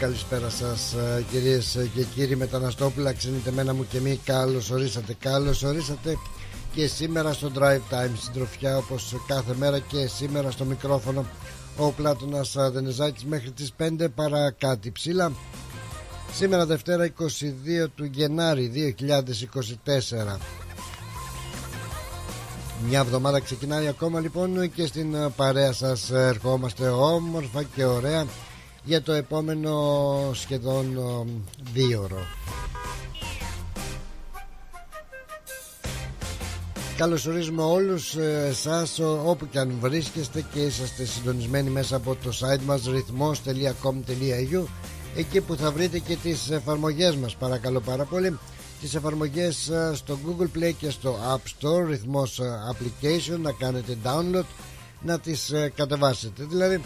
Καλησπέρα σας ε, κυρίες και κύριοι μεταναστόπουλα. Ξενιτεμένα μου και μη. Καλώς ορίσατε καλώς ορίσατε. Και σήμερα στο Drive Time συντροφιά όπως κάθε μέρα και σήμερα στο μικρόφωνο ο Πλάτωνας Δενεζάκης μέχρι τις 5 παρά κάτι ψήλα σήμερα Δευτέρα 22 του Γενάρη 2024 μια εβδομάδα ξεκινάει ακόμα λοιπόν και στην παρέα σας ερχόμαστε όμορφα και ωραία για το επόμενο σχεδόν δύο ώρο. Καλωσορίζουμε όλους ε, εσάς όπου και αν βρίσκεστε και είσαστε συντονισμένοι μέσα από το site μας ρυθμός.com.au εκεί που θα βρείτε και τις εφαρμογές μας. Παρακαλώ πάρα πολύ. Τις εφαρμογές ε, στο Google Play και στο App Store ρυθμός ε, application να κάνετε download να τις κατεβάσετε. Δηλαδή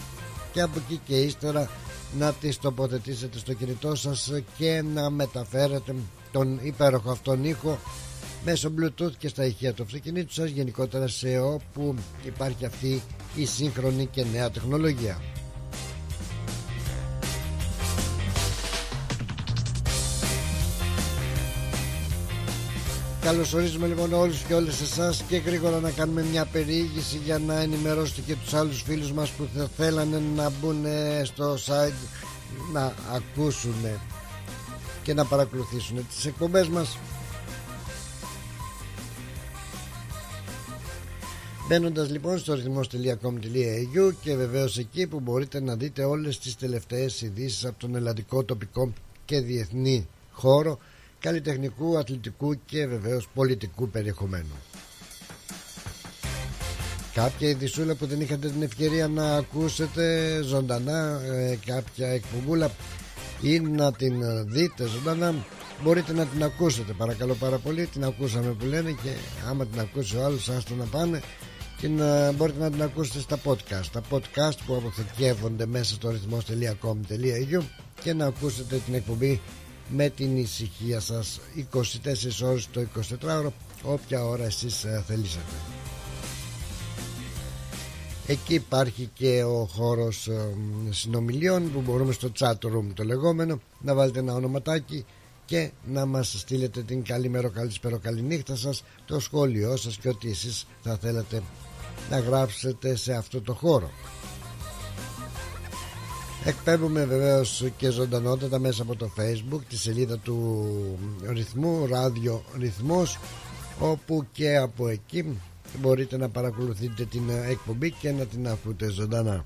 και από εκεί και ύστερα να τις τοποθετήσετε στο κινητό σας και να μεταφέρετε τον υπέροχο αυτόν ήχο μέσω bluetooth και στα ηχεία του αυτοκινήτου σας γενικότερα σε όπου υπάρχει αυτή η σύγχρονη και νέα τεχνολογία. Καλωσορίζουμε λοιπόν όλους και όλες εσάς και γρήγορα να κάνουμε μια περιήγηση για να ενημερώσετε και τους άλλους φίλους μας που θα θέλανε να μπουν στο site να ακούσουν και να παρακολουθήσουν τις εκπομπές μας. Μπαίνοντας λοιπόν στο ρυθμός.com.au και βεβαίως εκεί που μπορείτε να δείτε όλες τις τελευταίες ειδήσεις από τον ελλαδικό τοπικό και διεθνή χώρο καλλιτεχνικού, αθλητικού και βεβαίως πολιτικού περιεχομένου. Κάποια ειδισούλα που δεν είχατε την ευκαιρία να ακούσετε ζωντανά ε, κάποια εκπομπούλα ή να την δείτε ζωντανά μπορείτε να την ακούσετε παρακαλώ πάρα πολύ την ακούσαμε που λένε και άμα την ακούσει ο άλλος άστο να πάνε και να μπορείτε να την ακούσετε στα podcast τα podcast που αποθηκεύονται μέσα στο ρυθμός.com.au και να ακούσετε την εκπομπή με την ησυχία σας. 24 ώρες το 24ωρο όποια ώρα εσείς ε, θελήσετε εκεί υπάρχει και ο χώρος ε, συνομιλίων που μπορούμε στο chat room το λεγόμενο να βάλετε ένα ονοματάκι και να μας στείλετε την καλή μέρα, καλησπέρα, καλή νύχτα σας το σχόλιο σας και ό,τι εσείς θα θέλετε να γράψετε σε αυτό το χώρο Εκπέμπουμε βεβαίως και ζωντανότατα μέσα από το facebook τη σελίδα του ρυθμού, ράδιο ρυθμός όπου και από εκεί μπορείτε να παρακολουθείτε την εκπομπή και να την ακούτε ζωντανά.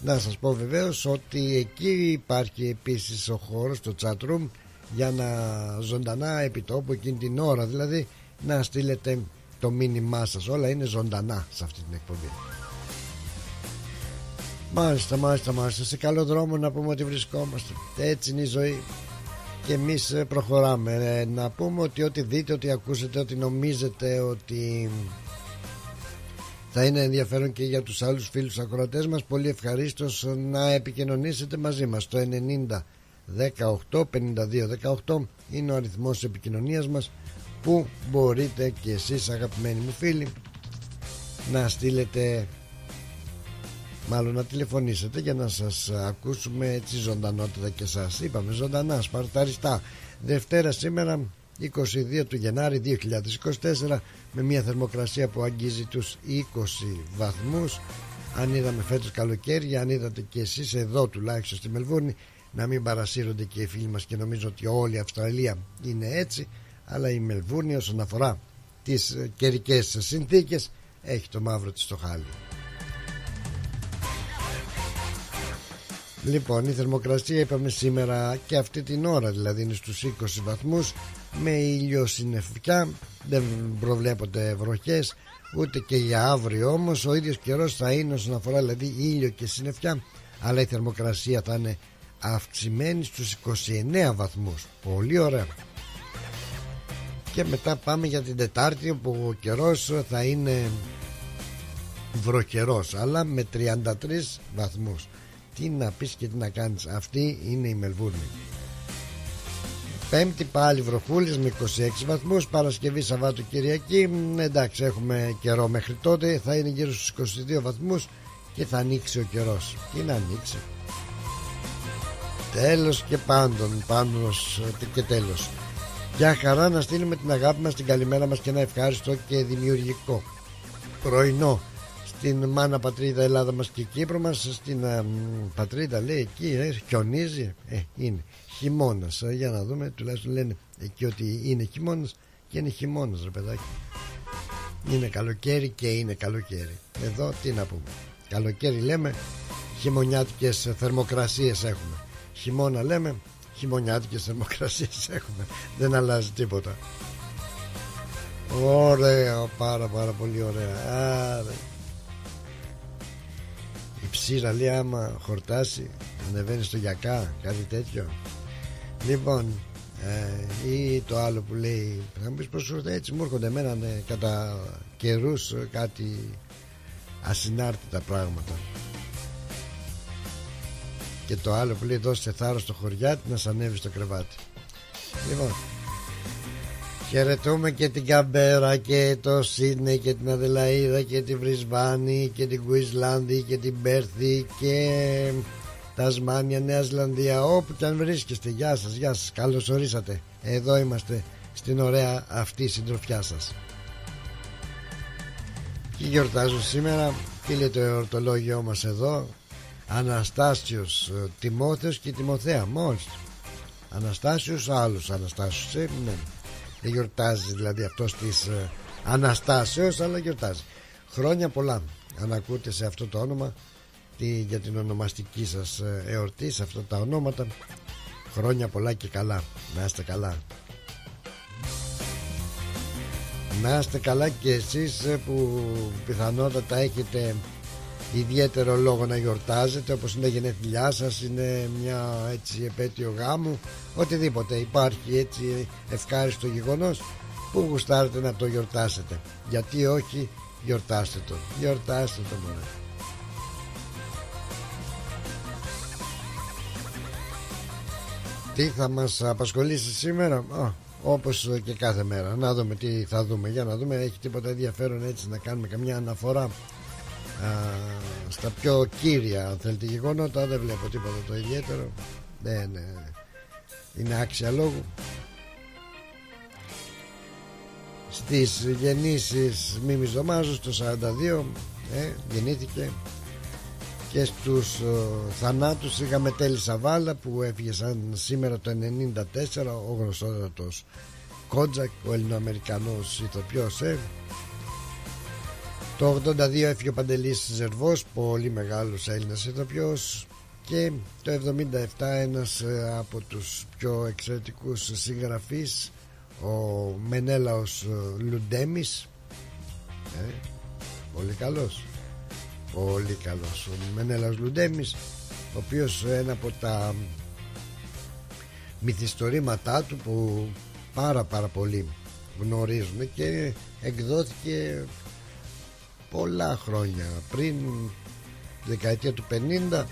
Να σας πω βεβαίως ότι εκεί υπάρχει επίσης ο χώρος, το chat room για να ζωντανά επιτόπου εκείνη την ώρα δηλαδή να στείλετε το μήνυμά σας όλα είναι ζωντανά σε αυτή την εκπομπή Μάλιστα, μάλιστα, μάλιστα. Σε καλό δρόμο να πούμε ότι βρισκόμαστε. Έτσι είναι η ζωή. Και εμείς ε, προχωράμε. Ε, να πούμε ότι ό,τι δείτε, ό,τι ακούσετε, ό,τι νομίζετε ότι θα είναι ενδιαφέρον και για τους άλλους φίλους ακροατές μας πολύ ευχαρίστως να επικοινωνήσετε μαζί μας το 90 18 52 18 είναι ο αριθμός επικοινωνίας μας που μπορείτε και εσείς αγαπημένοι μου φίλοι να στείλετε μάλλον να τηλεφωνήσετε για να σας ακούσουμε έτσι ζωντανότητα και σας. Είπαμε ζωντανά σπαρταριστά. Δευτέρα σήμερα 22 του Γενάρη 2024 με μια θερμοκρασία που αγγίζει τους 20 βαθμούς. Αν είδαμε φέτος καλοκαίρι αν είδατε και εσείς εδώ τουλάχιστον στη Μελβούρνη να μην παρασύρονται και οι φίλοι μας και νομίζω ότι όλη η Αυστραλία είναι έτσι αλλά η Μελβούρνη όσον αφορά τις καιρικές συνθήκες έχει το μαύρο της στο χάλι Λοιπόν η θερμοκρασία είπαμε σήμερα και αυτή την ώρα δηλαδή είναι στους 20 βαθμούς με ήλιο συννεφιά δεν προβλέπονται βροχές ούτε και για αύριο όμως ο ίδιος καιρός θα είναι όσον αφορά δηλαδή ήλιο και συννεφιά αλλά η θερμοκρασία θα είναι αυξημένη στους 29 βαθμούς. Πολύ ωραία. Και μετά πάμε για την Τετάρτη όπου ο καιρός θα είναι βροχερός αλλά με 33 βαθμούς τι να πεις και τι να κάνεις. Αυτή είναι η Μελβούρνη. Πέμπτη πάλι βροχούλης με 26 βαθμούς. Παρασκευή Σαββάτου Κυριακή. Εντάξει έχουμε καιρό μέχρι τότε. Θα είναι γύρω στους 22 βαθμούς Και θα ανοίξει ο καιρός. Τι να ανοίξει. Τέλος και πάντων Πάντως και τέλος. Για χαρά να στείλουμε την αγάπη μας Την καλημέρα μας και ένα ευχάριστο και δημιουργικό Πρωινό Στην μάνα πατρίδα Ελλάδα μας και Κύπρο μας Στην πατρίδα λέει εκεί ε, Χιονίζει ε, είναι χειμώνας. Ε, για να δούμε, τουλάχιστον λένε εκεί ότι είναι χειμώνας και είναι χειμώνας, ρε παιδάκι. Είναι καλοκαίρι και είναι καλοκαίρι. Εδώ τι να πούμε. Καλοκαίρι λέμε, χειμωνιάτικες θερμοκρασίες έχουμε. Χειμώνα λέμε, χειμωνιάτικες θερμοκρασίες έχουμε. Δεν αλλάζει τίποτα. Ωραία, πάρα πάρα πολύ ωραία. Άρα. Η ψήρα λέει άμα χορτάσει ανεβαίνει στο γιακά, κάτι τέτοιο. Λοιπόν, ε, ή το άλλο που λέει θα μου πεις πως έτσι μου έρχονται εμένα ναι, κατά καιρούς ε, κάτι ασυνάρτητα πράγματα και το άλλο που λέει δώστε θάρρος στο χωριάτι να σ' ανέβει στο κρεβάτι λοιπόν χαιρετούμε και την Καμπέρα και το Σίδνεϊ και την Αδελαίδα και την Βρισβάνη και την Κουισλάνδη και την Πέρθη και Τασμάνια, Νέα Ζηλανδία, όπου και αν βρίσκεστε. Γεια σας, γεια σας, καλώς ορίσατε. Εδώ είμαστε στην ωραία αυτή συντροφιά σας. Και γιορτάζω σήμερα, φίλε το εορτολόγιο μας εδώ, Αναστάσιος ε, Τιμόθεος και Τιμοθέα, μόλις. Αναστάσιος, άλλους Αναστάσιος, ε, ναι. Δεν γιορτάζει δηλαδή αυτός της ε, Αναστάσεως, αλλά γιορτάζει. Χρόνια πολλά, αν ακούτε σε αυτό το όνομα, για την ονομαστική σας ε, εορτή σε αυτά τα ονόματα χρόνια πολλά και καλά. Να είστε καλά. Να είστε καλά και εσείς ε, που πιθανότατα έχετε ιδιαίτερο λόγο να γιορτάζετε όπως είναι γενέθλιά σας είναι μια έτσι επέτειο γάμου οτιδήποτε. Υπάρχει έτσι ευχάριστο γεγονός που γουστάρετε να το γιορτάσετε. Γιατί όχι γιορτάστε το. Γιορτάστε το μόνο Τι θα μας απασχολήσει σήμερα; Α, Όπως και κάθε μέρα. Να δούμε τι θα δούμε. Για να δούμε έχει τίποτα ενδιαφέρον έτσι να κάνουμε καμιά αναφορά. α, Στα πιο κύρια αν θέλετε γεγονότα Δεν βλέπω τίποτα το ιδιαίτερο Δεν ναι. είναι άξια λόγου Στις γεννήσεις Μίμης Δωμάζου το 42 ε, Γεννήθηκε και στους uh, θανάτους είχαμε Τέλη Σαβάλα που έφυγε σαν σήμερα το 94 ο γνωστότατος Κότζακ ο Ελληνοαμερικανός ηθοποιός ε. Το 82 έφυγε ο Παντελής Ζερβός πολύ μεγάλος Έλληνας ηθοποιός και το 77 ένας ε, από τους πιο εξαιρετικούς συγγραφείς ο Μενέλαος ε, Λουντέμις ε, πολύ καλός Πολύ καλός Ο Μενέλαος Λουντέμις Ο οποίος ένα από τα Μυθιστορήματά του Που πάρα πάρα πολύ γνωρίζουμε Και εκδόθηκε πολλά χρόνια πριν δεκαετία του 50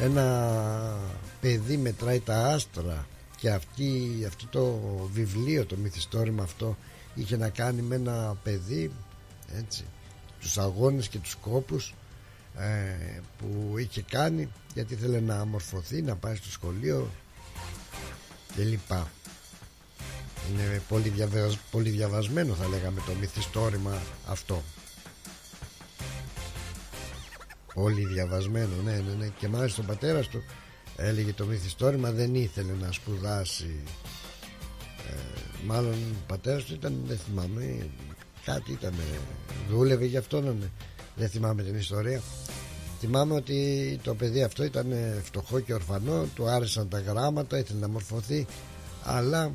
ένα παιδί μετράει τα άστρα και αυτή, αυτό το βιβλίο το μυθιστόρημα αυτό είχε να κάνει με ένα παιδί έτσι, τους αγώνες και τους κόπους ε, που είχε κάνει γιατί ήθελε να μορφωθεί να πάει στο σχολείο και λοιπά είναι πολύ, πολύ διαβασμένο θα λέγαμε το μυθιστόρημα αυτό πολύ διαβασμένο ναι, ναι, ναι. και μάλιστα ο πατέρας του έλεγε το μυθιστόρημα δεν ήθελε να σπουδάσει ε, μάλλον ο πατέρας του ήταν δεν θυμάμαι κάτι ήταν δούλευε γι' αυτό ναι. δεν θυμάμαι την ιστορία θυμάμαι ότι το παιδί αυτό ήταν φτωχό και ορφανό του άρεσαν τα γράμματα ήθελε να μορφωθεί αλλά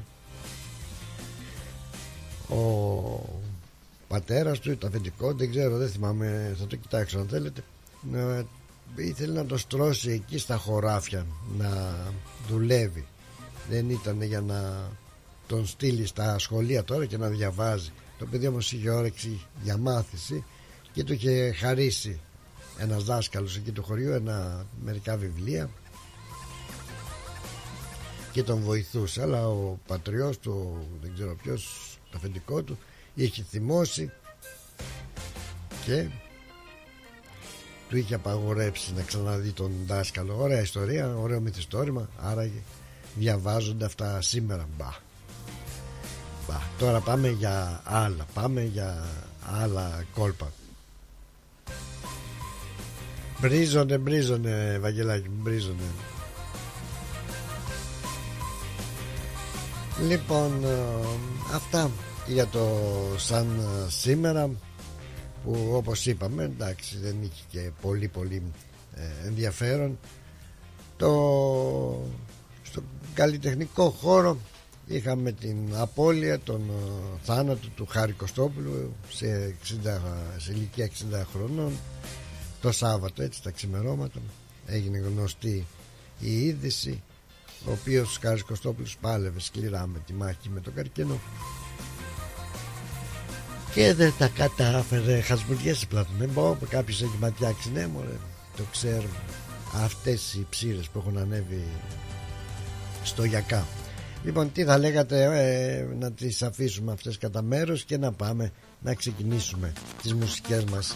ο πατέρας του, το αφεντικό, δεν ξέρω, δεν θυμάμαι, θα το κοιτάξω αν θέλετε, να, ήθελε να το στρώσει εκεί στα χωράφια να δουλεύει. Δεν ήταν για να τον στείλει στα σχολεία τώρα και να διαβάζει. Το παιδί όμως είχε όρεξη για μάθηση και του είχε χαρίσει ένας δάσκαλος εκεί του χωριού ένα, μερικά βιβλία και τον βοηθούσε αλλά ο πατριός του δεν ξέρω ποιος το αφεντικό του είχε θυμώσει και του είχε απαγορέψει να ξαναδεί τον δάσκαλο ωραία ιστορία, ωραίο μυθιστόρημα άρα διαβάζονται αυτά σήμερα μπα. μπα. τώρα πάμε για άλλα πάμε για άλλα κόλπα μπρίζονε μπρίζονε Βαγγελάκι μπρίζονε Λοιπόν ε, αυτά για το σαν ε, σήμερα που όπως είπαμε εντάξει δεν είχε και πολύ πολύ ε, ενδιαφέρον. Το στο καλλιτεχνικό χώρο είχαμε την απώλεια των θάνατου του Χάρη Κωστόπουλου σε, 60, σε ηλικία 60 χρονών το Σάββατο έτσι τα ξημερώματα. Έγινε γνωστή η είδηση ο οποίος Χάρης Κωστόπουλος πάλευε σκληρά με τη μάχη με τον καρκίνο. Και δεν τα κατάφερε. Χασμουριές πλάτων δεν πω κάποιος έχει ματιάξει. Ναι μωρέ. Το ξέρω αυτές οι ψήρες που έχουν ανέβει στο Γιακά. Λοιπόν τι θα λέγατε ε, να τις αφήσουμε αυτές κατά μέρος και να πάμε να ξεκινήσουμε τις μουσικές μας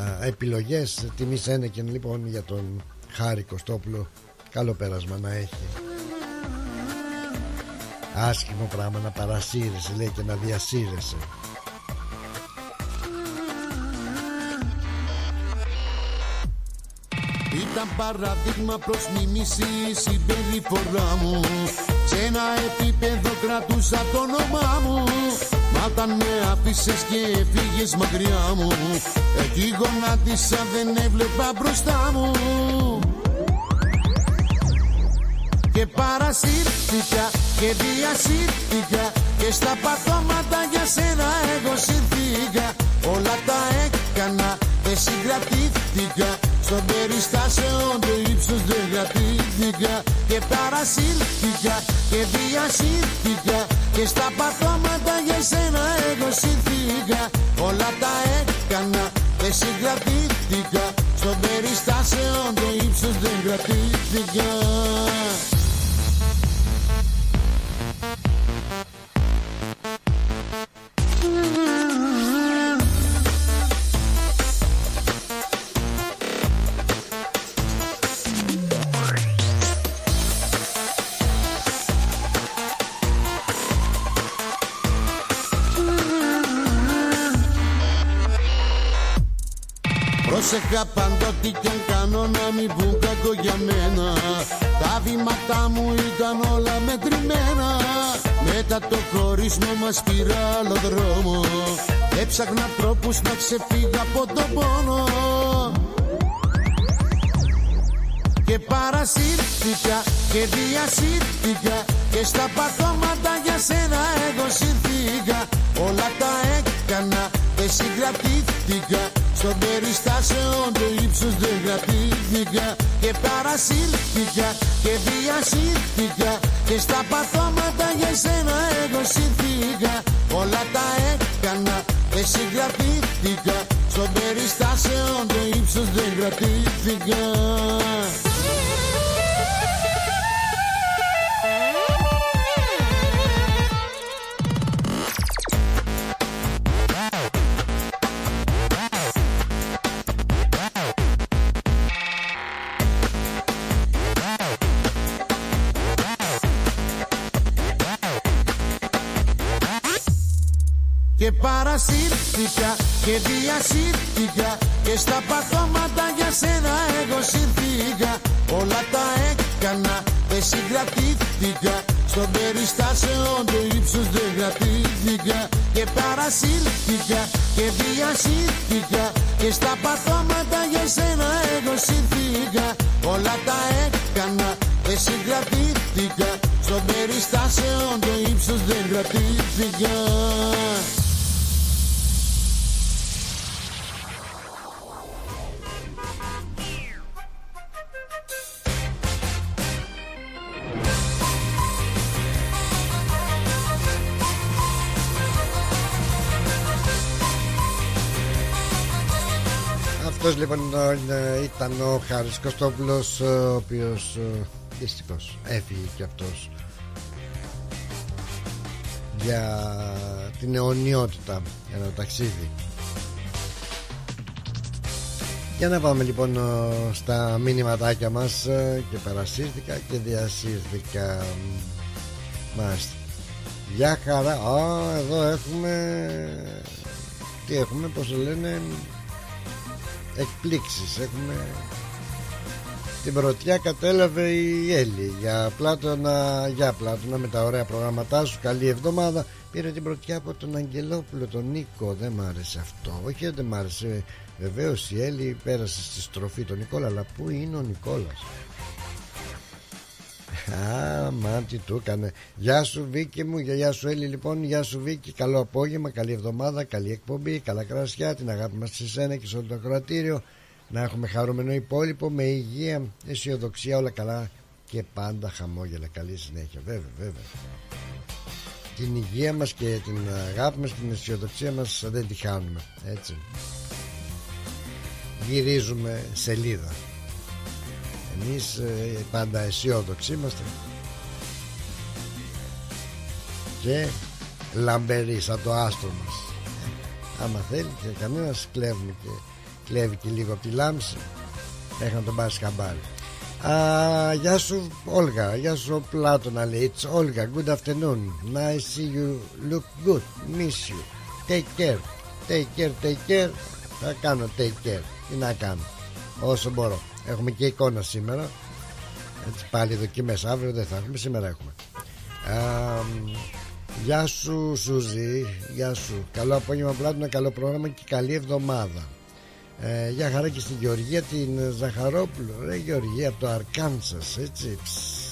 α, επιλογές. Τιμής ένεκεν λοιπόν για τον Χάρη Κωστόπουλο. Καλό πέρασμα να έχει Άσχημο πράγμα να παρασύρεσαι λέει και να διασύρεσαι. Ήταν παραδείγμα προς μιμήση η συμπεριφορά μου. Σε ένα επίπεδο κρατούσα το όνομά μου. Μα όταν με άφησες και φύγες μακριά μου Εκεί γονάτισα δεν έβλεπα μπροστά μου και παρασύρθηκα και διασύρθηκα και στα πατώματα για σένα εγώ σύρθηκα όλα τα έκανα δεν συγκρατήθηκα. Στον περιστάσεων το ύψος δεν κρατήθηκα και παρασύρθηκα και διασύρθηκα και στα πατώματα για σένα εγώ σύρθηκα όλα τα έκανα δεν συγκρατήθηκα. Στον περιστάσεων το ύψος δεν κρατήθηκα Πρόσεχα παντότι κι αν κάνω να μην πούν κακό για μένα. Τα βήματά μου ήταν όλα μετρημένα Μετά το χωρισμό μας πήρα άλλο δρόμο. Έψαχνα τρόπους να ξεφύγω από τον πόνο. Και παρασύρθηκα και διασύρθηκα Και στα πατώματα για σένα εγώ σύρθηκα Όλα τα έκανα δεν συγκρατήθηκα στον περιστάσεων το ύψος δεν κρατήθηκα Και παρασύρθηκα και διασύρθηκα. Και στα παθώματα για σένα εγώ σύρθηκα. Όλα τα έκανα και συγκρατήθηκα Στον περιστάσεων το ύψος δεν κρατήθηκα Και παρασύρθηκα και διασύρθηκα Και στα παθώματα για σένα εγώ σύρθηκα Όλα τα έκανα, δεν συγκρατήθηκα. Στον περιστάσεων το ύψος δεν κρατήθηκα. Και παρασύρθηκα και διασύρθηκα Και στα παθώματα για σένα εγώ σύρθηκα Όλα τα έκανα, δεν συγκρατήθηκα. Στον περιστάσεων το ύψος δεν κρατήθηκα Αυτός λοιπόν ε, ήταν ο Χάρης Κωστόπουλος ε, ο οποίος ε, δυστυχώς έφυγε και αυτός για την αιωνιότητα για ένα ταξίδι. Για να πάμε λοιπόν στα μήνυματάκια μας και παρασύρθηκα και διασύρθηκα. Μάλιστα. Για χαρά. Α, εδώ έχουμε τι έχουμε πως το λένε εκπλήξεις. Έχουμε την πρωτιά κατέλαβε η Έλλη. Για πλάτωνα, για πλάτωνα με τα ωραία προγράμματά σου καλή εβδομάδα. Πήρε την πρωτιά από τον Αγγελόπουλο τον Νίκο. Δεν μ' άρεσε αυτό. Όχι δεν μ' άρεσε. Βεβαίως η Έλλη πέρασε στη στροφή τον Νικόλα αλλά πού είναι ο Νικόλας; Α, μα τι του έκανε. Γεια σου Βίκη μου, γεια σου Έλλη λοιπόν, γεια σου Βίκη. Καλό απόγευμα, καλή εβδομάδα, καλή εκπομπή, καλά κρασιά, την αγάπη μας σε σένα και σε όλο το ακροατήριο. Να έχουμε χαρούμενο υπόλοιπο με υγεία, αισιοδοξία, όλα καλά και πάντα χαμόγελα. Καλή συνέχεια, βέβαια, βέβαια. Την υγεία μας και την αγάπη μας, την αισιοδοξία μας δεν τη χάνουμε, έτσι. Γυρίζουμε σελίδα. Εμείς ε, πάντα αισιόδοξοι είμαστε. Και λαμπεροί σαν το άστρο μας. Άμα θέλει και κανένας κλέβει και, κλέβει και λίγο από τη λάμψη έχει να τον πάρεις χαμπάρι. Α, γεια σου Όλγα, γεια σου Πλάτωνα λέει. It's Olga, good afternoon. Nice see you, look good, miss you. Take care, take care, take care. Θα κάνω take care, τι να κάνω. Όσο μπορώ Έχουμε και εικόνα σήμερα. Έτσι πάλι δοκιμές Αύριο δεν θα έχουμε Σήμερα έχουμε. Α, Γεια σου Σουζή. Γεια σου. Καλό απόγευμα πλάτωνα. Καλό πρόγραμμα και καλή εβδομάδα. Ε, Γεια χαρά και στην Γεωργία Την Ζαχαρόπουλο. Ρε Γεωργία από το Αρκάνσας Έτσι. Ψ,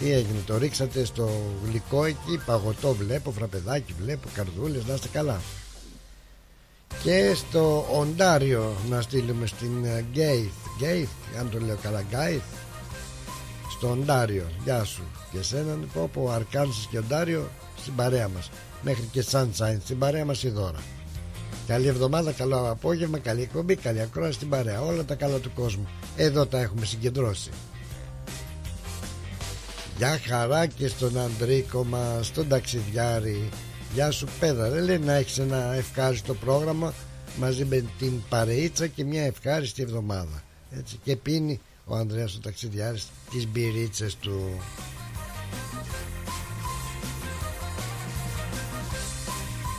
τι έγινε, το ρίξατε στο γλυκό εκεί, παγωτό βλέπω, φραπεδάκι βλέπω, καρδούλες, να είστε καλά. Και στο Οντάριο να στείλουμε στην Γκέιθ Γκέιθ, αν το λέω καλά Γκέιθ στο Οντάριο γεια σου. Και εσένα πω πω Αρκάνσης και Οντάριο στην παρέα μας. Μέχρι και Sunshine στην παρέα μας η δώρα. Καλή εβδομάδα, καλό απόγευμα καλή εκπομπή, καλή ακρόαση στην παρέα. Όλα τα καλά του κόσμου. Εδώ τα έχουμε συγκεντρώσει. Γεια χαρά και στον Αντρίκο μας, στον ταξιδιάρη. Γεια σου πέδα. Λέει να έχεις ένα ευχάριστο πρόγραμμα μαζί με την παρείτσα και μια ευχάριστη εβδομάδα έτσι, και πίνει ο Ανδρέας ο ταξιδιάρης τις μπυρίτσες του.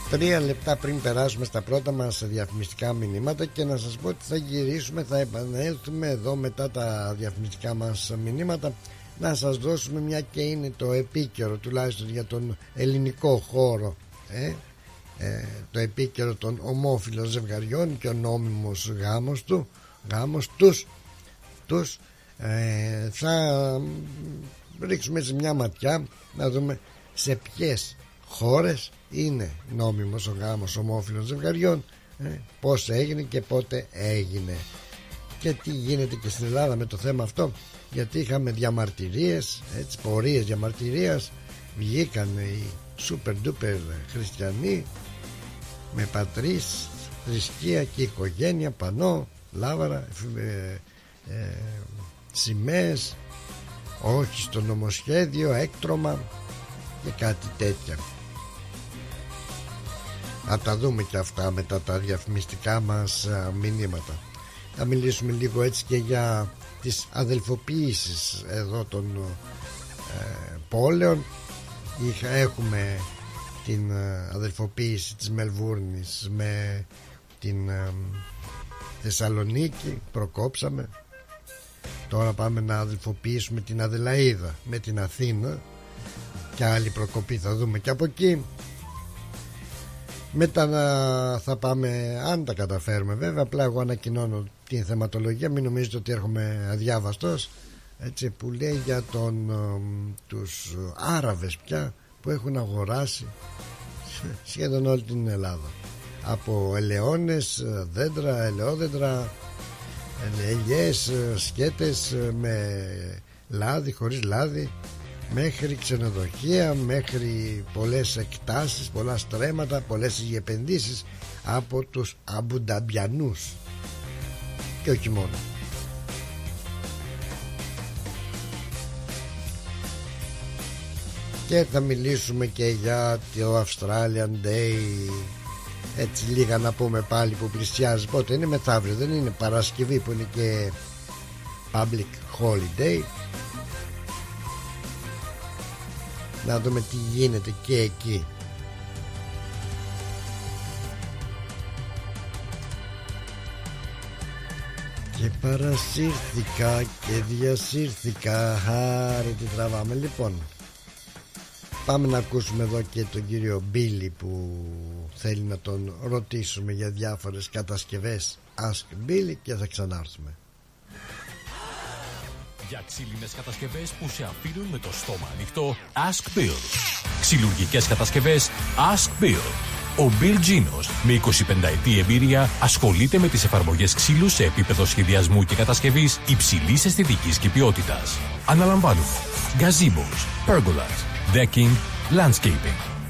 Τρία λεπτά πριν περάσουμε στα πρώτα μας διαφημιστικά μηνύματα και να σας πω ότι θα γυρίσουμε, θα επανέλθουμε εδώ μετά τα διαφημιστικά μας μηνύματα. Να σας δώσουμε μια και είναι το επίκαιρο τουλάχιστον για τον ελληνικό χώρο ε, ε, το επίκαιρο των ομόφυλων ζευγαριών και ο νόμιμος γάμος του γάμος τους, τους ε, θα ρίξουμε σε μια ματιά να δούμε σε ποιες χώρες είναι νόμιμος ο γάμος ομόφυλων ζευγαριών ε, πως έγινε και πότε έγινε. Και τι γίνεται και στην Ελλάδα με το θέμα αυτό γιατί είχαμε διαμαρτυρίες έτσι, πορείες διαμαρτυρίας. Βγήκαν οι super duper χριστιανοί με πατρίς, θρησκεία και οικογένεια πανώ λάβαρα ε, ε, σημαίες όχι στο νομοσχέδιο έκτρωμα και κάτι τέτοια. Θα τα δούμε και αυτά μετά τα διαφημιστικά μας μηνύματα. Θα μιλήσουμε λίγο έτσι και για τις αδελφοποίησεις εδώ των ε, πόλεων. Είχα, έχουμε την ε, αδελφοποίηση της Μελβούρνης με την ε, Θεσσαλονίκη προκόψαμε. Τώρα πάμε να αδελφοποιήσουμε την Αδελαίδα με την Αθήνα. Και άλλη προκοπή θα δούμε. Και από εκεί μετά θα πάμε αν τα καταφέρουμε βέβαια απλά εγώ ανακοινώνω την θεματολογία. Μην νομίζετε ότι έρχομαι αδιάβαστος έτσι, που λέει για τον, τους Άραβες πια που έχουν αγοράσει σχεδόν όλη την Ελλάδα από ελαιώνες, δέντρα, ελαιόδέντρα ελιές, σκέτες με λάδι, χωρίς λάδι μέχρι ξενοδοχεία, μέχρι πολλές εκτάσεις, πολλά στρέμματα, πολλές επενδύσεις από τους Αμπουνταμπιανούς και όχι μόνο. Και θα μιλήσουμε και για το Australian Day έτσι λίγα να πούμε πάλι που πλησιάζει πότε είναι μεθαύριο δεν είναι Παρασκευή που είναι και Public Holiday. Να δούμε τι γίνεται και εκεί. Και παρασύρθηκα και διασύρθηκα. Χάρη τι τραβάμε. Λοιπόν Πάμε να ακούσουμε εδώ και τον κύριο Μπίλι που θέλει να τον ρωτήσουμε για διάφορες κατασκευές. Ask Billy και θα ξανάρθουμε. Για ξύλινες κατασκευές που σε αφήνουν με το στόμα ανοιχτό Ask Bill. Ξυλουργικές κατασκευές Ask Bill. Ο Bill Genos με 25 ετή εμπειρία ασχολείται με τις εφαρμογές ξύλου σε επίπεδο σχεδιασμού και κατασκευής υψηλής αισθητικής και ποιότητας. Αναλαμβάνουμε. Gazebos, pergolas, decking, landscaping.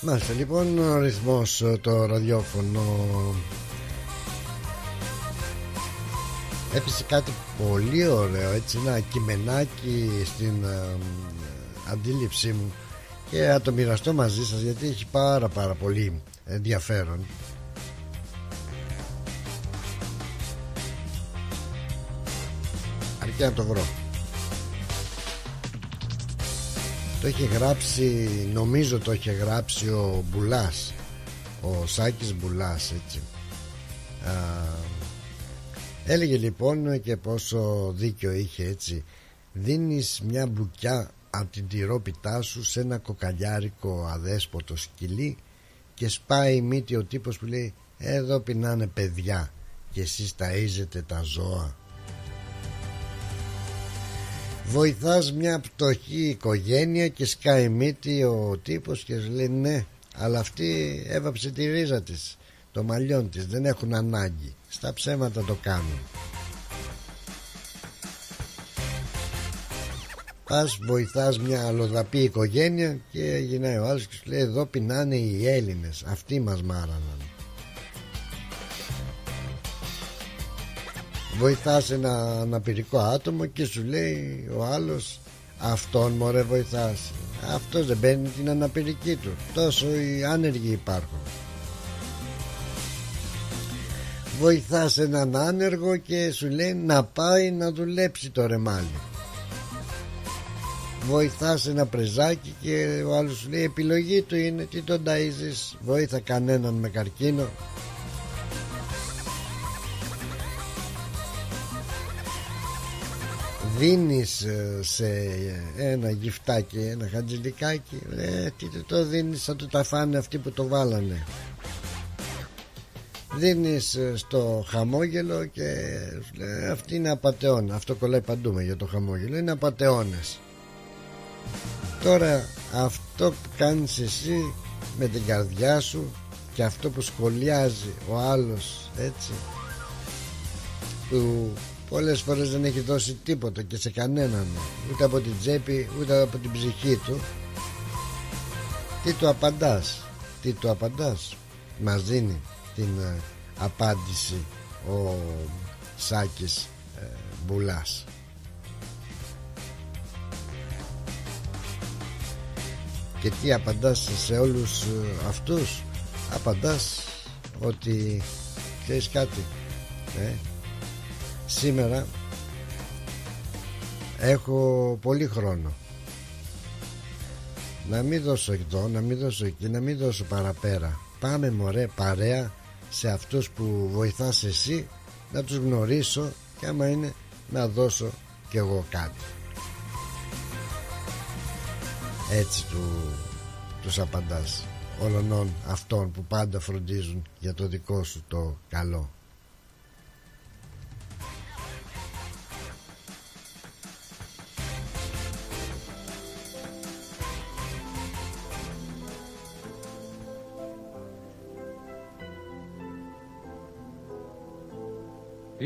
Μάλιστα λοιπόν ο ρυθμός το ραδιόφωνο. Έπεισε κάτι πολύ ωραίο έτσι ένα κειμενάκι στην ε, αντίληψή μου. Και θα το μοιραστώ μαζί σας γιατί έχει πάρα πάρα πολύ ενδιαφέρον. Αρκεί να το βρω το είχε γράψει νομίζω το είχε γράψει ο Μπουλάς ο Σάκης Μπουλάς έτσι. Α, έλεγε λοιπόν και πόσο δίκιο είχε έτσι. Δίνεις μια μπουκιά από την τυρόπιτά σου σε ένα κοκαλιάρικο αδέσποτο σκυλί και σπάει η μύτη ο τύπος που λέει εδώ πεινάνε παιδιά και εσείς ταΐζετε τα ζώα βοηθάς μια πτωχή οικογένεια και σκάει μύτη ο τύπος και σου λέει ναι αλλά αυτή έβαψε τη ρίζα της το μαλλιόν της δεν έχουν ανάγκη. Στα ψέματα το κάνουν Πας βοηθάς μια αλλοδαπή οικογένεια και γυρνάει ο άλλος και σου λέει εδώ πεινάνε οι Έλληνες αυτοί μας μάραναν βοηθάς ένα αναπηρικό άτομο και σου λέει ο άλλος αυτόν μωρέ βοηθάς αυτός δεν παίρνει την αναπηρική του. Τόσο οι άνεργοι υπάρχουν. Βοηθάς έναν άνεργο και σου λέει να πάει να δουλέψει το ρεμάλι. Βοηθάς ένα πρεζάκι και ο άλλος σου λέει επιλογή του είναι τι τον ταΐζεις βοήθα κανέναν με καρκίνο δίνεις ε, σε ένα γυφτάκι ένα χατζηλικάκι ε, τι το δίνεις θα του τα φάνε αυτοί που το βάλανε. Δίνεις ε, στο χαμόγελο και λέει, αυτή είναι απαταιώνα αυτό κολλάει παντού για το χαμόγελο είναι απαταιώνες. Τώρα αυτό που κάνεις εσύ με την καρδιά σου και αυτό που σχολιάζει ο άλλος έτσι που πολλές φορές δεν έχει δώσει τίποτα και σε κανέναν. Ούτε από την τσέπη ούτε από την ψυχή του. Τι του απαντάς τι του απαντάς. Μας δίνει την ε, απάντηση ο Σάκης ε, Μπουλάς. Και τι απαντάς σε όλους ε, αυτούς; Απαντάς ότι ξέρεις κάτι ε, σήμερα έχω πολύ χρόνο. Να μην δώσω εδώ, να μην δώσω εκεί, να μην δώσω παραπέρα. Πάμε μωρέ παρέα σε αυτούς που βοηθάς εσύ να τους γνωρίσω και άμα είναι να δώσω κι εγώ κάτι. Έτσι του, τους απαντάς όλων αυτών που πάντα φροντίζουν για το δικό σου το καλό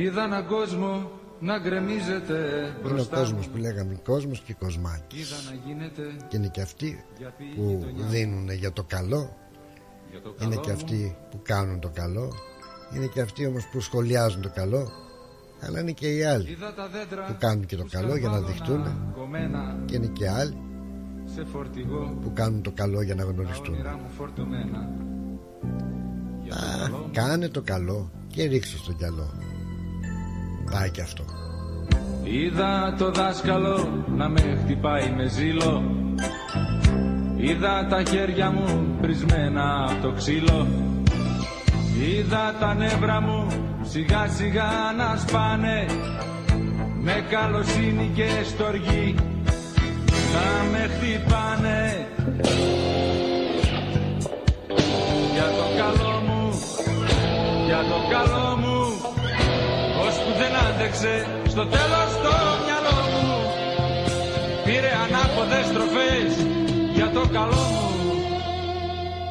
Είδα έναν κόσμο να γκρεμίζεται μπροστά Είναι ο κόσμος που λέγαμε κόσμος και κοσμάκι Και είναι και αυτοί που δίνουν για το καλό. Είναι και αυτοί που κάνουν το καλό. Είναι και αυτοί όμως που σχολιάζουν το καλό. Αλλά είναι και οι άλλοι που κάνουν και το καλό για να δειχτούν Και είναι και άλλοι που κάνουν το καλό για να γνωριστούν. Α, κάνε το καλό και ρίξε στο γυαλό Πάει και αυτό. Είδα το δάσκαλο να με χτυπάει με ζήλο. Είδα τα χέρια μου πρισμένα από το ξύλο. Είδα τα νεύρα μου σιγά σιγά να σπάνε. Με καλοσύνη και στοργή να με χτυπάνε άντεξε στο τέλος το μυαλό μου. Πήρε ανάποδες στροφές για το καλό μου.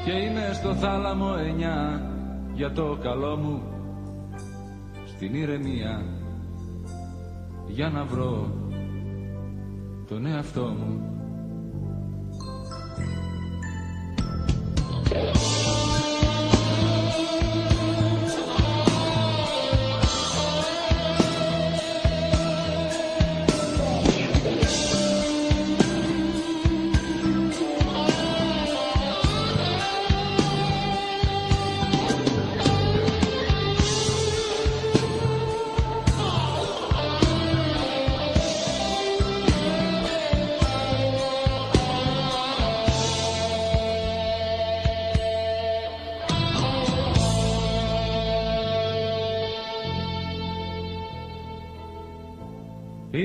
Και είμαι στο θάλαμο εννιά για το καλό μου. Στην ηρεμία για να βρω τον εαυτό μου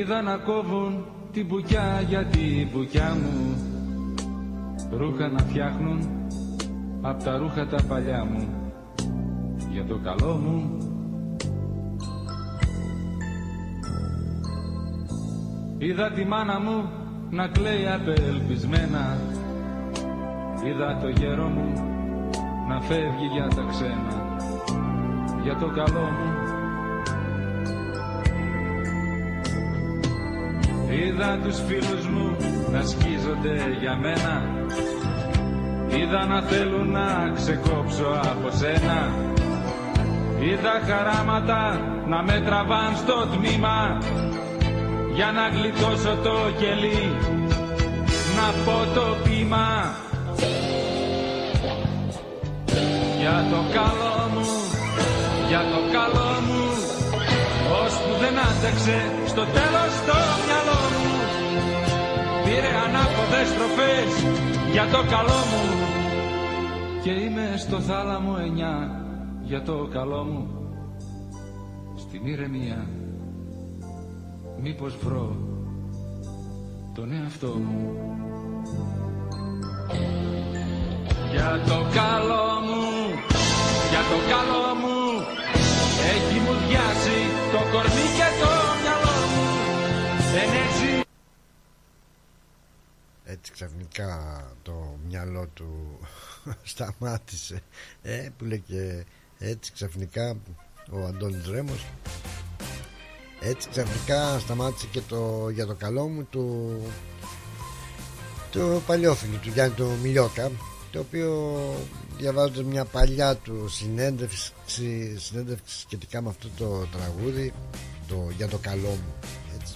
Είδα να κόβουν την μπουκιά για την μπουκιά μου Ρούχα να φτιάχνουν απ' τα ρούχα τα παλιά μου. Για το καλό μου. Είδα τη μάνα μου να κλαίει απελπισμένα. Είδα το γέρο μου να φεύγει για τα ξένα. Για το καλό μου Είδα τους φίλους μου να σκίζονται για μένα. Είδα να θέλουν να ξεκόψω από σένα. Είδα χαράματα να με τραβάν στο τμήμα. Για να γλιτώσω το κελί Να πω το πείμα. Για το καλό μου, για το καλό μου που δεν άντεξε στο τέλος το μυαλό μου. Πήρε ανάποδες στροφές για το καλό μου. Και είμαι στο θάλαμο εννιά για το καλό μου. Στην ηρεμία μήπως βρω τον εαυτό μου. Για το καλό μου, για το καλό μου έτσι ξαφνικά το μυαλό του σταμάτησε ε, που λέει και έτσι ξαφνικά ο Αντώνης Ρέμος. έτσι ξαφνικά σταμάτησε και το για το καλό μου του το παλιόφιλου του Γιάννη του το οποίο διαβάζοντας μια παλιά του συνέντευξη, συνέντευξη σχετικά με αυτό το τραγούδι το, για το καλό μου έτσι.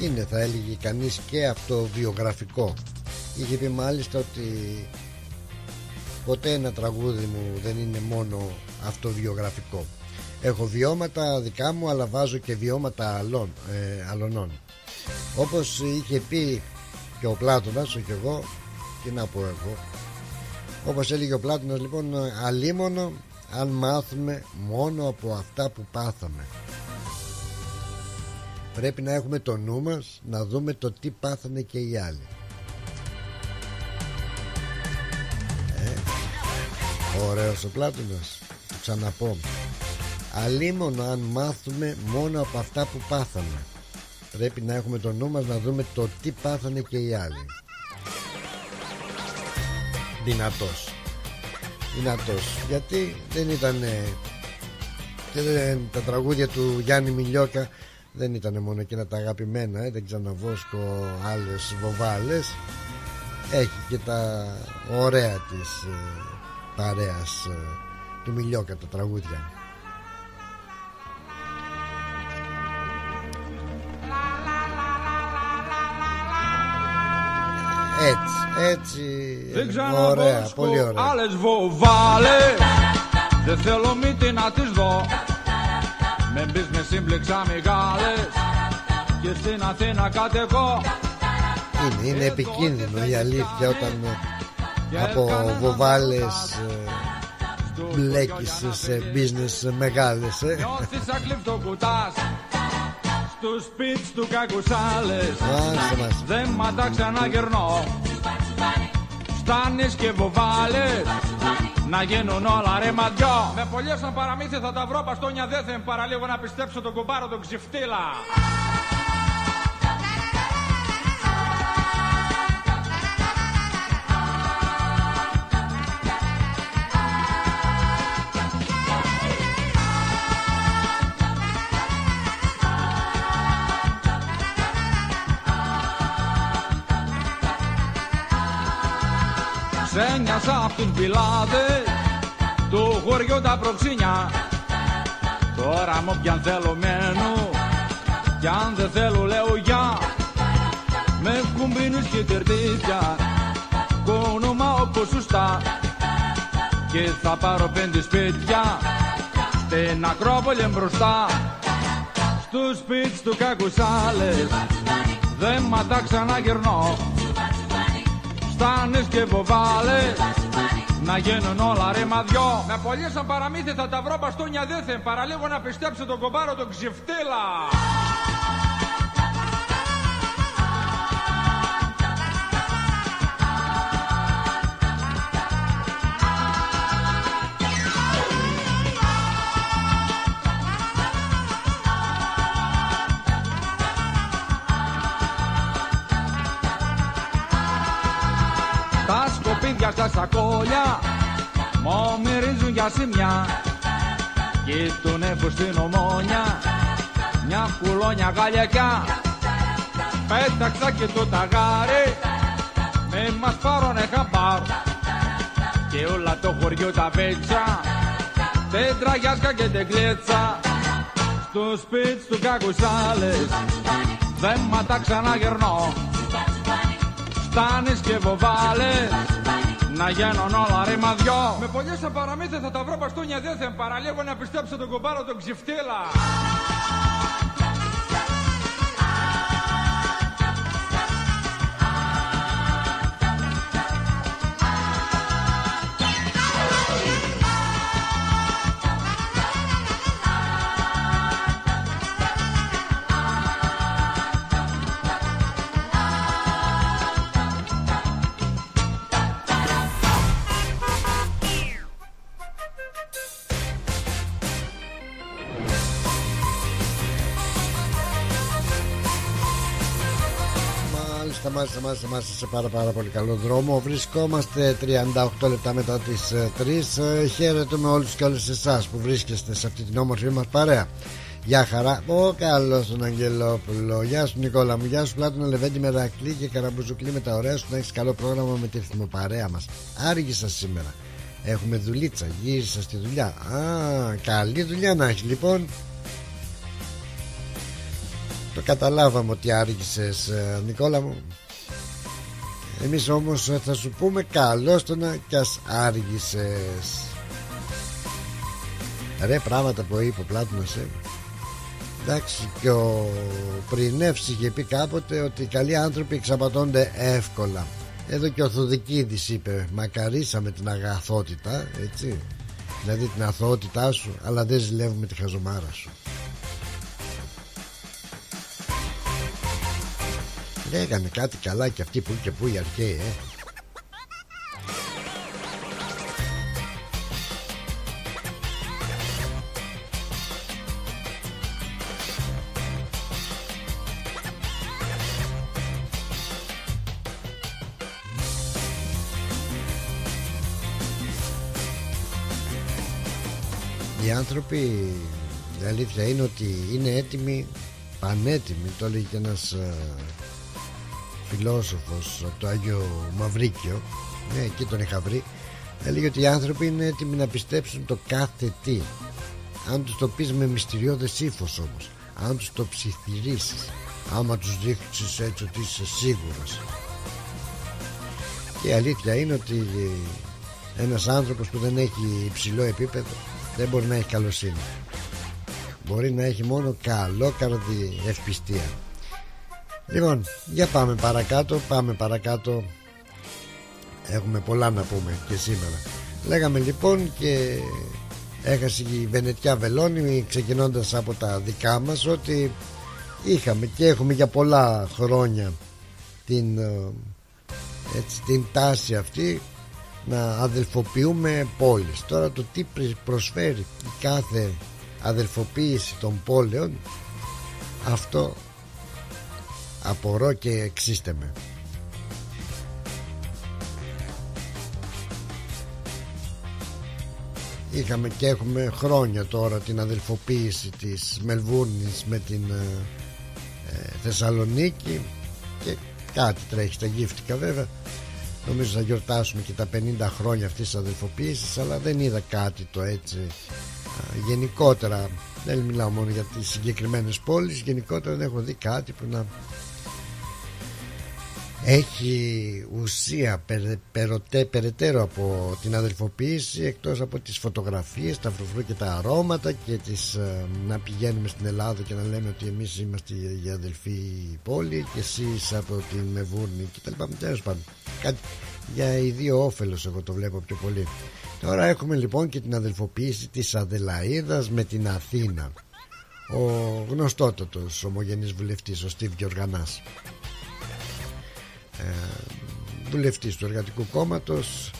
είναι θα έλεγε κανείς και αυτό βιογραφικό είχε πει μάλιστα ότι ποτέ ένα τραγούδι μου δεν είναι μόνο αυτοβιογραφικό. Έχω βιώματα δικά μου αλλά βάζω και βιώματα άλλων, ε, αλλωνών όπως είχε πει και ο Πλάτωνας όχι εγώ τι να πω εγώ. Όπως έλεγε ο Πλάτωνας λοιπόν αλίμονο αν μάθουμε μόνο από αυτά που πάθαμε. Πρέπει να έχουμε το νου μας να δούμε το τι πάθανε και οι άλλοι. Ε, ωραίος ο Πλάτωνας το ξαναπώ. Αλίμονο αν μάθουμε μόνο από αυτά που πάθαμε πρέπει να έχουμε το νου μας να δούμε το τι πάθανε και οι άλλοι. Δυνατός. Δυνατός. Γιατί δεν ήταν και δεν, τα τραγούδια του Γιάννη Μιλιόκα δεν ήταν μόνο εκείνα τα αγαπημένα ε, δεν ξαναβόσκω άλλες βοβάλες. Έχει και τα ωραία της ε, παρέας ε, του Μιλιόκα τα τραγούδια Έτσι, έτσι. Δεν ωραία, πολύ ωραία. Άλλες βοβάλες. Δεν θέλω μύτη να τις δω. Με μπεις με σύμπλεξα μεγάλες. Και στην Αθήνα κατεχώ Είναι, είναι επικίνδυνο η αλήθεια όταν από βοβάλες ε, μπλέκεις σε business μεγάλες ε. Νιώθεις σαν κλειφτοκουτάς Στους σπίτς του κακουσάλες. Μάλιστα μας. Δεν μ' τα ξαναγερνώ. Στάνεις και βοβάλες. Να γίνουν όλα ρε μαντιό. Με πολλές σαν παραμύθι θα τα βρω Παστόνια. Δεν θα παραλίγο να πιστέψω τον κουμπάρο τον ξυφτήλα Ξένιασα απ' τους πιλάδες του χωριού τα προξίνια. Τώρα μου πιαν θέλω μένω κι αν δεν θέλω λέω για Με κουμπίνους και τερτίδια κόνομα όπως σωστά. Και θα πάρω πέντε σπίτια στην Ακρόπολη μπροστά. Στους σπίτς του κακουσάλες δεν μ' τα ξαναγυρνώ στάνες και βοβάλες να γίνουν όλα ρε μαδιό. Με πολλές σαν παραμύθι θα τα βρω μπαστούνια δέθεν Παραλίγο να πιστέψω τον κομπάρο τον ξεφτέλα σκοπίδια στα σακόλια. Μου μυρίζουν για σημιά. Κοίτουνε που στην ομόνια. Μια κουλόνια γαλιακιά. Πέταξα και το ταγάρι. Με μας πάρουνε χαμπάρ. Και όλα το χωριό τα πέτσα Δεν τραγιάσκα και δεν κλέτσα Στο σπίτι του κακουσάλες Δεν μα τα ξαναγερνώ. Στάνεις και βοβάλες να γίνουν όλα ρε μαδιό Με πολλές σαν παραμύθια θα τα βρω μπαστούνια δεν θα παραλίγο να πιστέψω τον κομπάρο τον ξεφτύλα σταμάτησε, σταμάτησε, σταμάτησε σε πάρα πάρα πολύ καλό δρόμο. Βρισκόμαστε 38 λεπτά μετά τις 3 ε, Χαίρετουμε όλους και όλες εσάς που βρίσκεστε σε αυτή την όμορφη μας παρέα. Γεια χαρά, ο καλός τον Αγγελόπουλο. Γεια σου Νικόλα μου, γεια σου Πλάτωνα Λεβέντη Μερακλή και Καραμπουζουκλή με τα ωραία σου Να έχεις καλό πρόγραμμα με τη παρέα μας. Άργησα σήμερα. Έχουμε δουλίτσα, γύρισα στη δουλειά. Α, καλή δουλειά να έχεις λοιπόν. Το καταλάβαμε ότι άργησες ε, Νικόλα μου Εμείς όμως θα σου πούμε καλώς το να κι ας άργησες. Ρε πράγματα που είπε ο Πλάτωνας ε. Εντάξει και ο Πρινεύς είχε πει κάποτε ότι οι καλοί άνθρωποι εξαπατώνται εύκολα. Εδώ και ο Θουδικίδης είπε Μακαρίσαμε την αγαθότητα έτσι. Δηλαδή την αθωότητά σου Αλλά δεν ζηλεύουμε τη χαζομάρα σου Λέγανε κάτι καλά και αυτοί που και που οι αρχαίοι ε. Οι άνθρωποι η αλήθεια είναι ότι είναι έτοιμοι πανέτοιμοι το έλεγε και ένας ε, φιλόσοφος από το Άγιο Μαυρίκιο. Ναι, εκεί τον είχα βρει. Έλεγε ότι οι άνθρωποι είναι έτοιμοι να πιστέψουν το κάθε τι. Αν τους το πεις με μυστηριώδες ύφος όμως αν τους το ψιθυρίσεις άμα τους δείξεις έτσι ότι είσαι σίγουρος. Και η αλήθεια είναι ότι ένας άνθρωπος που δεν έχει υψηλό επίπεδο δεν μπορεί να έχει καλοσύνη. Μπορεί να έχει μόνο καλό καρδί ευπιστία Λοιπόν, για πάμε παρακάτω, πάμε παρακάτω. Έχουμε πολλά να πούμε και σήμερα. Λέγαμε λοιπόν και έχασε η Βενετιά Βελόνη ξεκινώντας από τα δικά μας ότι είχαμε και έχουμε για πολλά χρόνια την, ε, έτσι, την τάση αυτή να αδελφοποιούμε πόλεις. Τώρα το τι προσφέρει η κάθε αδελφοποίηση των πόλεων αυτό απορώ και εξήστε με. Είχαμε και έχουμε χρόνια τώρα την αδελφοποίηση της Μελβούρνης με την ε, ε, Θεσσαλονίκη και κάτι τρέχει στα γύφτικα βέβαια. Νομίζω θα γιορτάσουμε και τα 50 χρόνια αυτής της αδελφοποίησης αλλά δεν είδα κάτι το έτσι γενικότερα. Δεν μιλάω μόνο για τις συγκεκριμένες πόλεις γενικότερα δεν έχω δει κάτι που να έχει ουσία περ, περαιτέρω από την αδελφοποίηση εκτός από τις φωτογραφίες, τα φρουφρού και τα αρώματα και τις, ε, να πηγαίνουμε στην Ελλάδα και να λέμε ότι εμείς είμαστε η αδελφή πόλη και εσείς από την Μεβούρνη και τα λοιπά. Τέλος πάντων κάτι για οι δύο όφελος εγώ το βλέπω πιο πολύ. Τώρα έχουμε λοιπόν και την αδελφοποίηση της Αδελαίδας με την Αθήνα. Ο γνωστότατος ομογενής βουλευτής ο Στίβ Γιοργανάς ε, βουλευτής του Εργατικού Κόμματος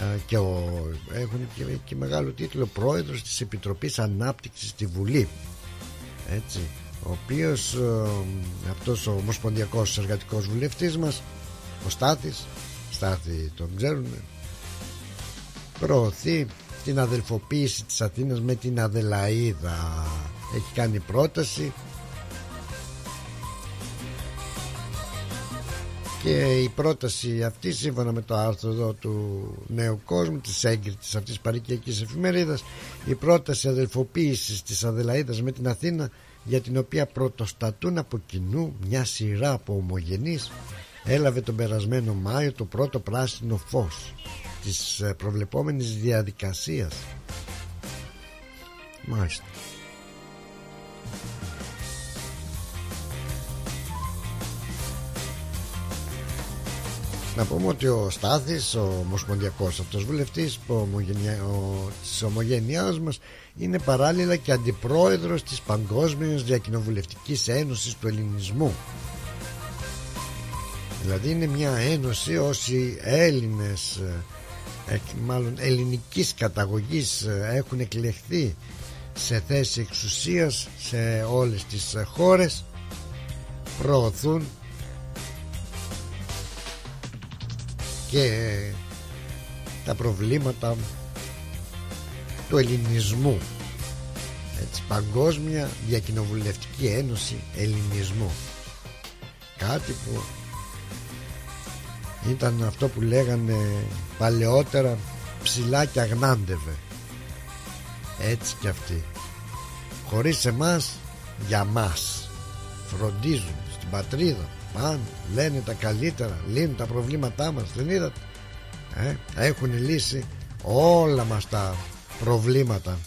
ε, και ο, έχουν και, και μεγάλο τίτλο πρόεδρος της Επιτροπής Ανάπτυξης στη Βουλή. Έτσι ο οποίος ε, αυτός ο ομοσπονδιακός εργατικός βουλευτής μας ο Στάθης Στάθη τον ξέρουν προωθεί την αδελφοποίηση της Αθήνας με την Αδελαίδα. Έχει κάνει πρόταση και η πρόταση αυτή σύμφωνα με το άρθρο εδώ του νέου κόσμου της έγκριτης αυτής παρικιακής εφημερίδας η πρόταση αδελφοποίησης της Αδελαίδας με την Αθήνα για την οποία πρωτοστατούν από κοινού μια σειρά από ομογενείς έλαβε τον περασμένο Μάιο το πρώτο πράσινο φως της ε, προβλεπόμενης διαδικασίας. Μάλιστα Να πούμε ότι ο Στάθης, ο ομοσπονδιακός αυτός βουλευτής της ομογένειάς μας είναι παράλληλα και αντιπρόεδρος της Παγκόσμιας Διακοινοβουλευτικής Ένωσης του Ελληνισμού. Δηλαδή είναι μια ένωση όσοι Έλληνες ε, μάλλον ελληνικής καταγωγής ε, έχουν εκλεχθεί σε θέση εξουσίας σε όλες τις χώρες προωθούν και τα προβλήματα του ελληνισμού. Έτσι, Παγκόσμια Διακοινοβουλευτική Ένωση Ελληνισμού. Κάτι που ήταν αυτό που λέγανε παλαιότερα ψηλά και αγνάντευε. Έτσι κι αυτοί. Χωρίς εμάς για μας. Φροντίζουν στην πατρίδα πάνε λένε τα καλύτερα λύνουν τα προβλήματά μας δεν είδατε; Ε, έχουν λύσει όλα μας τα προβλήματα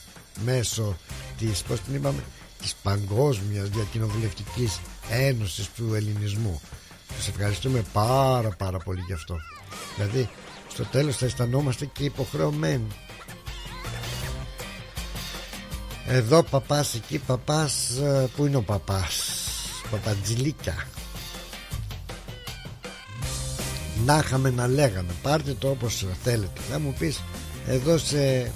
μέσω της πως την είπαμε της παγκόσμιας διακοινοβουλευτικής ένωσης του ελληνισμού. Τους ευχαριστούμε πάρα πάρα πολύ γι' αυτό. Δηλαδή στο τέλος θα αισθανόμαστε και υποχρεωμένοι. Εδώ παπάς εκεί παπάς ε, Πού είναι ο παπάς; Παπατζηλίκια Να είχαμε να λέγαμε. Πάρτε το όπως θέλετε. Θα μου πεις εδώ σε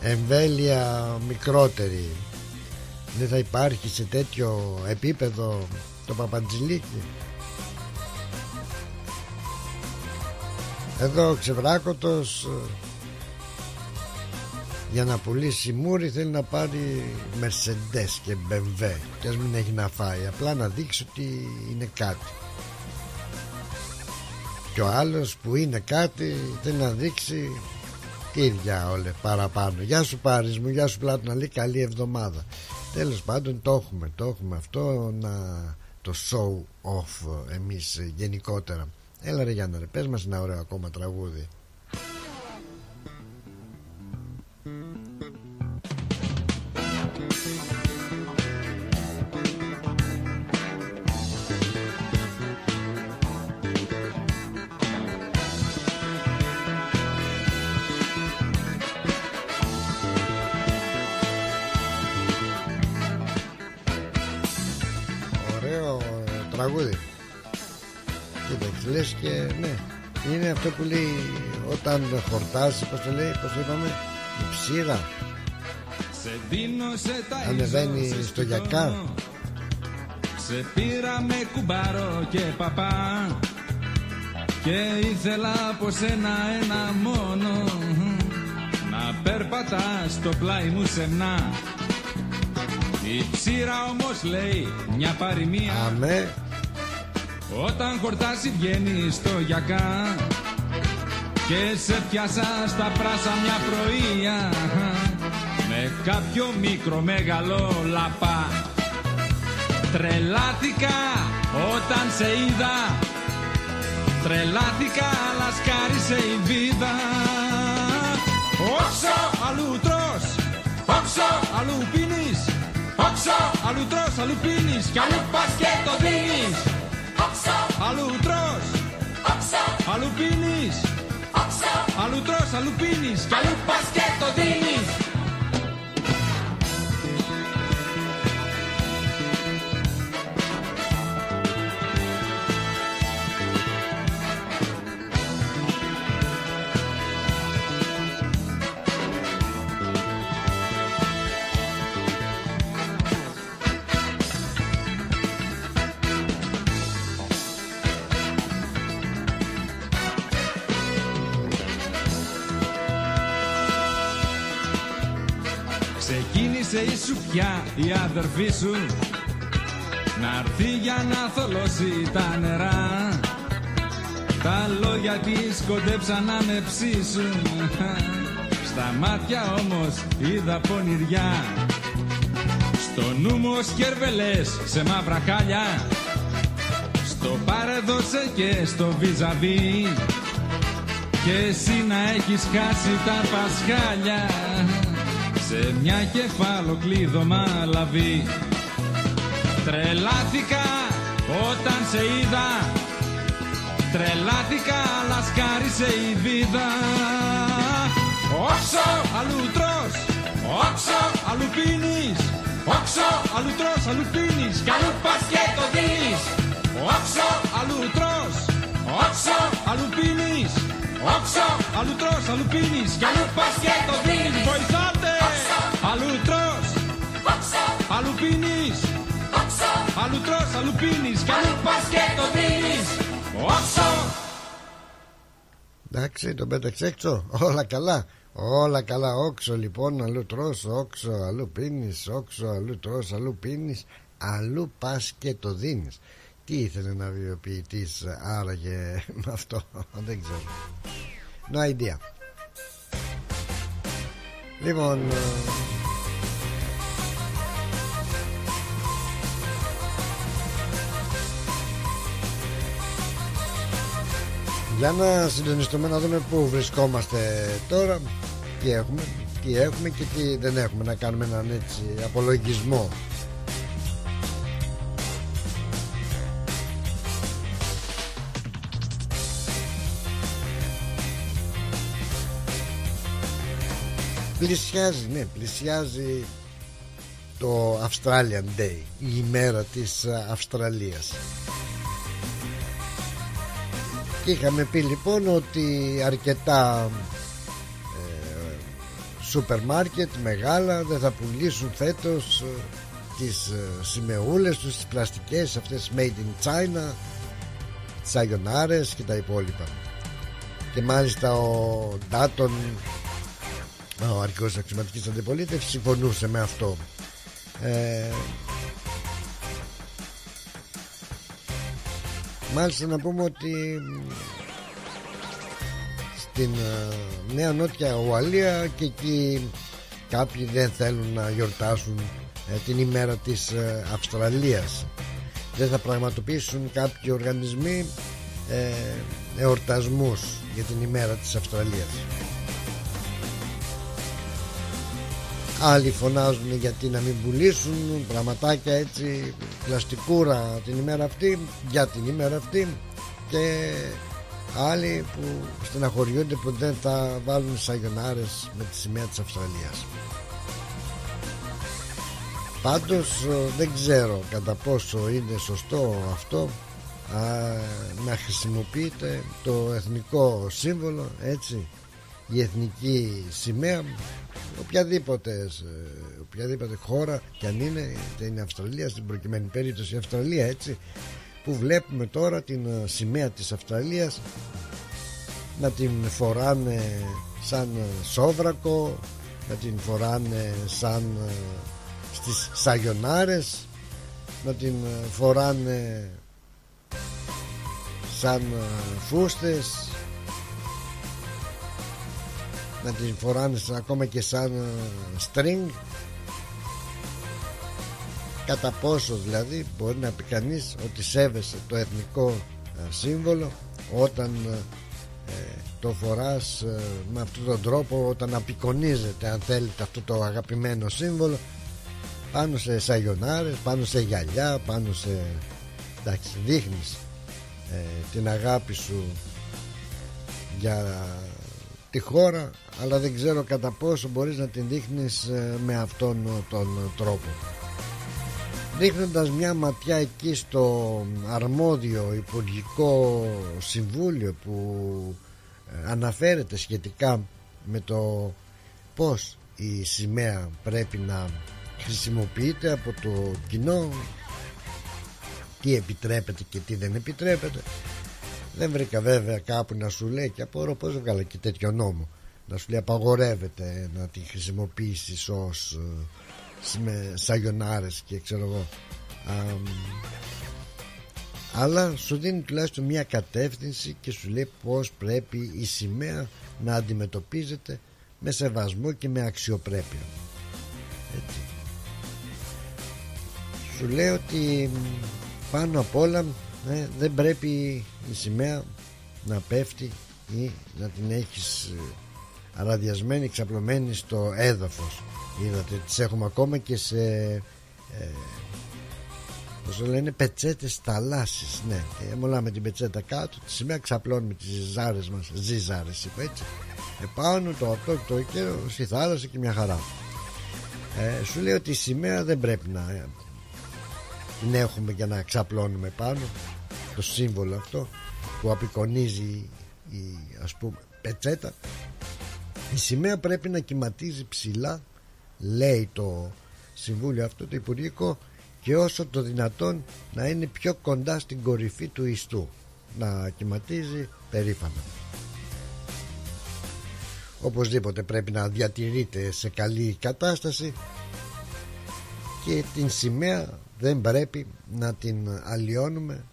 εμβέλεια μικρότερη δεν θα υπάρχει σε τέτοιο επίπεδο το παπαντζηλίκι; Εδώ ο Ξεβράκωτος ε, για να πουλήσει μούρι θέλει να πάρει Mercedes και BMW και ας μην έχει να φάει. Απλά να δείξει ότι είναι κάτι και ο άλλος που είναι κάτι θέλει να δείξει. Τι διάολε παραπάνω. Γεια σου Πάρης μου, γεια σου Πλάτωνα καλή εβδομάδα. Τέλος πάντων το έχουμε, το έχουμε αυτό να το show off εμείς γενικότερα. Έλα ρε Γιάννα ρε, πες μας ένα ωραίο ακόμα τραγούδι τραγούδι. Κοίταξε λες και ναι Είναι αυτό που λέει Όταν χορτάζει Πώς το λέει Πώς το είπαμε Η ψήρα Ανεβαίνει στο γιακά. Σε πήρα με κουμπάρο και παπά. Και ήθελα από σένα ένα μόνο Να περπατά στο πλάι μου σεμνά. Η ψήρα όμως λέει μια παροιμία. Αμέ όταν χορτάσει βγαίνει στο γιακά Και σε πιάσα στα πράσα μια πρωία Με κάποιο μικρό μεγάλο λαπά. Τρελάθηκα όταν σε είδα Τρελάθηκα αλλά σκάρισε η βίδα. Όξο αλλού τρως Όξο αλλού πίνεις Όξο αλλού τρως αλλού πίνεις Κι αλλού πας και το δίνεις Αλλού τρως. Αλλού πίνεις. Αλλού τρως, αλλού πίνεις. Κι αλλού πας και το δίνεις σου πια η αδερφή σου. Να έρθει για να θολώσει τα νερά. Τα λόγια της κοντέψαν να με ψήσουν. Στα μάτια όμως είδα πονηριά. Στο νου μου σκερβελές σε μαύρα χάλια. Στο παρεδώσε και στο βίζαβί και εσύ να έχεις χάσει τα πασχάλια σε μια κεφαλοκλείδωμα λαβή Τρελάθηκα όταν σε είδα. Τρελάθηκα αλλά σκάρισε η βίδα Όξο αλλού τρως Όξο αλλού πίνεις. Όξο αλλού τρως αλλού πίνεις. Κι αλλού πας και το δίνεις. Όξο αλλού τρως Όξο αλλού πίνεις. Όξο αλλού τρως αλλού πίνεις. Κι αλλού πας και το δίνεις. Βοηθάτε Αλλού τρως Αλλού πίνεις Αλλού τρως, αλλού πίνεις Κι αλλού πας και το δίνεις Όξο Εντάξει, τον πέταξε έξω. Όλα καλά. Όλα καλά. Όξο λοιπόν, αλλού τρως, όξο, αλλού πίνεις, όξο, αλλού τρως, αλλού πίνεις, αλλού πας και το δίνεις. Τι ήθελε να βιοποιητής άραγε με αυτό, δεν ξέρω. No idea. Λοιπόν, Για να συντονιστούμε να δούμε πού βρισκόμαστε τώρα Τι έχουμε, τι έχουμε και τι δεν έχουμε Να κάνουμε έναν έτσι απολογισμό Πλησιάζει, ναι, πλησιάζει το Australian Day Η ημέρα της Αυστραλίας. Είχαμε πει λοιπόν ότι αρκετά ε, σούπερ μάρκετ μεγάλα δεν θα πουλήσουν φέτος ε, τις ε, σημεούλες τους, τις πλαστικές αυτές made in China τις αγιονάρες και τα υπόλοιπα. Και μάλιστα ο Ντάτον ο αρχικός αξιωματικής αντιπολίτευσης συμφωνούσε με αυτό. Ε, Μάλιστα να πούμε ότι στην ε, Νέα Νότια Ουαλία και εκεί κάποιοι δεν θέλουν να γιορτάσουν ε, την ημέρα της ε, Αυστραλίας. Δεν θα πραγματοποιήσουν κάποιοι οργανισμοί εορτασμούς για την ημέρα της Αυστραλίας Άλλοι φωνάζουν γιατί να μην πουλήσουν πραγματάκια έτσι πλαστικούρα την ημέρα αυτή για την ημέρα αυτή. Και άλλοι που στεναχωριούνται που δεν θα βάλουν σαγιονάρες με τη σημαία της Αυστραλίας. Πάντως δεν ξέρω κατά πόσο είναι σωστό αυτό α, να χρησιμοποιείται το εθνικό σύμβολο έτσι η εθνική σημαία οποιαδήποτε, οποιαδήποτε χώρα και αν είναι είτε είναι Αυστραλία στην προκειμένη περίπτωση η Αυστραλία έτσι που βλέπουμε τώρα την ε, σημαία της Αυστραλίας να την φοράνε σαν ε, σόβρακο να την φοράνε σαν ε, στις σαγιονάρες να την φοράνε σαν φούστες να την φοράνε ακόμα και σαν ε, string. Κατά πόσο δηλαδή μπορεί να πει κανείς ότι σέβεσαι το εθνικό ε, σύμβολο όταν ε, το φοράς με αυτόν τον τρόπο όταν απεικονίζεται αν θέλετε αυτό το αγαπημένο σύμβολο πάνω σε σαγιονάρες, πάνω σε γυαλιά, πάνω σε... εντάξει δείχνεις την αγάπη σου για τη χώρα αλλά δεν ξέρω κατά πόσο μπορείς να την δείχνεις ε, με αυτόν τον τρόπο. Δείχνοντας μια ματιά εκεί στο αρμόδιο Υπουργικό Συμβούλιο που ε, αναφέρεται σχετικά με το πως η σημαία πρέπει να χρησιμοποιείται από το κοινό τι επιτρέπεται και τι δεν επιτρέπεται δεν βρήκα βέβαια κάπου να σου λέει και απορώ πως βγάλα και τέτοιο νόμο. Να σου λέει απαγορεύεται να τη χρησιμοποιήσεις ως ε, με σαγιονάρες και ξέρω εγώ. Αλλά σου δίνει τουλάχιστον μια κατεύθυνση και σου λέει πως πρέπει η σημαία να αντιμετωπίζεται με σεβασμό και με αξιοπρέπεια. Έτσι. Σου λέει ότι πάνω απ' όλα ε, δεν πρέπει η σημαία να πέφτει ή να την έχεις ε, αραδιασμένη, εξαπλωμένη στο έδαφος. Είδατε τις έχουμε ακόμα και σε ε, πώς λένε πετσέτες θαλάσσης ναι, ε, μολάμε την πετσέτα κάτω τη σημαία ξαπλώνουμε τις ζάρες μας ζυζάρες είπα έτσι. Επάνω το αυτό και το εκεί στη θάλασσα και μια χαρά. Ε, σου λέει ότι η σημαία δεν πρέπει να ε, την έχουμε για να ξαπλώνουμε πάνω το σύμβολο αυτό που απεικονίζει η ας πούμε πετσέτα. Η σημαία πρέπει να κυματίζει ψηλά λέει το συμβούλιο αυτό το υπουργικό και όσο το δυνατόν να είναι πιο κοντά στην κορυφή του ιστού. Να κυματίζει περήφανα. Οπωσδήποτε πρέπει να διατηρείται σε καλή κατάσταση και την σημαία δεν πρέπει να την αλλοιώνουμε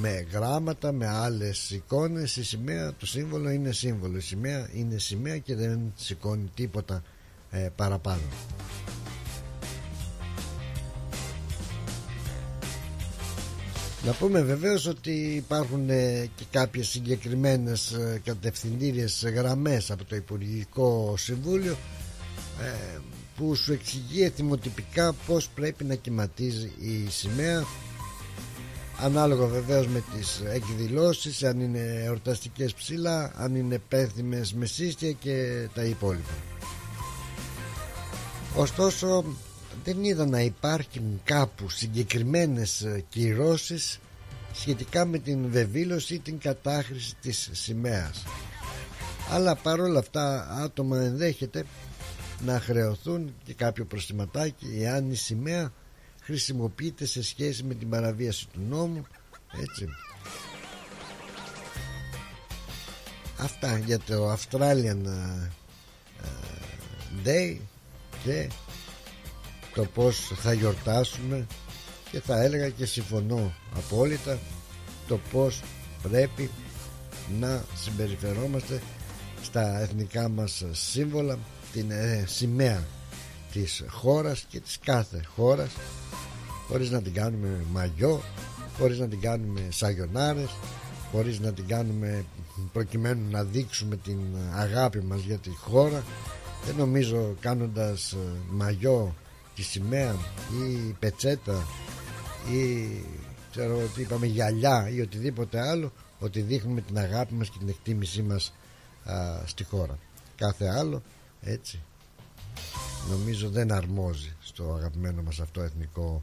με γράμματα, με άλλες εικόνες. Η σημαία, το σύμβολο είναι σύμβολο. Η σημαία είναι σημαία και δεν σηκώνει τίποτα ε, παραπάνω. Να πούμε βεβαίως ότι υπάρχουν ε, και κάποιες συγκεκριμένες ε, κατευθυντήριες γραμμές από το Υπουργικό Συμβούλιο ε, που σου εξηγεί εθιμοτυπικά πως πρέπει να κυματίζει η σημαία ανάλογα βεβαίως με τις εκδηλώσεις αν είναι εορταστικές ψηλά αν είναι πέθυμες μεσίστια και τα υπόλοιπα. Ωστόσο δεν είδα να υπάρχουν κάπου συγκεκριμένες κυρώσεις σχετικά με την βεβήλωση ή την κατάχρηση της σημαίας. Αλλά παρόλα αυτά άτομα ενδέχεται να χρεωθούν και κάποιο προστιματάκι εάν η σημαία χρησιμοποιείται σε σχέση με την παραβίαση του νόμου έτσι. Αυτά για το Australian ε, ε, Day και το πως θα γιορτάσουμε και θα έλεγα και συμφωνώ απόλυτα το πως πρέπει να συμπεριφερόμαστε στα εθνικά μας σύμβολα την ε, σημαία της χώρας και της κάθε χώρας χωρίς να την κάνουμε μαγιό χωρίς να την κάνουμε σαγιονάρες χωρίς να την κάνουμε προκειμένου να δείξουμε την αγάπη μας για τη χώρα δεν νομίζω κάνοντας ε, μαγιό τη σημαία ή πετσέτα ή ξέρω ότι είπαμε γυαλιά ή οτιδήποτε άλλο ότι δείχνουμε την αγάπη μας και την εκτίμησή μας στη χώρα. Κάθε άλλο έτσι νομίζω δεν αρμόζει στο αγαπημένο μας αυτό εθνικό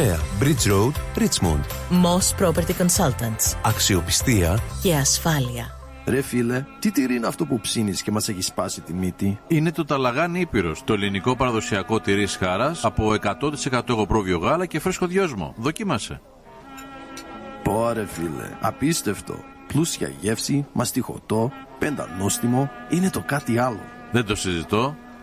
Bridge Road, Richmond. Moss Property Consultants. Αξιοπιστία και ασφάλεια. Ρε φίλε, τι τυρί είναι αυτό που ψήνεις και μας έχει σπάσει τη μύτη; Είναι το Ταλαγάνι Ήπειρος, το ελληνικό παραδοσιακό τυρί χάρας από 100% εγωπρόβιο γάλα και φρέσκο δυόσμο. Δοκίμασε. Πόρε φίλε, απίστευτο. Πλούσια γεύση, μαστιχωτό, πεντανόστιμο, είναι το κάτι άλλο. Δεν το συζητώ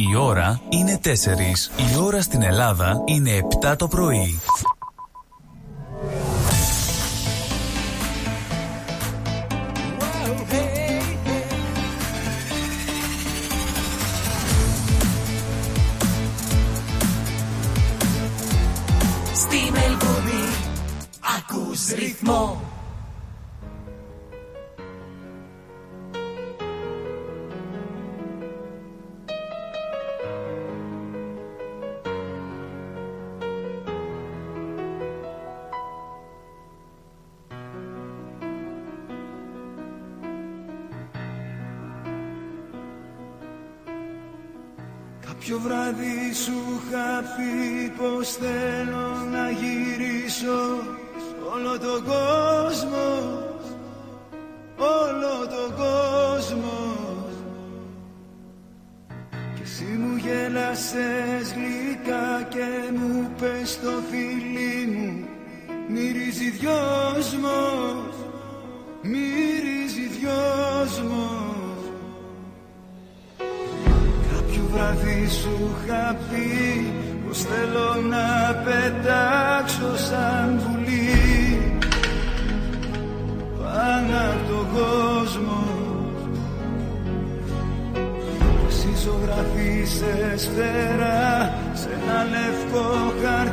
Η ώρα είναι 4. Η ώρα στην Ελλάδα είναι 7 το πρωί. Στη Μελβούνι ακούς ρυθμό Κάποιο βράδυ σου είχα πει πως θέλω να γυρίσω όλο τον κόσμο όλο τον κόσμο. Και εσύ μου γέλασες γλυκά και μου πες το φίλι μου μυρίζει δυόσμος είχα πει πως θέλω να πετάξω σαν βουλή πάνω από τον κόσμο. Εσύ ζωγραφίσες φτερά σε ένα λευκό χαρτί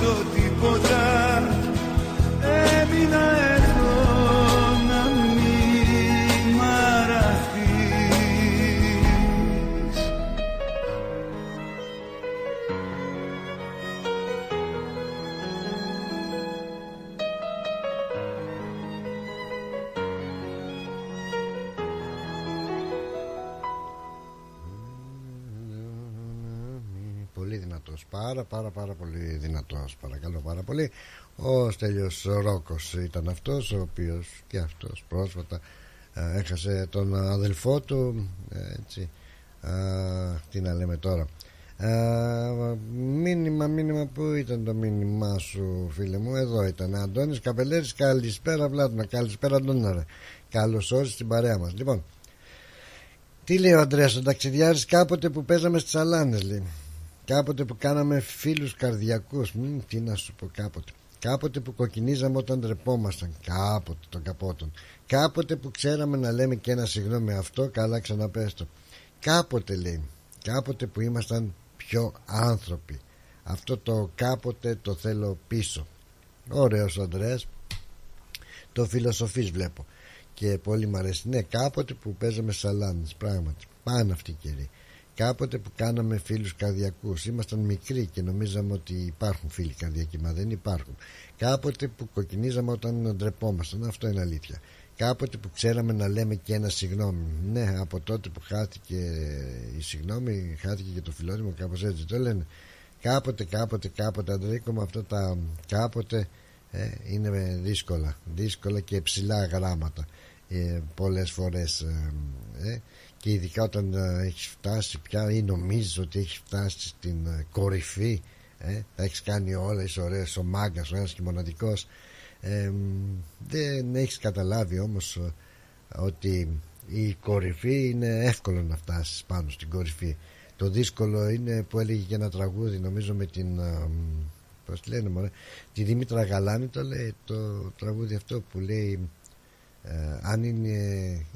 στο τίποτα πάρα πάρα πάρα πολύ δυνατός Παρακαλώ πάρα πολύ. Ο Στέλιος Ρόκος ήταν αυτός Ο οποίος και αυτός πρόσφατα ε, Έχασε τον αδελφό του ε, Έτσι. Α, Τι να λέμε τώρα. Α, μήνυμα, μήνυμα που ήταν το μήνυμά σου φίλε μου; Εδώ ήταν Αντώνης Καπελέρης Καλησπέρα Βλάτνα Καλησπέρα Αντώνα Καλώς όρισες στην παρέα μας. Λοιπόν τι λέει ο Αντρέας ο ταξιδιάρης κάποτε που παίζαμε στις Αλάνες λέει Κάποτε που κάναμε φίλους καρδιακούς Μ, Τι να σου πω κάποτε. Κάποτε που κοκκινίζαμε όταν ντρεπόμασταν Κάποτε τον καπότον. Κάποτε που ξέραμε να λέμε και ένα συγγνώμη αυτό Καλά ξαναπέστο Κάποτε λέει Κάποτε που ήμασταν πιο άνθρωποι. Αυτό το κάποτε το θέλω πίσω. Ωραίος ο Ανδρέας. Το φιλοσοφείς βλέπω. Και πολύ μου αρέσει. Ναι κάποτε που παίζαμε σαλάνες Πράγματι. Πάνε αυτοί οι καιροί Κάποτε που κάναμε φίλους καρδιακούς Ήμασταν μικροί και νομίζαμε ότι υπάρχουν φίλοι καρδιακοί Μα δεν υπάρχουν. Κάποτε που κοκκινίζαμε όταν ντρεπόμασταν Αυτό είναι αλήθεια. Κάποτε που ξέραμε να λέμε και ένα συγγνώμη ναι από τότε που χάθηκε η συγγνώμη χάθηκε και το φιλότιμο κάπως έτσι το λένε. Κάποτε κάποτε κάποτε Αντρίκο με αυτά τα κάποτε ε, είναι δύσκολα. Δύσκολα και ψηλά γράμματα ε, πολλές φορές ε, ε και ειδικά όταν ε, έχεις φτάσει πια ή νομίζεις ότι έχεις φτάσει στην ε, κορυφή ε, θα έχεις κάνει όλα είσαι ωραίες ο μάγκας ο ένας και μοναδικός. Δεν έχεις καταλάβει όμως ότι η κορυφή είναι εύκολο να φτάσεις πάνω στην κορυφή. Το δύσκολο είναι που έλεγε και ένα τραγούδι νομίζω με την πώς λένε μωρέ, τη Δήμητρα Γαλάνη το λέει το τραγούδι αυτό που λέει ε, αν είναι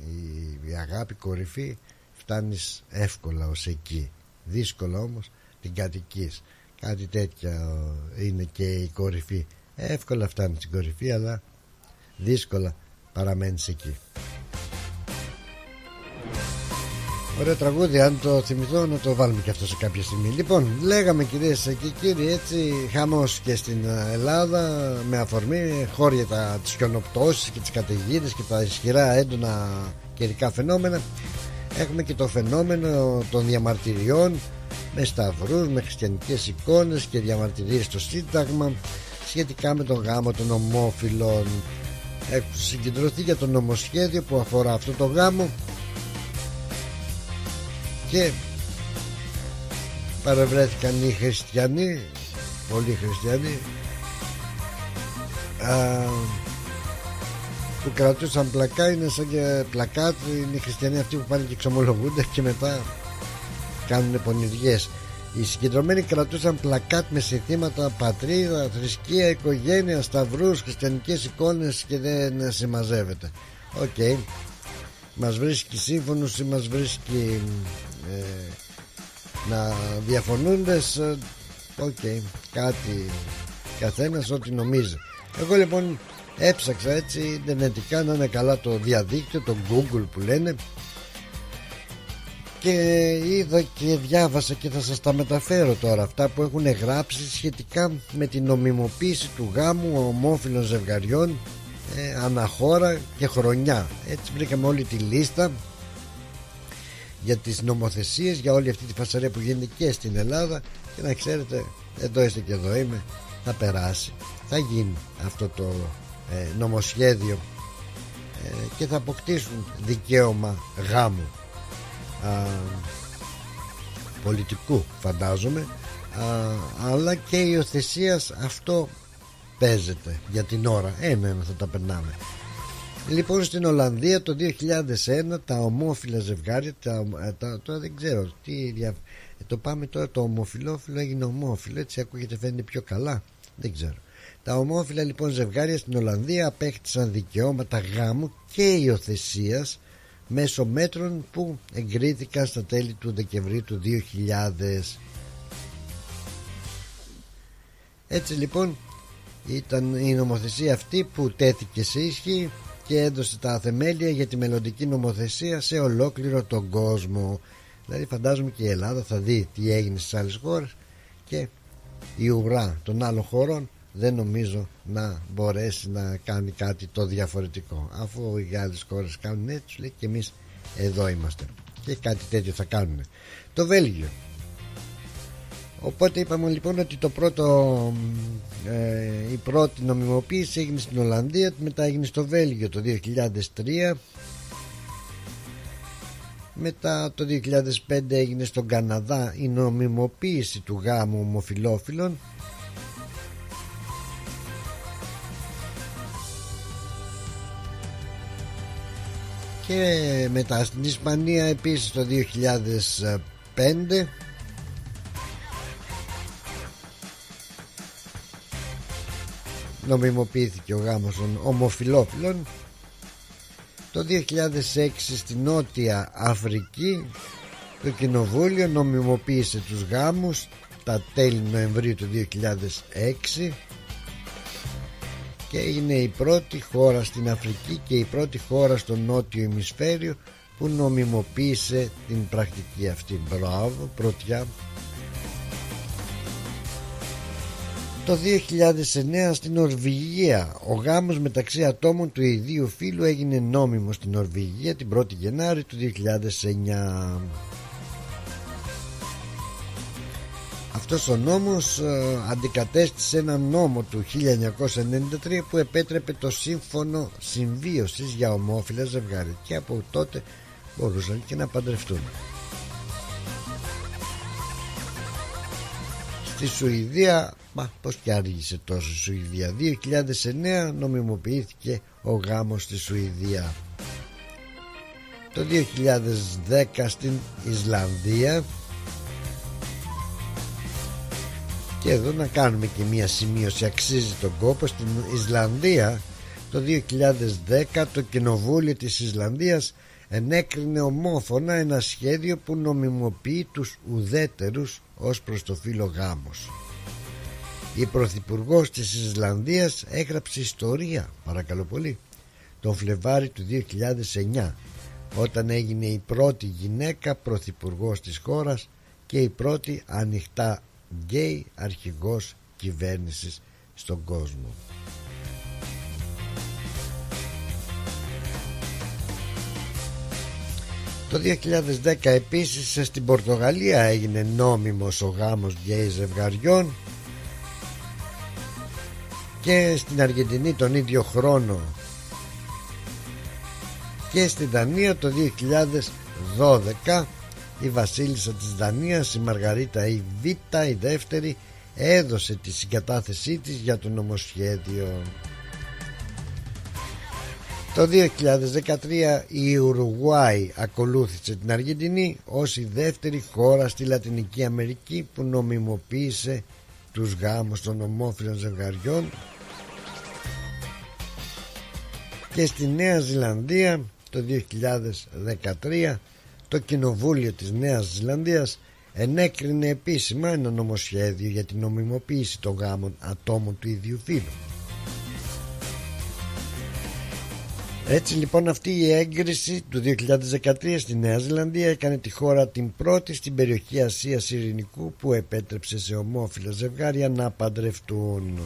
η, η, αγάπη κορυφή φτάνεις εύκολα ως εκεί. Δύσκολα όμως την κατοικείς. Κάτι τέτοια είναι και η κορυφή. Εύκολα φτάνεις στην κορυφή αλλά δύσκολα παραμένεις εκεί Ωραίο τραγούδι, αν το θυμηθώ να το βάλουμε και αυτό σε κάποια στιγμή. Λοιπόν, λέγαμε κυρίες και κύριοι, έτσι χαμός και στην Ελλάδα με αφορμή χώρια τα, τις χιονοπτώσεις και τις καταιγίδες και τα ισχυρά έντονα καιρικά φαινόμενα. Έχουμε και το φαινόμενο των διαμαρτυριών με σταυρούς, με χριστιανικές εικόνες και διαμαρτυρίες στο Σύνταγμα σχετικά με τον γάμο των ομόφυλων. Έχω συγκεντρωθεί για το νομοσχέδιο που αφορά αυτό το γάμο και παρευρέθηκαν οι χριστιανοί πολλοί χριστιανοί α, που κρατούσαν πλακά είναι σαν και πλακάτ είναι οι χριστιανοί αυτοί που πάνε και εξομολογούνται και μετά κάνουν πονηριές οι συγκεντρωμένοι κρατούσαν πλακάτ με συνθήματα πατρίδα, θρησκεία, οικογένεια, σταυρούς, χριστιανικές εικόνες και δεν συμμαζεύεται. OK. Okay. Μας βρίσκει σύμφωνος ή μας βρίσκει ε, να διαφωνούντες ε, OK okay, κάτι καθένας ό,τι νομίζει. Εγώ λοιπόν έψαξα έτσι ιντερνετικά να είναι καλά το διαδίκτυο το Google που λένε. Και είδα και διάβασα και θα σας τα μεταφέρω τώρα αυτά που έχουν γράψει σχετικά με την νομιμοποίηση του γάμου ομόφυλων ζευγαριών ε, ανά χώρα και χρονιά. Έτσι βρήκαμε όλη τη λίστα για τις νομοθεσίες για όλη αυτή τη φασαρία που γίνεται και στην Ελλάδα. Και να ξέρετε εδώ είστε και εδώ είμαι θα περάσει θα γίνει αυτό το ε, νομοσχέδιο ε, και θα αποκτήσουν δικαίωμα γάμου. Α, πολιτικού φαντάζομαι. Α, αλλά και υιοθεσία αυτό παίζεται για την ώρα. Ένα-ένα θα τα περνάμε Λοιπόν στην Ολλανδία το 2001 τα ομόφυλα ζευγάρια τα, ε, τα, τώρα δεν ξέρω τι δια... Ε, το πάμε τώρα το ομοφυλόφιλο έγινε ομόφυλο έτσι ακούγεται φαίνεται πιο καλά δεν ξέρω. Τα ομόφυλα λοιπόν ζευγάρια στην Ολλανδία απέκτησαν δικαιώματα γάμου και υιοθεσίας μέσω μέτρων που εγκρίθηκαν στα τέλη του Δεκεμβρίου του 2000 έτσι λοιπόν ήταν η νομοθεσία αυτή που τέθηκε σε ίσχυ και έδωσε τα θεμέλια για τη μελλοντική νομοθεσία σε ολόκληρο τον κόσμο. Δηλαδή φαντάζομαι και η Ελλάδα θα δει τι έγινε στις άλλες χώρες και η ουρά των άλλων χωρών δεν νομίζω να μπορέσει να κάνει κάτι το διαφορετικό. Αφού οι άλλες χώρες κάνουν έτσι λέει και εμείς εδώ είμαστε. Και κάτι τέτοιο θα κάνουν το Βέλγιο Οπότε είπαμε λοιπόν ότι το πρώτο, ε, η πρώτη νομιμοποίηση έγινε στην Ολλανδία, μετά έγινε στο Βέλγιο το 2003. Μετά το 2005 έγινε στον Καναδά η νομιμοποίηση του γάμου ομοφιλόφιλων και μετά στην Ισπανία επίσης το 2005 νομιμοποιήθηκε ο γάμος των ομοφιλόφιλων το 2006 στη Νότια Αφρική το κοινοβούλιο νομιμοποίησε τους γάμους τα τέλη Νοεμβρίου του 2006 και είναι η πρώτη χώρα στην Αφρική και η πρώτη χώρα στο νότιο ημισφαίριο που νομιμοποίησε την πρακτική αυτή. Μπράβο πρωτιά Το 2009 στην Νορβηγία ο γάμος μεταξύ ατόμων του ιδίου φύλου έγινε νόμιμο στην Νορβηγία την 1η Γενάρη του 2009. Αυτός ο νόμος ε, αντικατέστησε ένα νόμο του 1993 που επέτρεπε το σύμφωνο συμβίωσης για ομόφυλα ζευγάρι και από τότε μπορούσαν και να παντρευτούν. Στη Σουηδία, μα πως και άργησε τόσο η Σουηδία. 2009 νομιμοποιήθηκε ο γάμος στη Σουηδία. Το 2010 στην Ισλανδία. Και εδώ να κάνουμε και μία σημείωση. Αξίζει τον κόπο στην Ισλανδία. Το 2010 το κοινοβούλιο της Ισλανδίας ενέκρινε ομόφωνα ένα σχέδιο που νομιμοποιεί τους ουδέτερους ως προς το φύλλο γάμος. Η Πρωθυπουργός της Ισλανδίας έγραψε ιστορία, παρακαλώ πολύ, τον Φλεβάρι του 2009 όταν έγινε η πρώτη γυναίκα πρωθυπουργός της χώρας και η πρώτη ανοιχτά γκέι αρχηγός κυβέρνησης στον κόσμο. Το 2010 επίσης στην Πορτογαλία έγινε νόμιμος ο γάμος γκέι ζευγαριών και στην Αργεντινή τον ίδιο χρόνο και στην Δανία το 2012 η βασίλισσα της Δανίας η Μαργαρίτα η Β η δεύτερη έδωσε τη συγκατάθεσή της για το νομοσχέδιο το 2013 η Ουρουγουάη ακολούθησε την Αργεντινή ως η δεύτερη χώρα στη Λατινική Αμερική που νομιμοποίησε τους γάμους των ομόφυλων ζευγαριών και στη Νέα Ζηλανδία το 2013 το Κοινοβούλιο της Νέας Ζηλανδίας ενέκρινε επίσημα ένα νομοσχέδιο για την νομιμοποίηση των γάμων ατόμων του ίδιου φύλου. Έτσι λοιπόν αυτή η έγκριση του 2013 στη Νέα Ζηλανδία έκανε τη χώρα την πρώτη στην περιοχή Ασίας Ειρηνικού που επέτρεψε σε ομόφυλα ζευγάρια να παντρευτούν.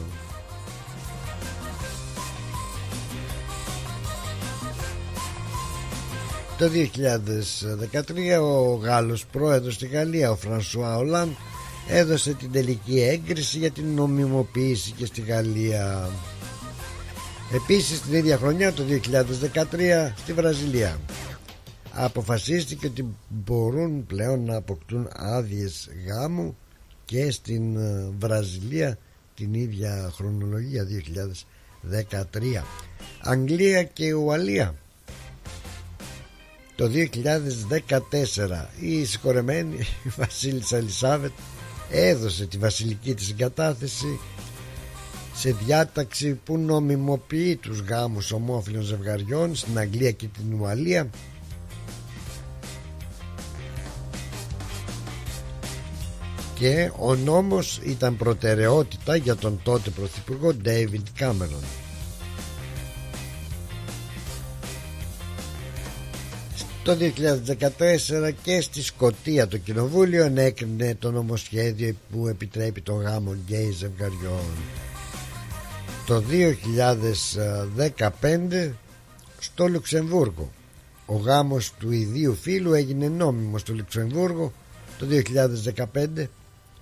Το 2013 ο Γάλλος πρόεδρος στη Γαλλία ο Φρανσουά Ολάν έδωσε την τελική έγκριση για την νομιμοποίηση και στη Γαλλία. Επίσης την ίδια χρονιά το 2013 στη Βραζιλία αποφασίστηκε ότι μπορούν πλέον να αποκτούν άδειες γάμου και στην ε, Βραζιλία την ίδια χρονολογία 2013 Αγγλία και Ουαλία. Το 2014 η συγχωρεμένη Βασίλισσα Ελισάβετ έδωσε τη βασιλική της εγκατάθεση σε διάταξη που νομιμοποιεί τους γάμους ομόφυλων ζευγαριών στην Αγγλία και την Ουαλία και ο νόμος ήταν προτεραιότητα για τον τότε Πρωθυπουργό David Cameron Το 2014 και στη Σκοτία το Κοινοβούλιο ενέκρινε το νομοσχέδιο που επιτρέπει τον γάμο γκέι ζευγαριών. Το 2015 στο Λουξεμβούργο ο γάμος του ιδίου φίλου έγινε νόμιμο στο Λουξεμβούργο το 2015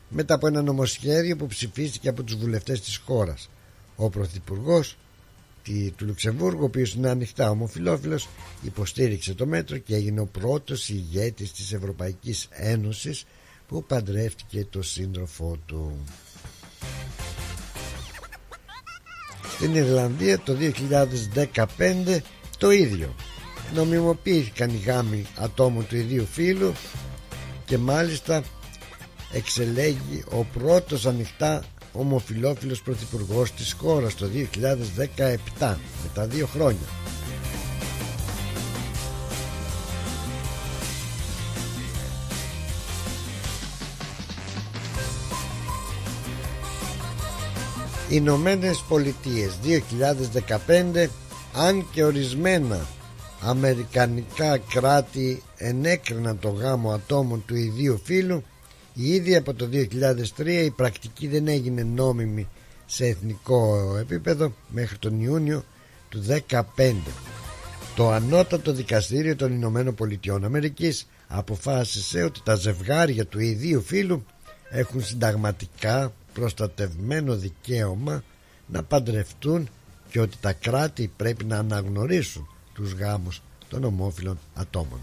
μετά από ένα νομοσχέδιο που ψηφίστηκε από τους βουλευτές της χώρας. Ο Πρωθυπουργός του Λουξεμβούργου, ο οποίος είναι ανοιχτά ομοφιλόφιλος, υποστήριξε το μέτρο και έγινε ο πρώτος ηγέτης της Ευρωπαϊκής Ένωσης που παντρεύτηκε το σύντροφό του. Στην Ιρλανδία το 2015 το ίδιο. Νομιμοποιήθηκαν οι γάμοι ατόμων του ιδίου φύλου και μάλιστα εξελέγει ο πρώτος ανοιχτά ομοφιλόφιλος πρωθυπουργός της χώρας το 2017 μετά δύο χρόνια Ηνωμένες Πολιτείες 2015 αν και ορισμένα αμερικανικά κράτη ενέκριναν το γάμο ατόμων του ιδίου φύλου Ήδη από το 2003 η πρακτική δεν έγινε νόμιμη σε εθνικό επίπεδο μέχρι τον Ιούνιο του 2015. Το ανώτατο δικαστήριο των Ηνωμένων Πολιτειών Αμερικής αποφάσισε ότι τα ζευγάρια του ιδίου φύλου έχουν συνταγματικά προστατευμένο δικαίωμα να παντρευτούν και ότι τα κράτη πρέπει να αναγνωρίσουν τους γάμους των ομόφυλων ατόμων.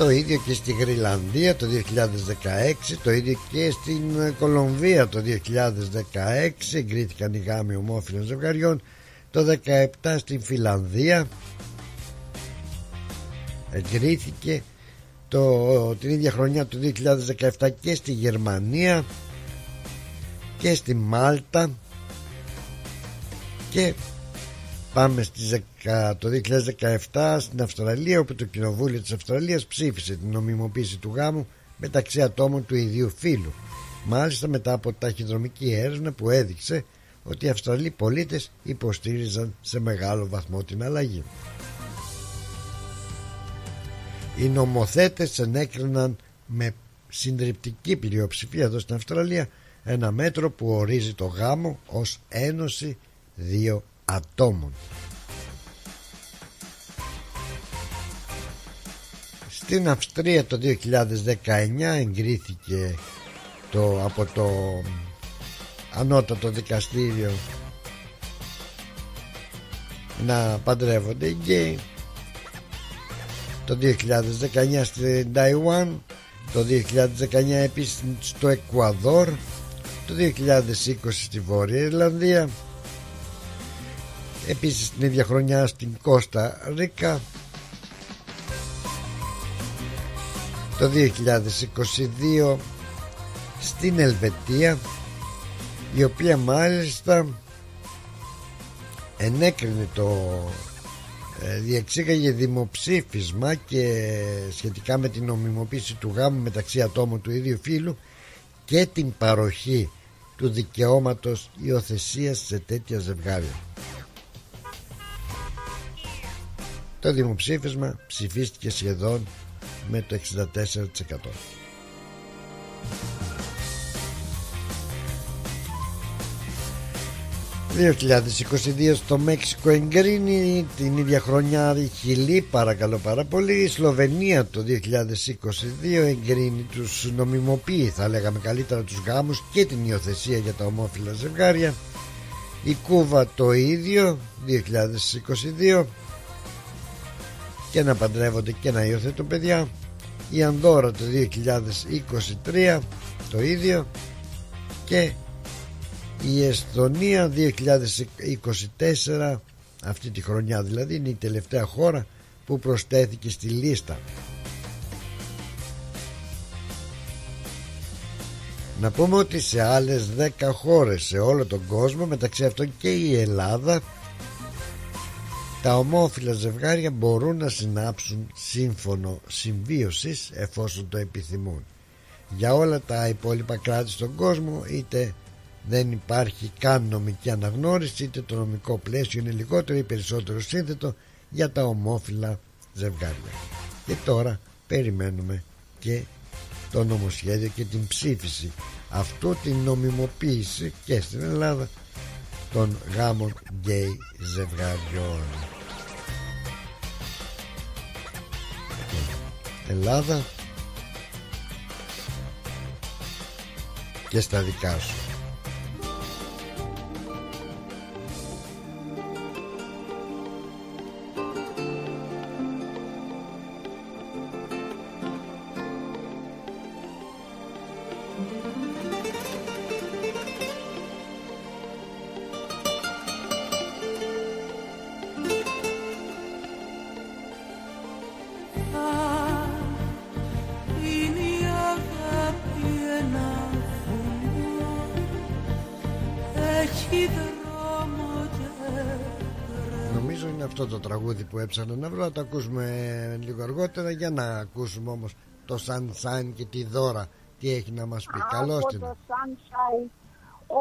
Το ίδιο και στη Γρυλανδία το 2016 Το ίδιο και στην Κολομβία το 2016 Εγκρίθηκαν οι γάμοι ομόφυλων ζευγαριών. Το 2017 στην Φιλανδία Εγκρίθηκε το, την ίδια χρονιά του 2017 και στη Γερμανία και στη Μάλτα και Πάμε στις, το 2017 στην Αυστραλία όπου το Κοινοβούλιο της Αυστραλίας ψήφισε την νομιμοποίηση του γάμου μεταξύ ατόμων του ιδίου φύλου. Μάλιστα μετά από ταχυδρομική έρευνα που έδειξε ότι οι Αυστραλοί πολίτες υποστήριζαν σε μεγάλο βαθμό την αλλαγή. Οι νομοθέτες ενέκριναν με συντριπτική πλειοψηφία εδώ στην Αυστραλία ένα μέτρο που ορίζει το γάμο ως ένωση δύο ατόμων. Στην Αυστρία το 2019 εγκρίθηκε το, από το ανώτατο δικαστήριο να παντρεύονται οι γκέι το 2019 στην Ταϊουάν το 2019 επίσης στο Εκουαδόρ το 2020 στη Βόρεια Ιρλανδία επίσης την ίδια χρονιά στην Κώστα Ρίκα το 2022 στην Ελβετία η οποία μάλιστα ενέκρινε το ε, διεξήγαγε δημοψήφισμα και σχετικά με την νομιμοποίηση του γάμου μεταξύ ατόμων του ίδιου φύλου και την παροχή του δικαιώματος υιοθεσίας σε τέτοια ζευγάρια. Το δημοψήφισμα ψηφίστηκε σχεδόν με το 64%. 2022 στο Μέξικο εγκρίνει την ίδια χρονιά η Χιλή παρακαλώ πάρα πολύ. Η Σλοβενία το 2022 εγκρίνει τους νομιμοποιεί θα λέγαμε καλύτερα τους γάμους και την υιοθεσία για τα ομόφυλα ζευγάρια. Η Κούβα το ίδιο 2022 και να παντρεύονται και να υιοθετούν παιδιά. Η Ανδόρα το 2023 το ίδιο. Και η Εσθονία 2024 αυτή τη χρονιά δηλαδή είναι η τελευταία χώρα που προσθέθηκε στη λίστα. Να πούμε ότι σε άλλες 10 χώρες σε όλο τον κόσμο μεταξύ αυτών και η Ελλάδα τα ομόφυλα ζευγάρια μπορούν να συνάψουν σύμφωνο συμβίωσης εφόσον το επιθυμούν. Για όλα τα υπόλοιπα κράτη στον κόσμο είτε δεν υπάρχει καν νομική αναγνώριση είτε το νομικό πλαίσιο είναι λιγότερο ή περισσότερο σύνθετο για τα ομόφυλα ζευγάρια. Και τώρα περιμένουμε και το νομοσχέδιο και την ψήφιση αυτού την νομιμοποίηση και στην Ελλάδα των γάμων γκέι ζευγαριών. Ελλάδα και στα δικά σου. Που έψανα να βρω, το ακούσουμε λίγο αργότερα για να ακούσουμε όμως το Sunshine και τη Δώρα τι έχει να μας πει. Καλώς την. το Sunshine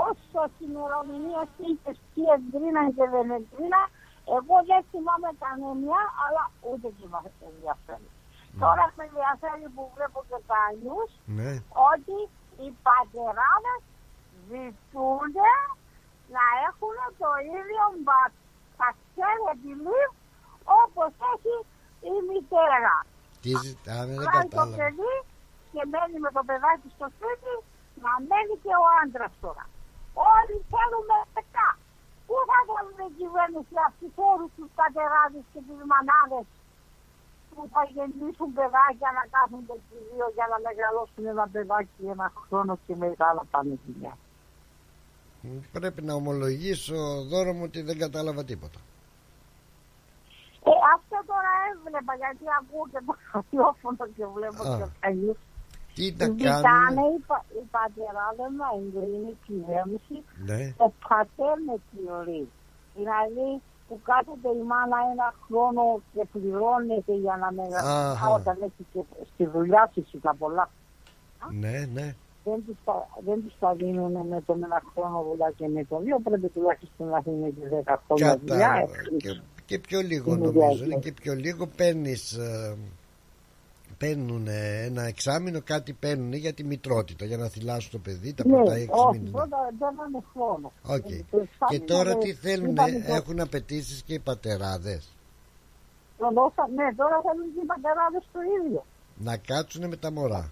όσο στην ημερομηνία είχε τι εγκρίναν και δεν εγκρίναν, εγώ δεν θυμάμαι κανένα, αλλά ούτε και με ενδιαφέρει. Τώρα με ενδιαφέρει που βλέπω και τα νιους, Ναι. ότι οι πατεράδες ζητούν να έχουν το ίδιο παξέλε leave όπως έχει η μητέρα. Τι ζητάνε, δεν Πάει το κατάλαβα. παιδί και μένει με το παιδάκι στο σπίτι, να μένει και ο άντρας τώρα. Όλοι θέλουμε μετά. Πού θα βάλουν η κυβέρνηση αυτού όλου τους πατεράδες και τι μανάδες που θα γεννήσουν παιδάκια να κάθονται και οι δύο για να μεγαλώσουν ένα παιδάκι ένα χρόνο και μετά να πάνε δουλειά. Πρέπει να ομολογήσω δώρο μου ότι δεν κατάλαβα τίποτα. Ε, αυτό τώρα έβλεπα γιατί ακούω και το ραδιόφωνο και βλέπω Α. και καλή. Τι να Ζητάνε κάνουμε. οι, πα, οι πατεράδες να εγκρίνει η κυβέρνηση Ναι. το πατέρνε θεωρεί. Δηλαδή που κάθεται η μάνα ένα χρόνο και πληρώνεται για να μεγαλώσει Αχα. όταν έχει και στη δουλειά φυσικά πολλά. Ναι, ναι. Δεν τους, τα, δεν τους τα δίνουν με τον ένα χρόνο δουλειά και με τον δύο. Πρέπει τουλάχιστον να έχουν και δέκα χρόνια δουλειά. Κατάλαβα. Και, και πιο λίγο Είναι νομίζω. διάρκεια. Είναι και πιο λίγο παίρνεις. Παίρνουν ένα εξάμηνο, κάτι παίρνουν για τη μητρότητα, για να θηλάσουν το παιδί τα Ναι, πρώτα έξι όχι, μήνες. πρώτα δεν είναι χρόνο. Οκ. Το Και εξάμηνο τώρα δεν- τι θέλουν, ήταν το- έχουν απαιτήσεις και οι πατεράδες; το δώσα- Ναι, τώρα θέλουν και οι πατεράδες το ίδιο. Να κάτσουν με τα μωρά.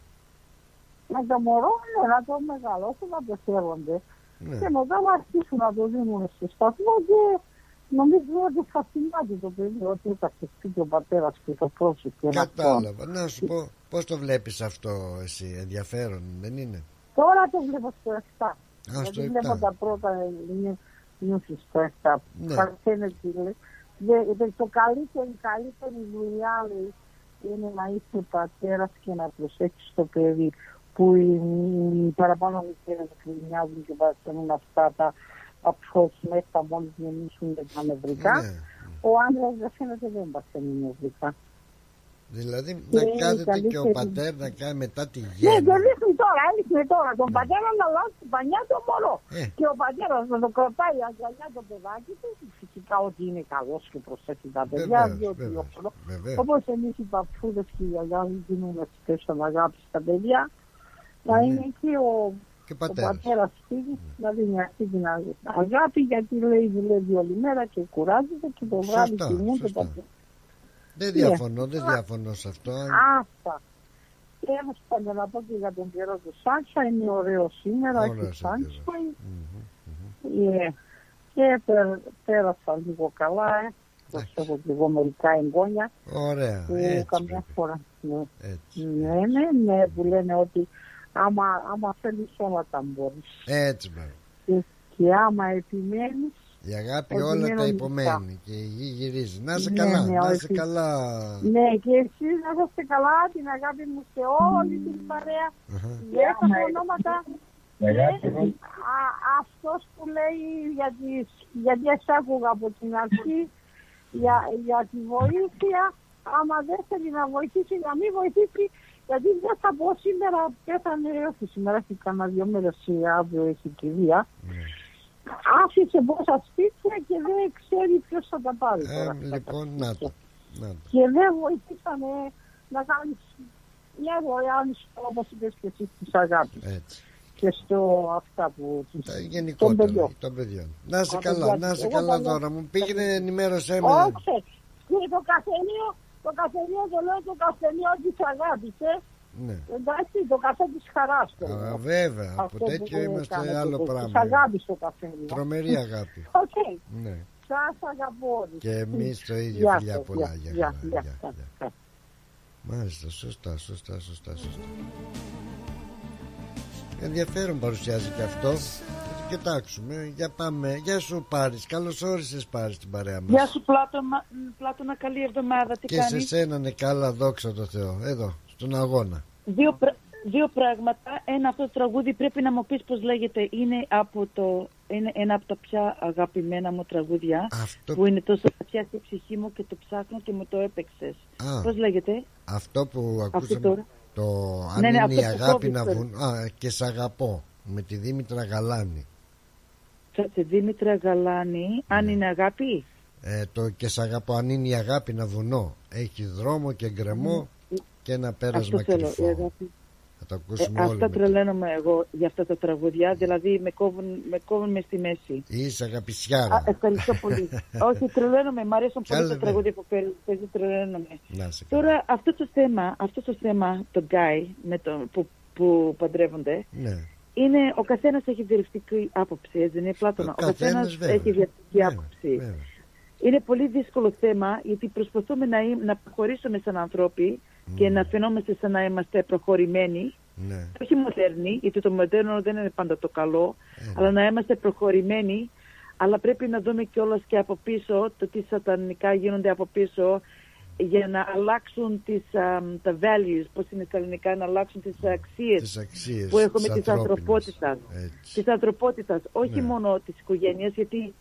Με το μωρό ναι, να το μεγαλώσουν, να το σέβονται. Ναι. Και μετά να αρχίσουν να το δίνουν στο σταθμό και νομίζω ότι θα θυμάται το παιδί ότι θα σπίτι ο πατέρα και το πρόσωπο. και ένα χρόνο. Κατάλαβα. Να σου πω, πώ το βλέπει αυτό εσύ, ενδιαφέρον, δεν είναι. Τώρα το βλέπω στο 7. Α, στο Γιατί βλέπω 7. τα πρώτα νιούσεις στο 7. Ναι. Παρθένε τι λέει. Δε- δε- Το καλύτερο, η καλύτερη δουλειά λέει, είναι να είσαι πατέρα και να προσέξει το παιδί που οι, οι παραπάνω μητέρες γκρινιάζουν και βάζουν αυτά τα απρόψη μέσα μόλις γεννήσουν με τα νευρικά. Ναι. Ο άντρας δεν φαίνεται δεν παθαίνει νευρικά. Δηλαδή Και να είναι η κάθεται και ο καλύτερη. πατέρ να κάνει μετά τη Ναι, γέννη. το δείχνει τώρα, έδειχνε τώρα. Τον πατέρα να λάβει την πανιά το μωρό. Ε. Και ο πατέρας να το κρατάει αγκαλιά το παιδάκι του. Φυσικά ότι είναι καλός και προσέχει τα παιδιά. Βεβαίως, διότι βεβαίως, ο- βεβαίως. Όπως εμείς οι παππούδες και οι γιαγιάδες δίνουμε special αγάπη στα παιδιά, να είναι και ο, Και ο πατέρας. πατέρα σπίτι να δίνει αυτή την αγάπη γιατί λέει δουλεύει όλη μέρα και κουράζεται και το βράδυ Σωστά, κοιμούνται σωστά. τα Δεν Ναι. διαφωνώ, δεν διαφωνώ σε αυτό. Αυτά. Και έβρισκα να πω και για τον καιρό του Σάντσα, είναι ωραίος σήμερα, Ωραίος έχει ο Σάντσα. Ε, Και πέ- πέρασα λίγο καλά, ε. Προσέχω και εγώ μερικά εγγόνια Ωραία, που έτσι καμιά πρέπει. φορά. Ναι. Έτσι. ναι, ναι, ναι, που λένε ότι άμα, άμα θέλεις όλα τα μπορείς. Έτσι μπράβο. Και, και άμα επιμένεις, Η αγάπη Ότι όλα είναι τα λογικά. υπομένει και η γη γυρίζει. Να είσαι Ναι, καλά, ναι, να είσαι όχι. καλά. ναι, και εσείς να είστε καλά, την αγάπη μου σε όλη την παρέα. Αχα. Δεν τα ονόματα. Αγάπη Και, μου. α, αυτός που λέει γιατί, γιατί εσ' άκουγα από την αρχή για, για τη βοήθεια άμα δεν θέλει να βοηθήσει να μην βοηθήσει γιατί δεν θα πω σήμερα πέθανε όχι σήμερα έχει κανένα δύο μέρες ή αύριο έχει κηδεία άφησε πόσα σπίτια και δεν ξέρει ποιος θα τα πάρει Ε, τώρα. αυτά τα λοιπόν, σπίτια. να το. Να το. και δεν βοηθήσανε να κάνεις μια δωρεάν όπως είπες και εσύ της αγάπης Έτσι. και στο αυτά που τους Τα των γενικότερα παιδιών. των παιδιών. Να είσαι Τα καλά, παιδιά, να είσαι εγώ καλά τα λέω. τώρα μου. Πήγαινε ενημέρωσέ με. Όχι, και το καφενείο, το καφενείο το λέω το καφενείο της αγάπης, ε. Ναι. Εντάξει, το καφέ της χαράς το Α, λέω. βέβαια, από Αυτό που τέτοιο είμαστε κάνετε άλλο το- Της πράγμα. αγάπης το καφενείο. Τρομερή αγάπη. Οκ, Ναι. σας αγαπώ όλους. Και εμείς το ίδιο, Γεια φιλιά σας, πολλά. γεια, Γεια γεια, χαρά, γεια, γεια, γεια. γεια. Μάλιστα, σωστά, σωστά, σωστά, σωστά. Ενδιαφέρον παρουσιάζει και αυτό. Θα το κοιτάξουμε. Για πάμε. Γεια σου Πάρης. Καλώς όρισες Πάρης στην παρέα μας. Γεια σου Πλάτωνα, Πλάτωνα καλή εβδομάδα, τι και σε κάνεις; σένα ναι καλά δόξα τω Θεώ. Εδώ, στον αγώνα. Δύο, πρα- δύο πράγματα. Ένα αυτό το τραγούδι πρέπει να μου πεις πώς λέγεται. Είναι, από το, είναι ένα από τα πιο αγαπημένα μου τραγούδια. Αυτό- Που είναι τόσο βαθιά στη ψυχή μου και το ψάχνω και μου το έπαιξες. Α. Πώς λέγεται; Αυτό που ακούσαμε. τώρα. Το αν Ναι, ναι, είναι αυτό η που αγάπη κόβεις να τώρα. βουν... Α, και σ' αγαπώ. Με τη Δήμητρα Γαλάνη. Κάτσε, Δήμητρα Γαλάνη, αν Ναι. είναι αγάπη. Ε, το και σ' αγαπώ αν είναι η αγάπη να βουνώ. Έχει δρόμο και γκρεμό και ένα πέρασμα Αυτό θέλω, η κρυφό. αγάπη. Θα το Ε, ακούσουμε όλοι. αυτά μετά. τρελαίνομαι εγώ για αυτά τα τραγουδιά, δηλαδή με κόβουν, με κόβουν μες στη μέση. Είσαι Α, αγαπησιάρα. ευχαριστώ πολύ. Όχι, τρελαίνομαι, μου αρέσουν Κι πολύ άλλα τα ναι. τραγούδια που παίρνει, παίζει, τρελαίνομαι. Να σε καλά. Τώρα αυτό το θέμα, αυτό το θέμα, το guy με το, που, που παντρεύονται, Ναι. Είναι ο καθένας έχει διαλεκτική άποψη, έτσι δεν είναι Πλάτωνα. Ο, καθένας, καθένας βέβαια. έχει διαλεκτική άποψη. Είναι πολύ δύσκολο θέμα γιατί προσπαθούμε να, ειμ- να προχωρήσουμε σαν άνθρωποι και να φαινόμαστε σαν να είμαστε προχωρημένοι. Ναι. Όχι μοντέρνοι, γιατί το μοντέρνο δεν είναι πάντα το καλό, αλλά να είμαστε προχωρημένοι. Αλλά πρέπει να δούμε κιόλας και από πίσω το τι σατανικά γίνονται από πίσω για να αλλάξουν τις, α, τα values, πώς είναι στα ελληνικά, να αλλάξουν τις αξίες, Τις αξίες που έχουμε τις της ανθρώπινες. ανθρωπότητας. Έτσι. Της ανθρωπότητας, όχι Ναι. μόνο της οικογένειας, γιατί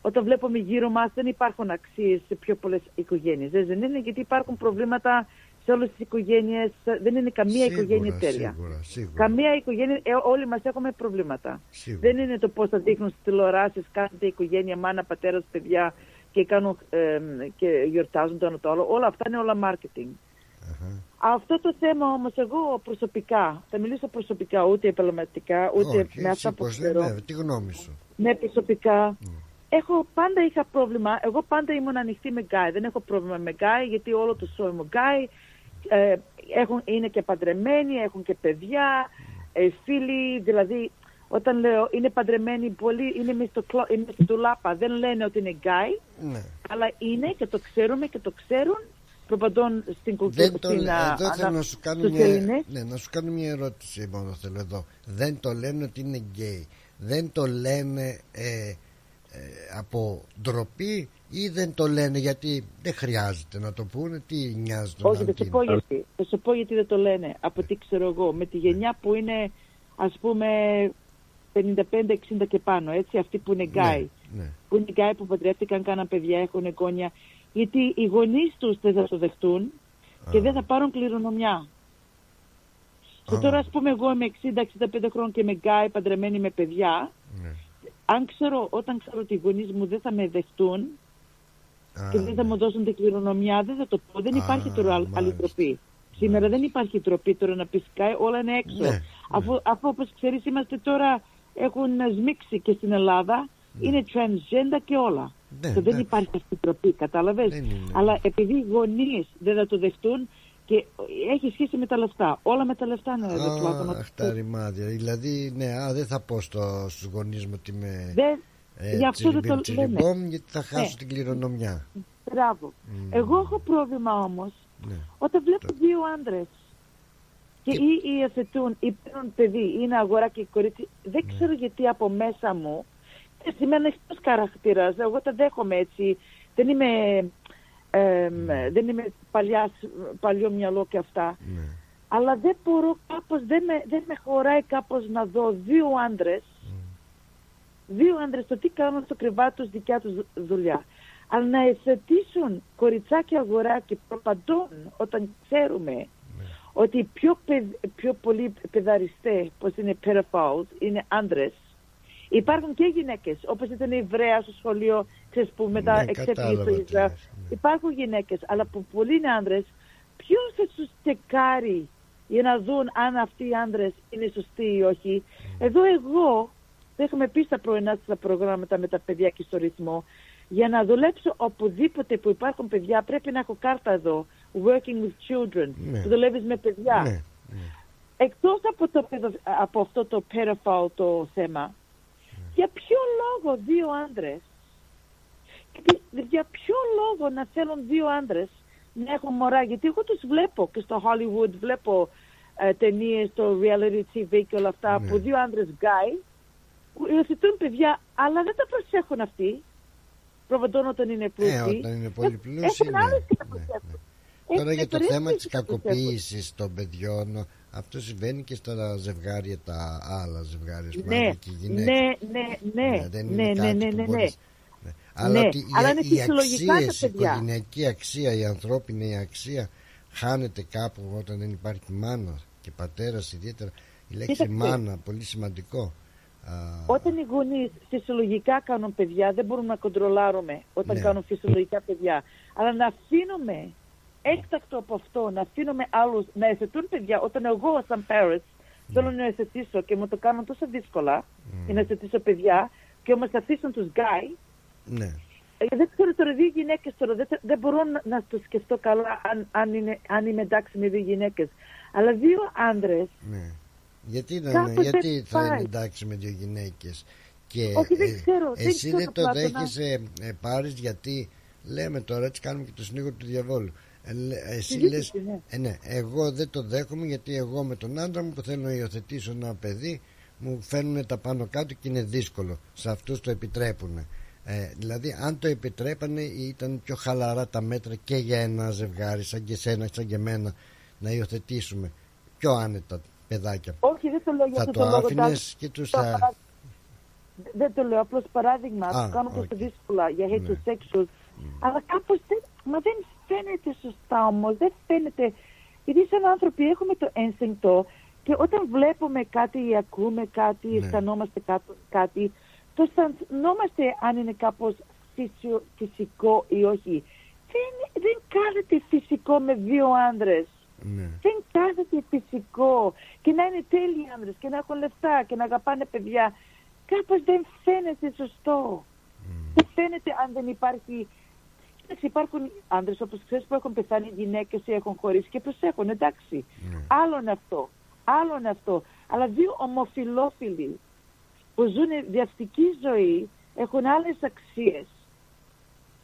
όταν βλέπουμε γύρω μας δεν υπάρχουν αξίες σε πιο πολλές οικογένειες. Δεν δεν είναι γιατί υπάρχουν προβλήματα σε όλες τις οικογένειες. Δεν είναι καμία Σίγουρα, οικογένεια τέλεια. Σίγουρα, σίγουρα. Καμία οικογένεια, ε, όλοι μας έχουμε προβλήματα. Σίγουρα. Δεν είναι το πώς θα δείχνουν στις τηλεοράσεις κάθε οικογένεια, μάνα, πατέρας, παιδιά και, κάνουν, ε, και γιορτάζουν το ένα το άλλο. Όλα αυτά είναι όλα marketing. Αυτό το θέμα όμως εγώ προσωπικά, θα μιλήσω προσωπικά, ούτε επαγγελματικά, ούτε Όχι, με αυτά εσύ που πώς δεν ξέρω. είναι, τι γνώμη σου. Ναι, προσωπικά. Έχω, πάντα είχα πρόβλημα. Εγώ πάντα ήμουν ανοιχτή με γκάι. Δεν έχω πρόβλημα με γκάι, γιατί όλο το show είμαι γκάι. Ε, έχουν, είναι και παντρεμένοι, έχουν και παιδιά, ε, φίλοι. Δηλαδή, όταν λέω είναι παντρεμένοι, πολλοί είναι μες στο, κλο- είναι στο ντουλάπα. Δεν λένε ότι είναι γκάι, Ναι. αλλά είναι και το ξέρουμε και το ξέρουν. Προπαντών στην κουλτούρα. Δεν το, στην, α, εδώ θέλω ανα- να σου, κάνω στους μια, Έλληνες. ναι, να σου κάνω μια ερώτηση μόνο θέλω εδώ. Δεν το λένε ότι είναι γκέι. Δεν το λένε ε, ε, από ντροπή ή δεν το λένε γιατί δεν χρειάζεται να το πούνε. Τι νοιάζει τον Όχι, θα άλλον σου τι πω είναι. γιατί. Θα σου πω γιατί δεν το λένε. Από τι ξέρω εγώ. Με τη γενιά που είναι, ας πούμε, 55-60 και πάνω, έτσι, αυτοί που είναι γκέι. Ναι. Που είναι γκέι που παντρεύτηκαν, κάναν παιδιά, έχουν εγγόνια. Γιατί οι γονείς τους δεν θα το δεχτούν και δεν θα πάρουν κληρονομιά. Και Α. τώρα, ας πούμε, εγώ είμαι 60-65 χρόνων και είμαι γκέι, παντρεμένη με παιδιά. Ναι. Αν ξέρω, όταν ξέρω ότι οι γονείς μου δεν θα με δεχτούν και δεν θα μου δώσουν την κληρονομιά, δεν θα το πω. Δεν Α, υπάρχει τώρα άλλη- άλλη τροπή. Σήμερα δεν υπάρχει τροπή τώρα να πεις γκάι, όλα είναι έξω. Ναι, Αφού, αφού όπως ξέρεις, είμαστε τώρα, έχουν σμίξει και στην Ελλάδα, είναι transgender και όλα. Ναι, Και δεν εντάξει. υπάρχει αυτή η τροπή, κατάλαβες; Δεν είναι. Αλλά επειδή οι γονείς δεν θα το δεχτούν και έχει σχέση με τα λεφτά. Όλα με τα λεφτά είναι εδώ Πλάτωνα. Αχ, τα ρημάδια. Δηλαδή, ναι, α, δεν θα πω στο, στους γονείς μου ότι είμαι Δεν- ε, γι' αυτό δεν το τσιριμπίμ, λένε. τσιριμπόμ, γιατί θα χάσω Ναι. την κληρονομιά. Μπράβο. Εγώ έχω πρόβλημα όμως Ναι. όταν βλέπω δύο άντρες και ή υιοθετούν ή παίρνουν παιδί, είναι αγορά και κορίτσι, δεν Ναι. ξέρω γιατί από μέσα μου. Ε, Σήμερα εκτό χαρακτήρας. Εγώ τα δέχομαι έτσι. Δεν είμαι, εμ, Ναι. δεν είμαι παλιάς, παλιό μυαλό και αυτά. Ναι. Αλλά δεν μπορώ κάπως, δεν με, δεν με χωράει κάπως να δω δύο άντρες, δύο άντρες το τι κάνουν στο κρεβάτι τους δικιά τους δου- δουλειά. Αλλά να εθετήσουν κοριτσάκια αγοράκι προπαντών όταν ξέρουμε ότι οι πιο, παιδ- πιο πολλοί παιδαριστές, πως είναι pedophiles, είναι άντρες. Υπάρχουν και γυναίκες, όπως ήταν η Εβραία στο σχολείο, ξέρεις που μετά Ναι, εξέφυγε κατάλαβα στο τι Ισραήλ. λες, Υπάρχουν γυναίκες, αλλά που πολλοί είναι άντρες. Ποιος θα τους τσεκάρει για να δουν αν αυτοί οι άντρες είναι σωστοί ή όχι; Εδώ εγώ, το έχουμε πει στα πρωινά στα προγράμματα με τα παιδιά και στο ρυθμό, για να δουλέψω οπουδήποτε που υπάρχουν παιδιά πρέπει να έχω κάρτα εδώ, working with children, Ναι. που δουλεύεις με παιδιά. Ναι. Εκτός από, το, παιδο- από αυτό το pedophile το θέμα, για ποιο λόγο δύο άντρες και για ποιο λόγο να θέλουν δύο άντρες να έχουν μωρά, γιατί εγώ τους βλέπω και στο Hollywood, βλέπω ε, ταινίες, το reality TV και όλα αυτά, Ναι. που δύο άντρες γκάι, που υιοθετούν παιδιά, αλλά δεν τα προσέχουν αυτοί, προβαντών όταν είναι πλούσιοι. Ε, όταν είναι πολύ Ε, πλούσιοι, Έχουν ναι, άλλες και τα ναι, προσέχουν. Τώρα Έχουν για το περίπτωση θέμα της και τα προσέχουν. κακοποίησης των παιδιών αυτό συμβαίνει και στα ζευγάρια τα άλλα ζευγάρια ας πούμε, Ναι, άντρα και γυναίκα. ναι, ναι, ναι, δεν ναι, είναι ναι, κάτι ναι, που ναι, μπορείς- ναι. Αλλά Ναι, ότι οι, αλλά είναι οι φυσιολογικά τα αξίες, η παιδιά. οικογενειακή αξία, η ανθρώπινη αξία χάνεται κάπου όταν δεν υπάρχει μάνα και πατέρας ιδιαίτερα. Η λέξη Κοίταξε. μάνα, πολύ σημαντικό. Όταν οι γονείς φυσιολογικά κάνουν παιδιά, δεν μπορούμε να κοντρολάρουμε όταν Ναι. κάνουν φυσιολογικά παιδιά. Αλλά να αφήνουμε έκτακτο από αυτό, να αφήνουμε άλλους να εθετούν παιδιά, όταν εγώ, σαν parents, θέλω να εθετήσω και μου το κάνουν τόσο δύσκολα για να εθετήσω παιδιά και όμως αφήσουν τους γκάι, Ναι. ε, δεν ξέρω τώρα δύο γυναίκες τώρα. Δεν, δεν μπορώ να, να το σκεφτώ καλά αν, αν, είναι, αν είμαι εντάξει με δύο γυναίκες. Αλλά δύο άντρε. Ναι. Γιατί, να, Κάπως δεν γιατί θα πάει. είναι εντάξει με δύο γυναίκες; Και Όχι, δεν ξέρω, δεν εσύ ξέρω, δεν το Πλάτωνα. δέχεσαι ε, Πάρης γιατί λέμε τώρα έτσι κάνουμε και το συνήγορο του διαβόλου Ε, λέ- εσύ Συζήτηση, λες ναι. ε, ναι, εγώ δεν το δέχομαι γιατί εγώ με τον άντρα μου που θέλω να υιοθετήσω ένα παιδί μου φέρνουν τα πάνω κάτω και είναι δύσκολο σε αυτούς το επιτρέπουν ε, δηλαδή αν το επιτρέπανε ήταν πιο χαλαρά τα μέτρα και για ένα ζευγάρι σαν και σένα σαν και εμένα να υιοθετήσουμε πιο άνετα παιδάκια Όχι, δεν το λέω για θα αυτό το το λόγο. άφηνες Τάκη. και τους Το θα... παρά- Δεν το λέω, απλώς παράδειγμα. Α, το κάνω οκ. τόσο δύσκολα για Ναι. heterosexuals. Αλλά κάπως δεν. Μα δεν φαίνεται σωστά όμως. Δεν φαίνεται. Γιατί σαν άνθρωποι έχουμε το ένστικτο και όταν βλέπουμε κάτι ή ακούμε κάτι, Ναι. αισθανόμαστε κάτω- κάτι, το αισθανόμαστε αν είναι κάπως φυσικό ή όχι. Δεν, δεν κάθεται φυσικό με δύο άνδρες. Ναι. Δεν κάθεται φυσικό και να είναι τέλειοι άνδρες και να έχουν λεφτά και να αγαπάνε παιδιά. Κάπως δεν φαίνεται σωστό. Δεν φαίνεται αν δεν υπάρχει... Κοίταξε, υπάρχουν άνδρες όπως ξέρεις που έχουν πεθάνει γυναίκες ή έχουν χωρίσει και προσέχουν, εντάξει. Άλλο είναι αυτό. Άλλο είναι αυτό. Αλλά δύο ομοφιλόφιλοι που ζουν διαστική ζωή έχουν άλλες αξίες.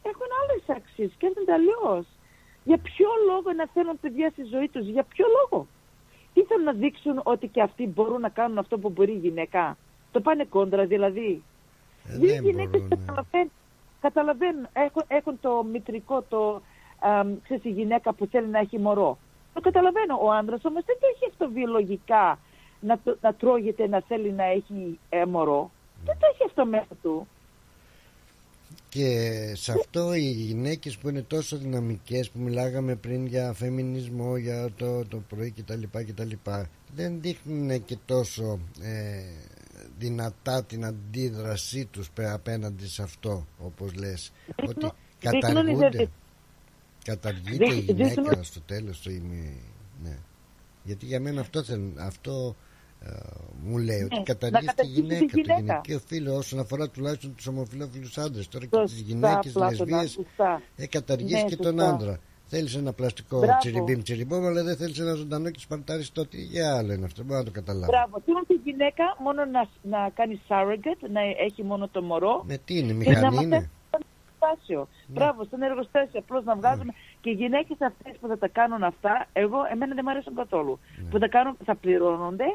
Έχουν άλλες αξίες, σκέφτονται αλλιώς. Για ποιο λόγο να θέλουν παιδιά στη ζωή τους, για ποιο λόγο; Τι θέλουν να δείξουν ότι και αυτοί μπορούν να κάνουν αυτό που μπορεί η γυναίκα; Το πάνε κόντρα δηλαδή. Ε, Δύο δεν γυναίκες μπορούν, ναι. καταλαβαίνουν, καταλαβαίνουν έχουν, έχουν το μητρικό, το αμ, ξέρεις, η γυναίκα που θέλει να έχει μωρό. Το καταλαβαίνω. Ο άντρας όμως δεν το έχει αυτό βιολογικά να, το, να τρώγεται, να θέλει να έχει ε, μωρό. Δεν το έχει αυτό μέσα του. Και σε αυτό οι γυναίκες που είναι τόσο δυναμικές που μιλάγαμε πριν για φεμινισμό, για το, το πρωί κτλ. κτλ δεν δείχνουν και τόσο ε, δυνατά την αντίδρασή τους πε- απέναντι σε αυτό όπως λες ότι δείχνουν καταργούνται ιδε- καταργείται η Δείχνουν- γυναίκα στο τέλος το ημι... ναι. γιατί για μένα αυτό, θέλουν, αυτό ε, μου λέει ότι Ναι, καταργήσει να τη καταργήσει τη γυναίκα, το γυναίκα. γυναικείο φίλο όσον αφορά τουλάχιστον τους ομοφυλόφιλους άντρες τώρα και Σωστά, τις γυναίκες Πλάτωνα, λεσβείες σωστά. ε, καταργείς Ναι, και τον σωστά. άντρα Θέλεις ένα πλαστικό Μπράβο. τσιριμπίμ τσιριμπόμ αλλά δεν θέλεις ένα ζωντανό και σπαρτάρεις το τι για άλλο είναι αυτό μπορώ να το καταλάβω Μπράβο. Τι τη γυναίκα μόνο να, να κάνει surrogate, να έχει μόνο το μωρό. με τι είναι και να μηχανή μαθαίνει είναι; στο εργοστάσιο. Μπράβο, στον εργοστάσιο. Απλώς να βγάζουμε. Και οι γυναίκες αυτές που θα τα κάνουν αυτά, εγώ, εμένα δεν μου αρέσουν καθόλου. Που τα κάνουν, θα πληρώνονται,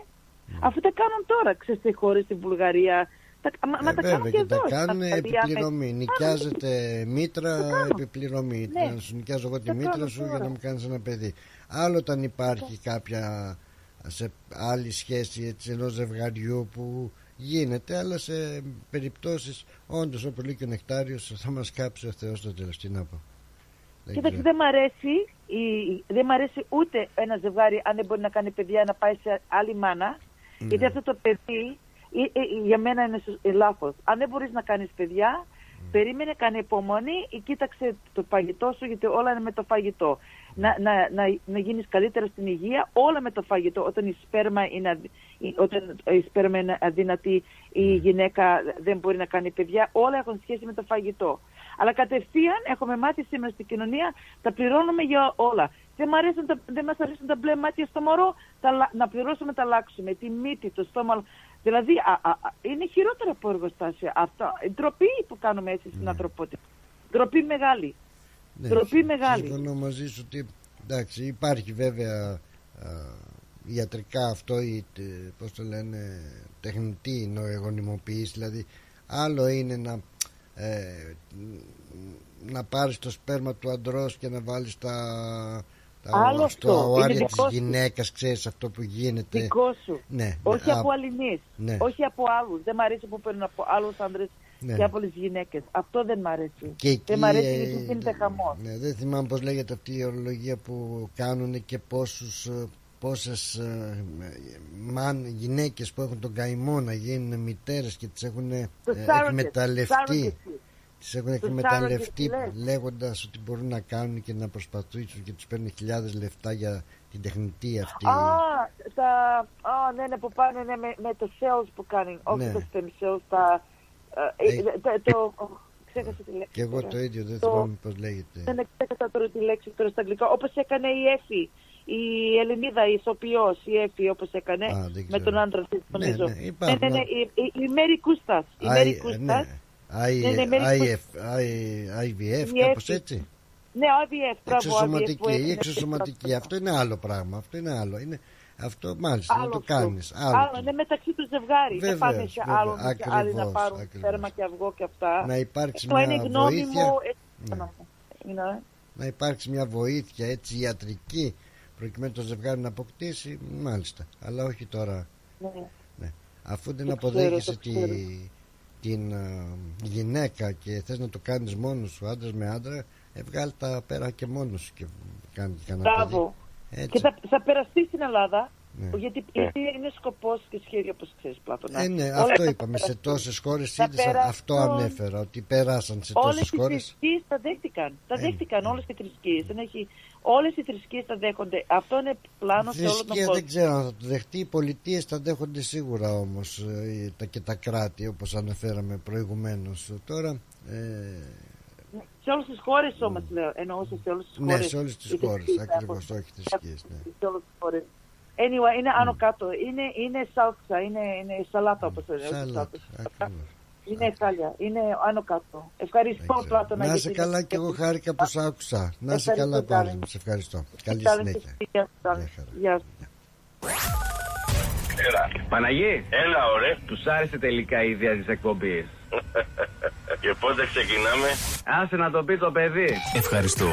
αφού τα κάνουν τώρα. Ξέρετε, στι χώρε, στη Βουλγαρία. Τα, μα, μα Ε, τα κάνουν βέβαια και και τα εδώ. κάνουν στα Ιταλία, επιπληρωμή. με- Νοικιάζεται μήτρα, επιπληρωμή. Ναι. Να σου νοικιάζω εγώ τη Το μήτρα κάνω σου για τώρα. να μου κάνεις ένα παιδί. Άλλο όταν υπάρχει κάποια σε άλλη σχέση έτσι ενός ζευγαριού που γίνεται, αλλά σε περιπτώσεις όντως όπως λέει και ο Νεκτάριος θα μας κάψει ο Θεός το τέλος. Τι να πω. Δεν Κοίταξε, ξέρω. δεν μ' αρέσει, η- δεν μ' αρέσει ούτε ένα ζευγάρι αν δεν μπορεί να κάνει παιδιά να πάει σε άλλη μάνα. Ναι. Γιατί αυτό το παιδί ε, ε, για μένα είναι σω- ε, λάθος. Αν δεν μπορείς να κάνεις παιδιά, περίμενε, κάνε υπομονή ή κοίταξε το φαγητό σου γιατί όλα είναι με το φαγητό. Να, να, να, να γίνεις καλύτερα στην υγεία, όλα με το φαγητό. Όταν η σπέρμα είναι, αδυ- η- όταν η σπέρμα είναι αδυνατή, η γυναίκα δεν μπορεί να κάνει παιδιά, όλα έχουν σχέση με το φαγητό. Αλλά κατευθείαν έχουμε μάθει σήμερα στην κοινωνία, τα πληρώνουμε για όλα. Δεν, μ' αρέσουν τα, δεν μας αρέσουν τα μπλε μάτια στο μωρό, τα, λα- να πληρώσουμε τα αλλάξουμε, τη μύτη, το στόμα. Δηλαδή α, α, α, είναι χειρότερα από εργοστάσια αυτά. Η ντροπή που κάνουμε έτσι στην ανθρωπότητα. Ντροπή μεγάλη. Ναι, Ντροπή συμ- μεγάλη. Συμφωνώ μαζί σου ότι εντάξει, υπάρχει βέβαια α, ιατρικά αυτό ή τε- πώς το λένε τεχνητή νοεγονιμοποίηση δηλαδή άλλο είναι να ε, να πάρεις το σπέρμα του αντρός και να βάλεις τα, τα Άλλο στο αυτό, είναι αουάρια της δικό σου. γυναίκας ξέρεις αυτό που γίνεται Δικό σου. ναι, Όχι ναι, από α, αλληνείς. ναι. Όχι από άλλους. Δεν μ' αρέσει που παίρνουν από άλλους άντρες Ναι. και από άλλες γυναίκες. Αυτό δεν μ' αρέσει. Και εκεί, δεν μ' αρέσει ε, γιατί γίνεται χαμός. Ναι, δεν θυμάμαι πώς λέγεται αυτή η ορολογία που κάνουν και πόσους, ε, πόσες ε, μαν, γυναίκες που έχουν τον καημό να γίνουν μητέρες και τις έχουν ε, surrogate, εκμεταλλευτεί surrogacy. Τις έχουν Το εκμεταλλευτεί surrogate, λες. λέγοντας ότι μπορούν να κάνουν και να προσπαθήσουν και τους παίρνουν χιλιάδες λεφτά για την τεχνητή αυτή Α, τα, α, ναι, ναι, που πάνε ναι, με, με το sales που κάνει, όχι Ναι. το stem cells, τα, ε, Ε, ε, τα- το, ω, ξέχασα τη λέξη. και εγώ τώρα. το ίδιο δεν Το- θυμάμαι πως λέγεται Δεν ναι, ξέχασα τώρα τη λέξη τώρα στα αγγλικά. Όπως έκανε η Εφη, η Ελληνίδα, η ηθοποιός, η Εφη, όπως έκανε, Α, δεν με ξέρω. τον άντρα της, Ναι, νομίζω. ναι, υπάρχουν. ναι, ναι, η, η, η Μέρη Κούστας. IVF, ναι, ναι, κάπως έτσι. Ναι, IVF, μπράβο. Εξωσωματική, η εξωσωματική. Αυτό είναι άλλο πράγμα. Αυτό είναι άλλο. Είναι, αυτό μάλιστα, άλλο να το κάνεις. Άλλο, άλλο είναι μεταξύ του ζευγάρι. Δεν πάνε σε άλλο και να πάρουν ακριβώς. φέρμα και αυγό και αυτά. Να υπάρξει μια ναι. είναι γνώμη βοήθεια. Μου, ναι. Ναι. Να υπάρξει μια βοήθεια έτσι ιατρική προκειμένου το ζευγάρι να αποκτήσει. Μάλιστα. Αλλά όχι τώρα. Ναι. ναι. Αφού δεν αποδέχεσαι τη, την ε, γυναίκα και θες να το κάνεις μόνος σου, άντρας με άντρα, ε, βγάλ τα πέρα και μόνος σου και κάνεις κανένα παιδί. Μπράβο. Έτσι. Και θα, θα περαστεί στην Ελλάδα. Ναι. Γιατί, γιατί είναι σκοπός και σχέδιο, όπως ξέρεις, Πλάτωνα. Ε, ναι, Όλα αυτό θα είπαμε. Σε περαστούν. τόσες χώρες Θα είδες, περαστούν. αυτό ανέφερα, ότι πέρασαν σε Όλες τόσες οι χώρες. θρησκείες τα δέχτηκαν. Τα Ε, δέχτηκαν όλες οι θρησκείες. Δεν έχει... Όλες οι θρησκείες τα δέχονται. Αυτό είναι πλάνο σε όλο τον Θρησκεία κόσμο. δεν ξέρω αν θα το δεχτεί. Οι πολιτείες τα δέχονται σίγουρα όμως τα, και τα κράτη όπως αναφέραμε προηγουμένως. Τώρα. Ε, Σε όλες τις χώρες όμως λέω. Εννοούσα σε όλες τις ναι, χώρες. σε όλες τις Οι χώρες. θρησκείες Ακριβώς, έχουν- όχι θρησκείες. Ναι. σε όλες τις χώρες. Anyway, είναι άνω κάτω. Είναι, είναι σάλτσα, είναι, είναι σαλάτα όπως λένε. όχι Σάλατα, σάλτσα. Είναι χάλια, είναι άνω κάτω. Ευχαριστώ Πλάτωνα. Να για σε την- καλά και εγώ χάρηκα που σ' άκουσα. Να σε Ευχαριστώ, καλά πάλι. darling. Σε ευχαριστώ. Καλή Καλή συνέχεια. Γεια σας. Γεια σας. Έλα. Παναγί. Έλα, ωραία. Τους άρεσε τελικά η ιδέα της εκπομπής. Και πότε ξεκινάμε; Άσε να το πει το παιδί. Ευχαριστώ.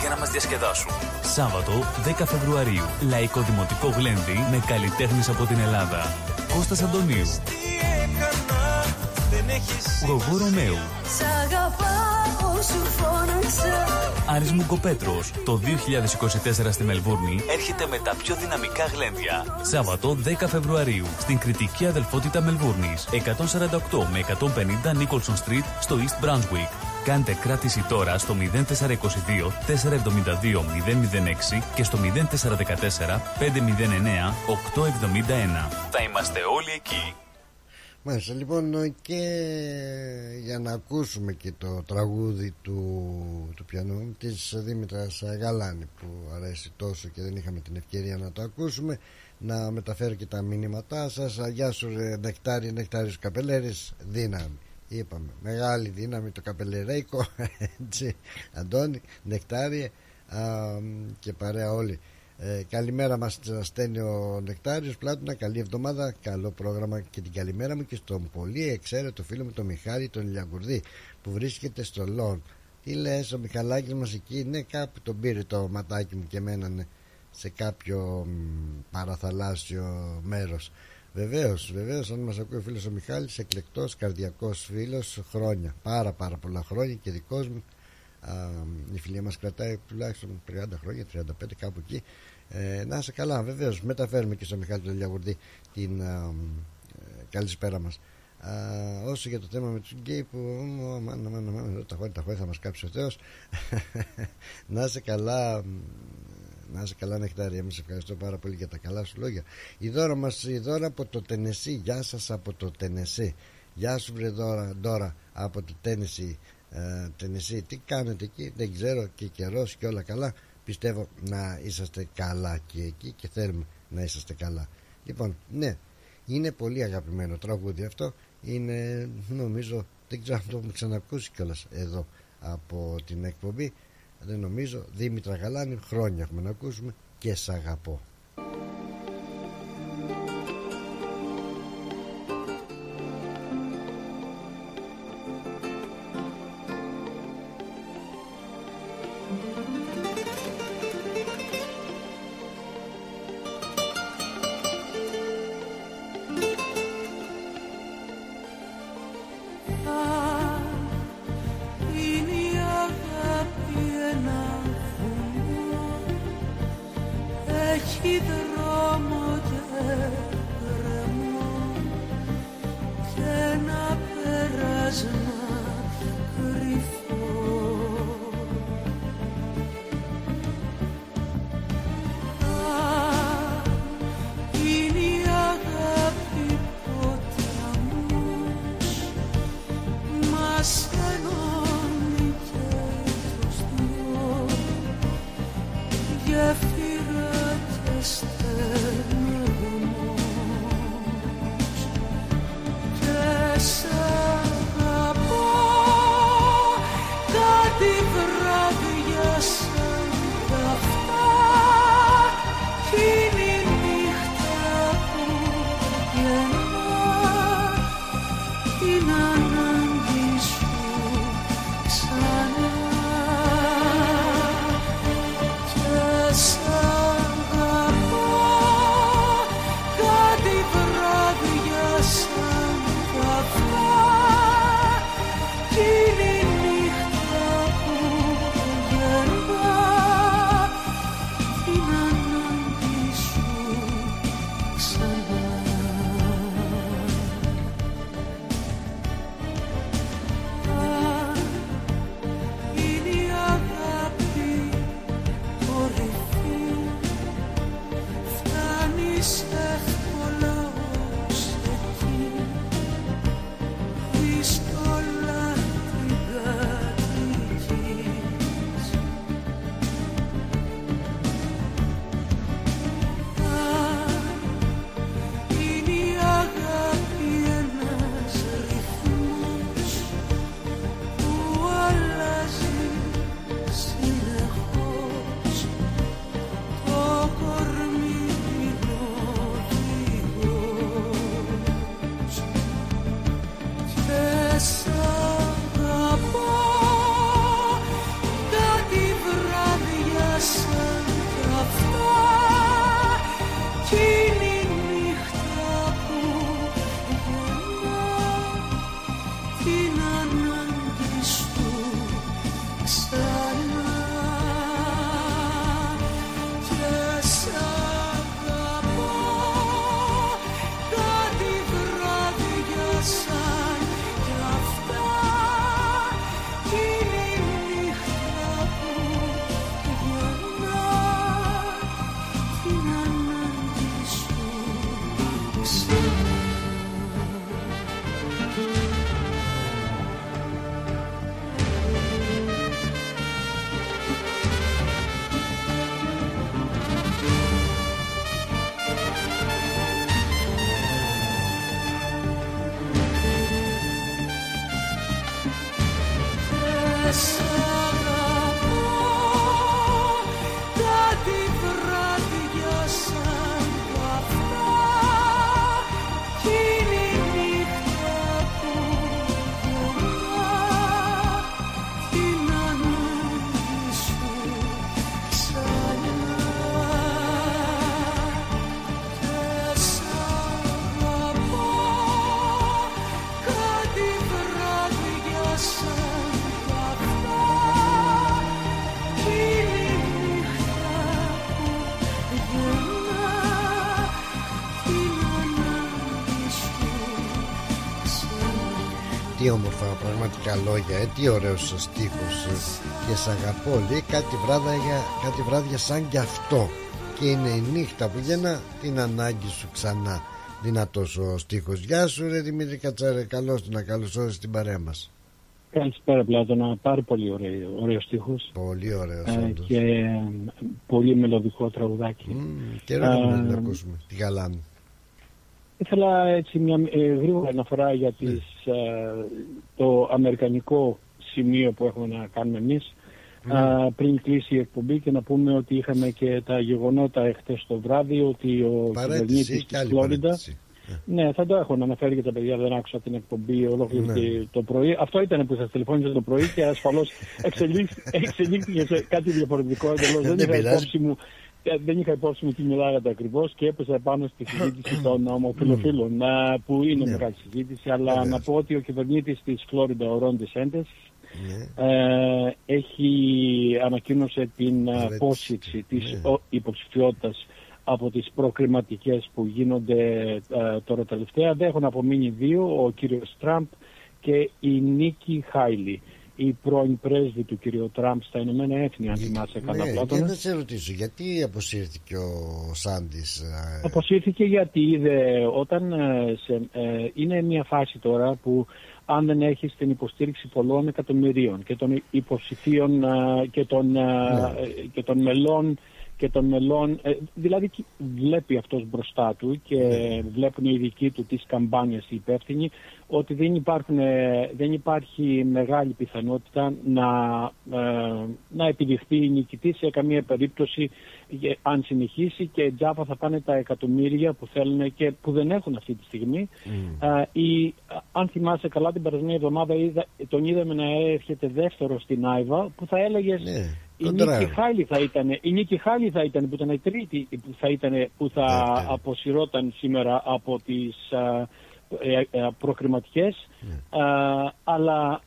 για να μας διασκεδάσουν. Σάββατο 10 Φεβρουαρίου. Λαϊκό Δημοτικό Γλέντι με καλλιτέχνες από την Ελλάδα. Κώστας Αντωνίου. Γογό Ρωμαίου. Σ' αγαπάω σου φώναξα Άρης Μουγκοπέτρος. Το 2024 στη Μελβούρνη έρχεται με τα πιο δυναμικά γλέντια. Σάββατο 10 Φεβρουαρίου στην κριτική αδελφότητα Μελβούρνης. 148 με 150 Nicholson Street στο East Brunswick. Κάντε κράτηση τώρα στο 0422 472 006 και στο 0414 509 871. Θα είμαστε όλοι εκεί. Μάλιστα, λοιπόν, και για να ακούσουμε και το τραγούδι του, του πιανού της Δήμητρας Γαλάνη που αρέσει τόσο και δεν είχαμε την ευκαιρία να το ακούσουμε να μεταφέρω και τα μηνύματά σας Γεια σου ρε Νεκτάρι, Νεκτάριος Καπελέρης δύναμη είπαμε, μεγάλη δύναμη το καπελερέικο έτσι, Αντώνη, Νεκτάριε α, και παρέα όλοι. Ε, καλημέρα μας στέλνει ο Νεκτάριος Πλάτωνα, καλή εβδομάδα, καλό πρόγραμμα και την καλημέρα μου και στον πολύ εξαίρετο φίλο μου τον Μιχάλη τον Λιαγκουρδί που βρίσκεται στο Λόν. Τι λες ο Μιχαλάκης μας εκεί ναι κάπου τον πήρε το ματάκι μου και εμένα ναι, σε κάποιο μ, παραθαλάσσιο μέρος Βεβαίως, βεβαίως αν μας ακούει ο φίλος ο Μιχάλης εκλεκτός, καρδιακός φίλος χρόνια, πάρα πάρα πολλά χρόνια και δικός μου. Α, η φιλία μας κρατάει τουλάχιστον 30 χρόνια, 35 κάπου εκεί. Ε, να είσαι καλά βεβαίως μεταφέρουμε και στο Μιχάλη τον Λιαγουρδί την α, ε, καλησπέρα μας. Α, όσο για το θέμα με τους γκέι που μάνα, μάνα, μάνα, τα χώρια, τα χώρια θα μας κάψει ο Θεός. Να είσαι καλά να είσαι καλά Νεκτάρια Εμείς ευχαριστώ πάρα πολύ για τα καλά σου λόγια. Η δώρα μας η δώρα από το Τενεσί. Γεια σας από το Τενεσί. Γεια σου βρε δώρα, δώρα από το Τένεσι ε, Τενεσί. Τι κάνετε εκεί δεν ξέρω και καιρός και όλα καλά. Πιστεύω να είσαστε καλά και εκεί και θέλουμε να είσαστε καλά. Λοιπόν ναι είναι πολύ αγαπημένο τραγούδι αυτό. Είναι νομίζω δεν ξέρω αν το έχουμε ξανακούσει κιόλας εδώ από την εκπομπή δεν νομίζω. Δήμητρα Γαλάνη χρόνια έχουμε να ακούσουμε και σ' αγαπώ. Πραγματικά λόγια, ε, τι ωραίος ο στίχος ε, και σ' αγαπώ λέει κάτι βράδια, κάτι βράδια σαν κι αυτό. Και είναι η νύχτα που γεννά την ανάγκη σου ξανά. Δυνατός ο στίχος. Γεια σου ρε Δημήτρη Κατσάρε καλώς του να καλώς όρισες στην παρέα μας. Καλησπέρα Πλάτωνα, πάρα πολύ ωραίο, ωραίος στίχος. Πολύ ωραίος ε, όντως. και ε, πολύ μελωδικό τραγουδάκι. Και ρε να Ε, ακούσουμε τη γαλάνη. Ήθελα έτσι μια ε, γρήγορα αναφορά για Ναι. τις, ε, το αμερικανικό σημείο που έχουμε να κάνουμε εμείς Ναι. α, πριν κλείσει η εκπομπή και να πούμε ότι είχαμε και τα γεγονότα εχθές το βράδυ ότι ο Παρέτηση κυβερνήτης και της άλλη Φλόριντα παρέτηση. ναι, θα το έχω να αναφέρει και τα παιδιά, δεν άκουσα την εκπομπή ολόκληρη Ναι. και το πρωί. Αυτό ήταν που σας τηλεφώνησα το πρωί και ασφαλώς εξελίχ- εξελίχθηκε σε κάτι διαφορετικό εντελώς. Δεν δεν είχα πειράζει. υπόψη μου ε, δεν είχα υπόψη μου τι μιλάγατε ακριβώς και έπεσα επάνω στη συζήτηση των ομοφυλοφίλων ε, που είναι Ναι. μεγάλη συζήτηση. Αλλά Βεβαίως. να πω ότι ο κυβερνήτης της Φλόριντα, ο Ρον Ντεσέντε, Ναι. ε, έχει ανακοίνωσε την ε, απόσυρξη της Ναι. ο- υποψηφιότητας από τις προκριματικές που γίνονται ε, τώρα τελευταία. Δεν έχουν απομείνει δύο, ο κύριος Τραμπ και η Νίκη Χάιλι, η πρώην πρέσβη του κύριου Τραμπ στα Ηνωμένα Έθνη, αν θυμάσαι καλά Ναι, και Πλάτωνα. να σε ρωτήσω, γιατί αποσύρθηκε ο Σάντις ε, Αποσύρθηκε γιατί είδε όταν ε, σε, ε, είναι μια φάση τώρα που αν δεν έχεις την υποστήριξη πολλών εκατομμυρίων και των υποψηφίων ε, και των, ε, ε, και των μελών και των μελών, ε, δηλαδή κι- βλέπει αυτός μπροστά του και βλέπουν οι ειδικοί του τις καμπάνιες οι υπεύθυνοι ότι δεν, υπάρχουν, ε, δεν υπάρχει μεγάλη πιθανότητα να, ε, να επιδειχθεί η νικητή σε καμία περίπτωση ε, αν συνεχίσει και τζάμπα θα πάνε τα εκατομμύρια που θέλουν και που δεν έχουν αυτή τη στιγμή. Ε, η, αν θυμάσαι καλά την περασμένη εβδομάδα είδα, τον είδαμε να έρχεται δεύτερο στην Άιβα που θα έλεγες η τον Νίκη Τραμπ. Χάλη θα ήταν, η Νίκη Χάλη θα ήταν που ήταν η τρίτη που θα, ήταν, που θα Ναι, αποσυρώταν σήμερα από τις α, ε, ε, προκριματικές Ναι. Α, αλλά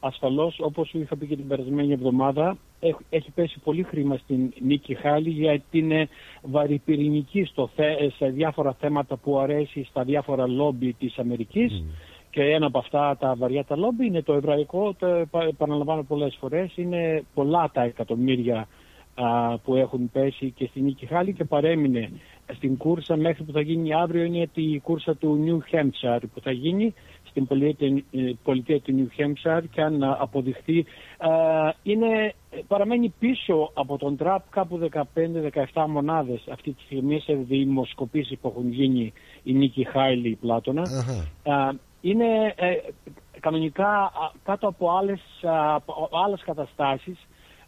ασφαλώς όπως σου είχα πει και την περασμένη εβδομάδα έχ- έχει πέσει πολύ χρήμα στην Νίκη Χάλη γιατί είναι βαρυπυρηνική στο θε- σε διάφορα θέματα που αρέσει στα διάφορα λόμπι της Αμερικής και ένα από αυτά τα βαριά τα λόμπι είναι το εβραϊκό, το επα- επαναλαμβάνω πολλές φορές, είναι πολλά τα εκατομμύρια α, που έχουν πέσει και στην Νίκη Χάλη και παρέμεινε στην κούρσα μέχρι που θα γίνει. Αύριο είναι η κούρσα του New Hampshire που θα γίνει στην πολιτεία, ε, πολιτεία του New Hampshire και αν α, αποδειχθεί α, είναι, παραμένει πίσω από τον Τραπ κάπου 15-17 μονάδες αυτή τη στιγμή σε δημοσκοπήσεις που έχουν γίνει η Νίκη Χάιλι Πλάτωνα. Α, είναι ε, κανονικά α, κάτω από άλλες, α, από άλλες καταστάσεις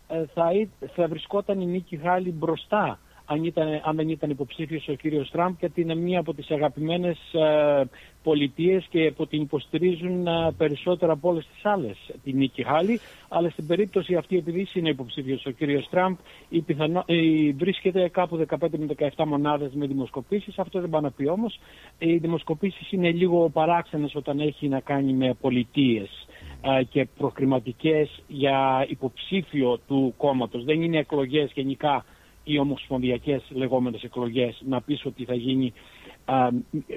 ε, θα, εί- θα βρισκόταν η Νίκη Χάλη μπροστά αν, ήταν, αν δεν ήταν υποψήφιος ο κύριος Τραμπ γιατί είναι μία από τις αγαπημένες ε, πολιτείες και που την υποστηρίζουν ε, περισσότερο από όλες τις άλλες την Νίκη Χάλη. Αλλά στην περίπτωση αυτή επειδή είναι υποψήφιος ο κύριος Τραμπ η πιθανό, η, βρίσκεται κάπου 15 με 17 μονάδες με δημοσκοπήσεις. Αυτό δεν πάει να πει όμως. Οι δημοσκοπήσεις είναι λίγο παράξενες όταν έχει να κάνει με πολιτείες ε, και προκριματικές για υποψήφιο του κόμματος. Δεν είναι εκλογές γενικά οι ομοσπονδιακές λεγόμενες εκλογές να πεις ότι θα γίνει α,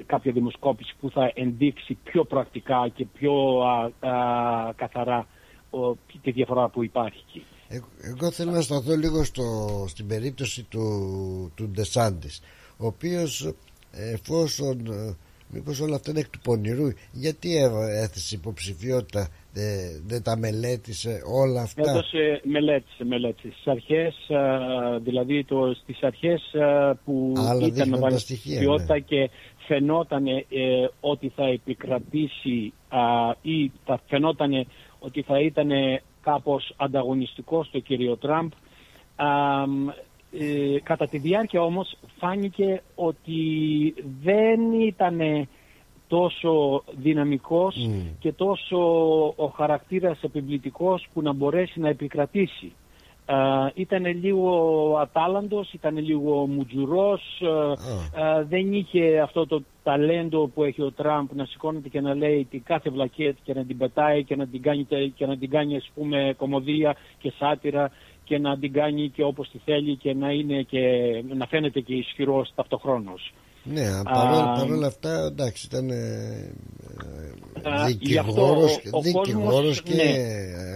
κάποια δημοσκόπηση που θα ενδείξει πιο πρακτικά και πιο α, α, καθαρά ο, τη διαφορά που υπάρχει εκεί. Ε, Εγώ θέλω να σταθώ λίγο στο, στην περίπτωση του, του Ντεσάντης ο οποίος εφόσον ε, μήπως όλα αυτά είναι εκ του πονηρού γιατί έ- έθεσε υποψηφιότητα δεν, δεν τα μελέτησε όλα αυτά; Έδωσε μελέτησε, μελέτησε. Στις αρχές, α, δηλαδή το, στις αρχές α, που Άλλα ήταν δείχναν να τα βάλει στοιχεία, ποιότητα ναι. και φαινόταν ε, ότι θα επικρατήσει α, ή θα φαινόταν ότι θα ήταν κάπως ανταγωνιστικό στο κύριο Τραμπ. Α, μ, ε, κατά τη διάρκεια όμως φάνηκε ότι δεν ήταν τόσο δυναμικός και τόσο ο χαρακτήρας επιβλητικός που να μπορέσει να επικρατήσει. ήταν λίγο ατάλαντος, ήταν λίγο μουτζουρός, ε, ε, δεν είχε αυτό το ταλέντο που έχει ο Τραμπ να σηκώνεται και να λέει την κάθε βλακία και να την πετάει και να την κάνει, και να την κάνει ας πούμε κομμωδία και σάτυρα και να την κάνει και όπως τη θέλει και να, είναι και, να φαίνεται και ισχυρός ταυτοχρόνως. Ναι, Α, παρόλα, παρόλα αυτά εντάξει ήταν ε, Α, δικηγόρος, γι' αυτό ο- ο δικηγόρος κόσμος, και ναι.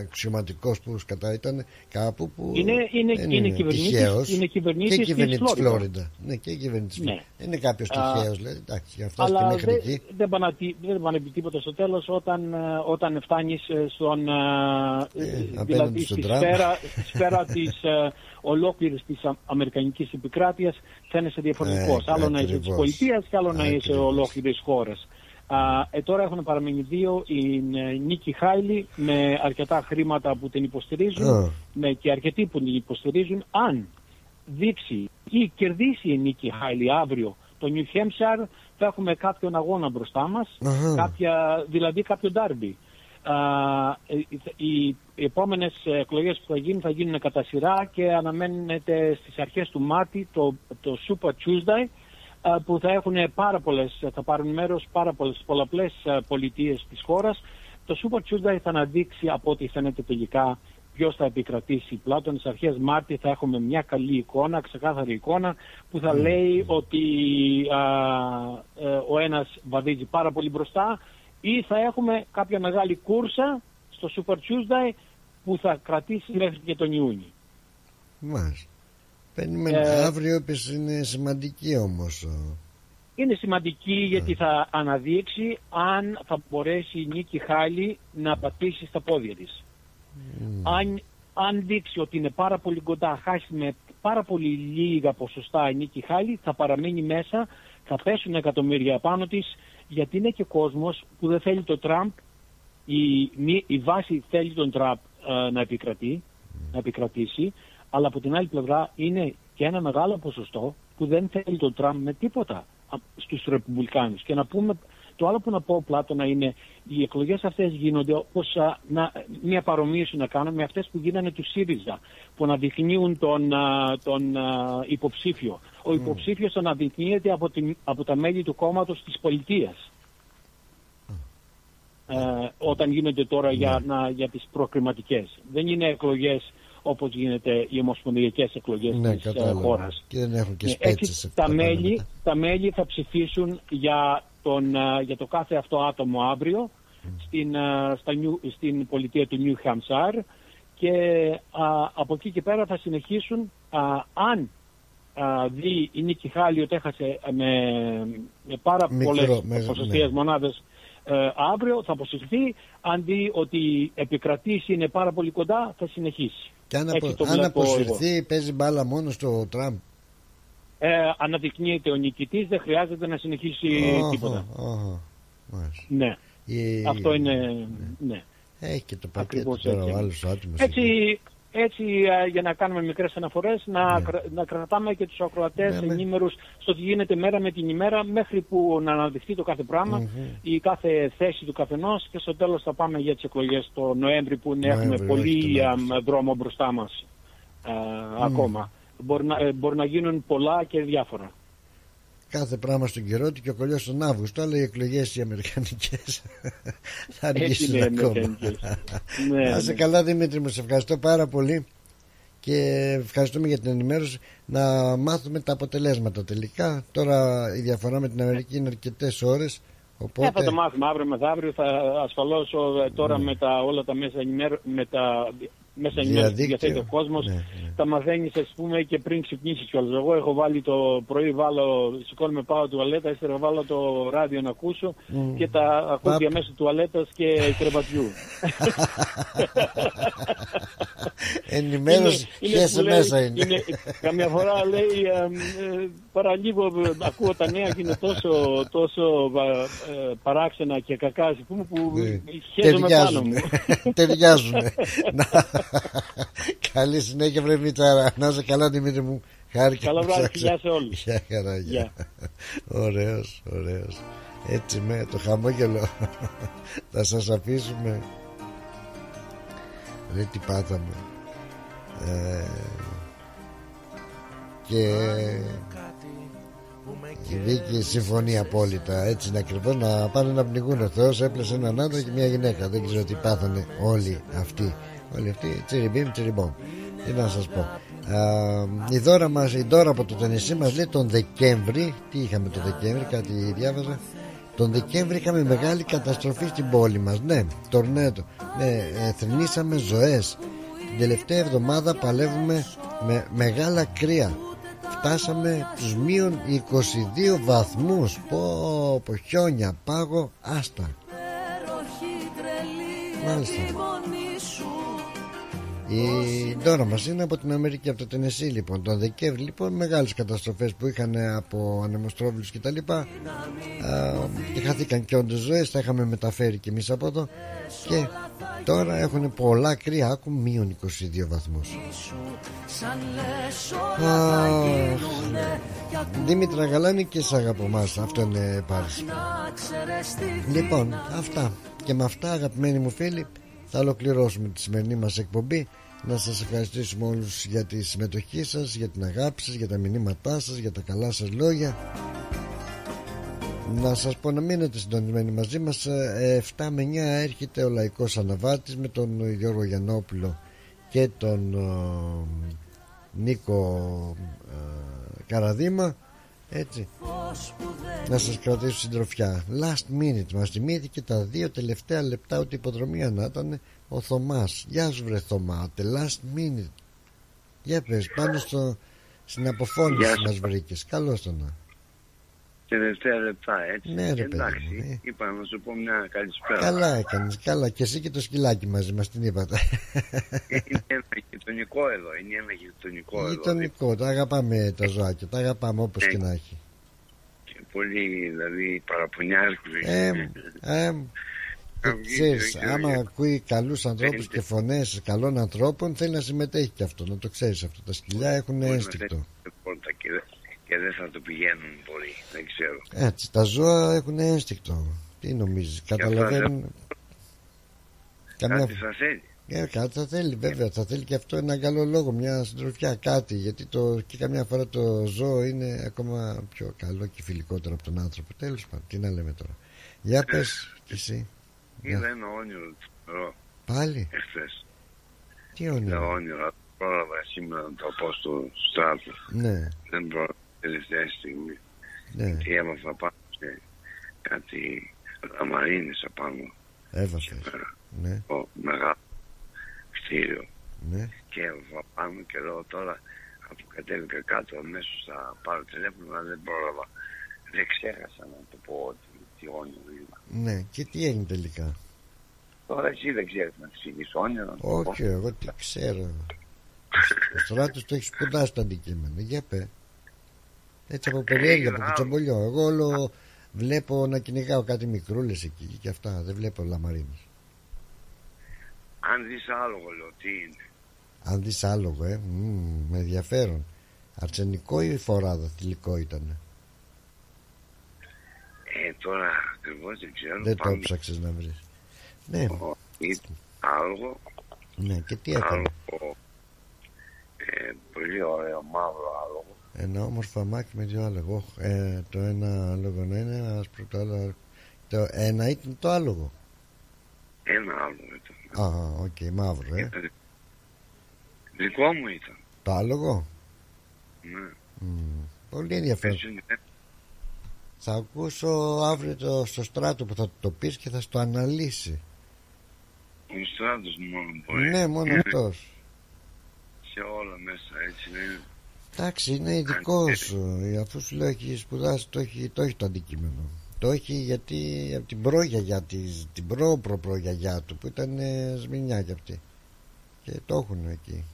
αξιωματικός που κατά ήταν κάπου που Είναι- είναι- δεν είναι κυβερνήτης- τυχαίος. είναι κυβερνήτης και της κυβερνήτης της Φλόριντα. Φλόριντα. Ναι, και κυβερνήτης της Ναι. Φλόριντα. Δεν είναι κάποιος Α, τυχαίος δηλαδή, εντάξει, για να φτάσει και Αλλά μέχρι δεν, εκεί. δεν πάνε να τι- δεν πάνε να πει τίποτα στο τέλος όταν, ε, όταν φτάνεις ε, στον, ε, απέναντι δηλαδή στον στη Τραμπ. σφαίρα, στη σφαίρα της ε, ολόκληρης της α- Αμερικανικής επικράτειας φαίνεσαι διαφορετικός. Ε, άλλο να είσαι της ακριβώς. πολιτείας και άλλο να είσαι Ακριβώς. ολόκληρης χώρας. Α, ε, τώρα έχουν παραμείνει δύο, η ε, Νίκη Χάιλι με αρκετά χρήματα που την υποστηρίζουν Α. με και αρκετοί που την υποστηρίζουν αν δείξει ή κερδίσει η Νίκη Χάιλι αύριο το New Hampshire θα έχουμε κάποιον αγώνα μπροστά μας, Αχα. κάποια, δηλαδή κάποιο ντάρμπι. Α, οι, οι, οι επόμενες εκλογές που θα γίνουν θα γίνουν κατά σειρά και αναμένεται στις αρχές του Μάρτη το, το Super Tuesday α, που θα έχουν πάρα πολλές, θα πάρουν μέρος πάρα πολλές, πολλαπλές α, πολιτείες της χώρας. Το Super Tuesday θα αναδείξει από ό,τι φαίνεται τελικά ποιος θα επικρατήσει. Πλάτων στις αρχές Μάρτη θα έχουμε μια καλή εικόνα, ξεκάθαρη εικόνα, που θα λέει ότι α, ε, ο ένας βαδίζει πάρα πολύ μπροστά ή θα έχουμε κάποια μεγάλη κούρσα στο Super Tuesday που θα κρατήσει μέχρι και τον Ιούνιο. Μάλιστα. Περιμένουμε. Ε, Αύριο είπες είναι σημαντική όμως. Είναι σημαντική γιατί θα αναδείξει αν θα μπορέσει η Νίκη Χάλη να πατήσει στα πόδια της. Αν, αν δείξει ότι είναι πάρα πολύ κοντά, χάσει με πάρα πολύ λίγα ποσοστά η Νίκη Χάλη, θα παραμείνει μέσα, θα πέσουν εκατομμύρια πάνω της, γιατί είναι και κόσμος που δεν θέλει το Τραμπ, η, μη- η βάση θέλει τον Τραμπ ε, να επικρατεί, να επικρατήσει, αλλά από την άλλη πλευρά είναι και ένα μεγάλο ποσοστό που δεν θέλει τον Τραμπ με τίποτα α, στους Ρεπουμπλικάνους. Και να πούμε, το άλλο που να πω Πλάτωνα είναι οι εκλογές αυτές γίνονται όπως α, να, μια παρομοίωση να κάνω με αυτές που γίνανε του ΣΥΡΙΖΑ που αναδεικνύουν τον, α, τον α, υποψήφιο. Ο υποψήφιος αναδεικνύεται από, την, από τα μέλη του κόμματος της πολιτείας. Ε, όταν γίνονται τώρα για, να, για τις προκριματικές. Δεν είναι εκλογές όπως γίνεται οι ομοσπονδιακές εκλογές Ναι, της ε, κατάλαβα. χώρας. Και δεν έχουν και Ε, σπέτσες. έτσι, από τα, τα μέλη, πράγματα. τα μέλη θα ψηφίσουν για, τον, α, για το κάθε αυτό άτομο αύριο στην, α, στα Νιου- στην πολιτεία του Νιου Χαμσάρ και α, από εκεί και πέρα θα συνεχίσουν α, αν α, δει η Νίκη Χάλη ότι έχασε με, με πάρα Μικρό, πολλές με- ποσοστίες ναι. μονάδες ε, αύριο θα αποσυρθεί αν δει ότι η επικρατήσει είναι πάρα πολύ κοντά θα συνεχίσει. Και αν, Έτσι απο, το αν βλέπω εγώ. αποσυρθεί παίζει μπάλα μόνος στο Τραμπ. Ε, αναδεικνύεται ο νικητής, δεν χρειάζεται να συνεχίσει Αχα, τίποτα. αχα. Μάλιστα. Ναι. Η- Αυτό είναι... Ναι. Έχει και το πακέτο Ακριβώς τώρα έτσι. ο άλλος άτομος. Έτσι, έτσι α, για να κάνουμε μικρές αναφορές, να, Ναι. κρα- να κρατάμε και τους ακροατές Ναι, ναι. ενήμερους στο τι γίνεται μέρα με την ημέρα μέχρι που να αναδειχθεί το κάθε πράγμα, Μμμ. η κάθε θέση του καθενός και στο τέλος θα πάμε για τις εκλογές το Νοέμβρη που ναι, έχουμε Νοέμβρη, όχι πολύ τον α, Αύγουστο. δρόμο μπροστά μας α, ακόμα. Μπορεί να, ε, μπορεί να γίνουν πολλά και διάφορα. Κάθε πράγμα στον καιρό του και ο κολλιός τον Αύγουστο, αλλά οι εκλογές οι αμερικανικές θα αργήσουν είναι οι ακόμα. αμερικανικές. Ναι, Να είσαι ναι. καλά Δημήτρη μου, σε ευχαριστώ πάρα πολύ και ευχαριστούμε για την ενημέρωση να μάθουμε τα αποτελέσματα τελικά. Τώρα η διαφορά με την Αμερική είναι αρκετές ώρες, οπότε... Ε, θα το μάθουμε αύριο μεθαύριο. Θα ασφαλώς ο, ε, τώρα με τα, όλα τα μέσα ενημέρωση, με τα μέσα ενημέρωσης που Διαδίκτυο. διαθέτει ο κόσμος, Ναι, τα μαθαίνεις ας πούμε και πριν ξυπνήσεις κιόλας. Εγώ έχω βάλει το πρωί, βάλω, σηκώνουμε πάω τουαλέτα, ύστερα βάλω το ράδιο να ακούσω Μμ. και τα ακούω Παπ. διαμέσου τουαλέτας και κρεβατιού. Ενημέρωση, χέσε που λέει- μέσα είναι. Καμιά φορά λέει ε, ε, παραλίγο ε, ακούω τα νέα και είναι τόσο, τόσο ε, παράξενα και κακά ας πούμε, που Ναι. χαίρομαι πάνω μου. Ταιριάζουν. Καλή συνέχεια βρε Μητάρα. Να είσαι καλά Δημήτρη μου. Χάρηκα Καλό που βράδυ, ψάξα. γεια σε όλους. Γεια χαρά, γεια. Γεια. Ωραίος, ωραίος. Έτσι με το χαμόγελο θα σας αφήσουμε. Ρε τι πάθαμε. Ε, και η Βίκη συμφωνεί απόλυτα έτσι είναι ακριβώς να πάνε να πνιγούν ο Θεός έπλεσε έναν άντρα και μια γυναίκα δεν ξέρω τι πάθανε όλοι αυτοί όλοι αυτοί τσιριμπίμ τσιριμπόμ τι να σας πω. Α, η δώρα μας η δώρα από το τενισί μας λέει τον Δεκέμβρη τι είχαμε το Δεκέμβρη κάτι διάβαζα. Τον Δεκέμβρη είχαμε μεγάλη καταστροφή στην πόλη μας ναι τορνέτο. Ναι, ε, θρυνήσαμε ζωές. Την τελευταία εβδομάδα παλεύουμε με μεγάλα κρύα. Φτάσαμε τους μείον 22 βαθμούς. Πω πω χιόνια πάγο άστα. Μάλιστα Η Ντόρα μας είναι από την Αμερική, από το Τενεσί λοιπόν. Τον Δεκέμβρη λοιπόν μεγάλες καταστροφές που είχαν από ανεμοστρόβιλους και τα λοιπά α, και χαθήκαν και όντως ζωές, τα είχαμε μεταφέρει και εμείς από εδώ και τώρα έχουν πολλά κρύα, άκου μείον 22 βαθμούς. Αχ, Δήμητρα Γαλάνη και σ' αγαπώ μας, αυτό είναι Πάρης. Λοιπόν, αυτά και με αυτά αγαπημένοι μου φίλοι θα ολοκληρώσουμε τη σημερινή μας εκπομπή. Να σας ευχαριστήσουμε όλους για τη συμμετοχή σας για την αγάπη σας, για τα μηνύματά σας για τα καλά σας λόγια. Να σας πω να μείνετε συντονισμένοι μαζί μας. Ε, 7 με 9 έρχεται ο Λαϊκός Αναβάτης με τον Γιώργο Γιαννόπουλο και τον ε, Νίκο ε, Καραδίμα έτσι. Να σας κρατήσω συντροφιά. Last minute μας θυμήθηκε τα δύο τελευταία λεπτά ότι η υποδρομία να ήταν ο Θωμάς. Γεια σου βρε Θωμάτε. Last minute. Για πες πάνω στο, στην Γεια αποφώνηση σου. μας βρήκες. Καλώς το να Τελευταία λεπτά, έτσι. Ναι, ρε, Εντάξει, παιδί μου, είπα να σου πω μια καλησπέρα. καλά έκανες καλά και εσύ και το σκυλάκι μαζί μας την είπατε Είναι ένα γειτονικό εδώ, είναι ένα γειτονικό εδώ. γειτονικό τα αγαπάμε τα ζωάκια τα αγαπάμε όπως και να έχει Και πολύ, δηλαδή, παραπονιάρικους. Ε, ε, και βγει ξέρεις, και- και- άμα και- ακούει καλούς ανθρώπους και φωνές καλών ανθρώπων θέλει να συμμετέχει και αυτό, να το ξέρεις αυτό. Τα σκυλιά έχουν ένστικτο. Πόρτα και, δε- και δεν θα το πηγαίνουν πολύ, δεν ξέρω. Έτσι, τα ζώα έχουν ένστικτο. Τι νομίζεις, καταλαβαίνουν. Καμιά... Κάτι θα θέλει. Ε, κάτι θα θέλει, βέβαια. Θα θέλει και αυτό ένα καλό λόγο, μια συντροφιά, κάτι. Γιατί το, και καμιά φορά το ζώο είναι ακόμα πιο καλό και φιλικότερο από τον άνθρωπο. Τέλος πάντων, τι να λέμε τώρα. Για πες κι εσύ. Είδα ένα όνειρο του νερό Πάλι; εχθές. Τι Είδα όνειρο. όνειρο, πρόλαβα σήμερα να το πω στο στράτο. Ναι, Δεν πρόλαβα τελευταία στιγμή. ναι. Και έμαθα πάνω σε κάτι λαμαρίνες απάνω. Έβασες. Ναι, Το μεγάλος κτίριο. ναι. Και έμαθα πάνω και λέω τώρα αφού κατέβηκα κάτω αμέσως θα πάρω τηλέφωνο αλλά δεν πρόλαβα. Δεν ξέχασα να το πω ότι τι όνειρο είδα. Ναι, και τι έγινε τελικά; Τώρα εσύ δεν ξέρεις να εξηγείς όνειρο. να το πω. Όχι, εγώ τι ξέρω. Ο στράτος το έχεις σπουδάσει το αντικείμενο. Για πέ. Έτσι από περιέργεια, από κουτσομπολιό. Εγώ όλο βλέπω να κυνηγάω κάτι μικρούλες εκεί και αυτά. Δεν βλέπω λαμαρίνες. Αν δεις άλογο λέω τι είναι. Αν δεις άλογο, ε, μμμ, με ενδιαφέρον. Αρσενικό ή φοράδα θηλυκό ήταν. Ε, τώρα ακριβώς δεν ξέρω. Δεν το Πάμε ψάξες να βρεις. Ναι, στο- ή- Άλογο, ναι, και τι έκανε; άλογο, ε, πολύ ωραίο μαύρο άλογο. Ένα όμορφο αμαξάκι με δύο άλογα. Όχ, Ε, το ένα άλογο να είναι άσπρο, το άλλο. Το ένα ήταν το άλογο. Ένα άλογο ήταν. Α, οκ, μαύρο, ε. Δικό μου ήταν. Το άλογο; Ναι. Μμ, πολύ ενδιαφέρον. Έτσι είναι. Θα ακούσω αύριο το, στο Στράτο που θα του το πεις και θα στο αναλύσει. Ο στράτος μόνο μπορεί. Ναι, μόνο Είναι αυτός. Σε όλα μέσα, έτσι δεν είναι. Εντάξει, είναι ειδικός σου. Αφού σου λέω έχει σπουδάσει, το έχει το, έχει το αντικείμενο. Το έχει γιατί από την πρόγιαγιά της, την προ προ προγιαγιά του που ήταν ε, σμηνιά κι αυτή. Και το έχουν εκεί.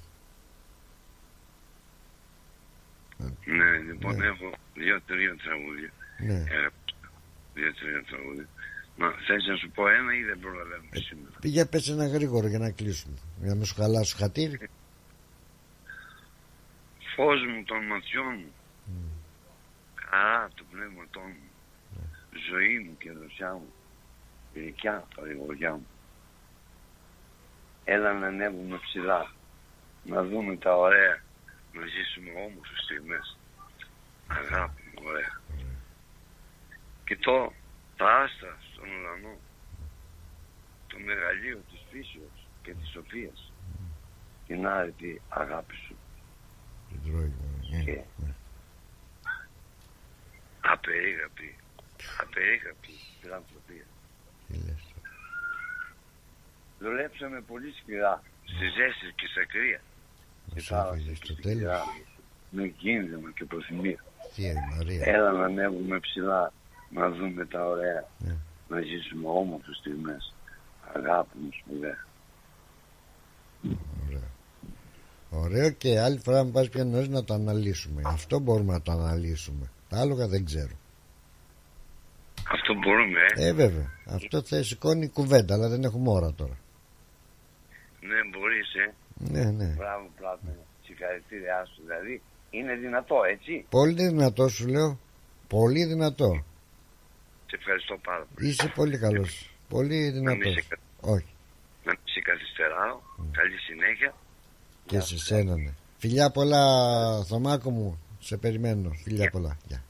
Ναι, λοιπόν Ναι. έχω δύο-τρία τραγούδια. Ναι. Έγραψα δύο-τρία τραγούδια. Μα θες να σου πω ένα ή δεν προλαβαίνουμε Ε, σήμερα; Πήγε πες ένα γρήγορο για να κλείσουμε. Για να μην σου χαλάσω χατήρι. Φως μου των ματιών μου. Χαρά του πνεύματών μου. Ζωή μου και δοσιά μου. Γλυκιά παρηγοριά μου. Έλα να ανέβουμε ψηλά. Να δούμε τα ωραία. Να ζήσουμε όμορφες στιγμές. Αγάπη μου, ωραία. Κοιτώ τα άστρα στον ουρανό. Το μεγαλείο της φύσεως και της σοφίας. Την άρρητη αγάπη σου. Και απερίγραπτη, απερίγραπτη φιλανθρωπία. Δουλέψαμε πολύ σκληρά, στη ζέστη και στα κρύα. Και θάλασσα και στην κυρά, με κίνδυνο και προθυμία. Θεία η Μαρία. Έλα να ανέβουμε ψηλά, να δούμε τα ωραία, να ζήσουμε όμορφες στιγμές. Αγάπη μου σπουδαία. Ωραίο και άλλη φορά με πας πιο νωρίς να το αναλύσουμε. Αυτό μπορούμε να το αναλύσουμε. Τα άλογα δεν ξέρω. Αυτό μπορούμε, ε. Ε, βέβαια. Αυτό θα σηκώνει κουβέντα, αλλά δεν έχουμε ώρα τώρα. Ναι, μπορείς, ε. Ναι, ναι. Μπράβο, Πλάτωνα. Συγχαρητήριά σου. Δηλαδή, είναι δυνατό, έτσι. Πολύ δυνατό σου λέω. Πολύ δυνατό. Σε ευχαριστώ πάρα πολύ. Είσαι πολύ καλός. Πολύ Να μην δυνατός. σε, Όχι. να μην σε καθυστεράω. Καλή συνέχεια. Και σε σένα, ναι. Φιλιά πολλά, Θωμάκο μου. Σε περιμένω. Φιλιά πολλά. Γεια.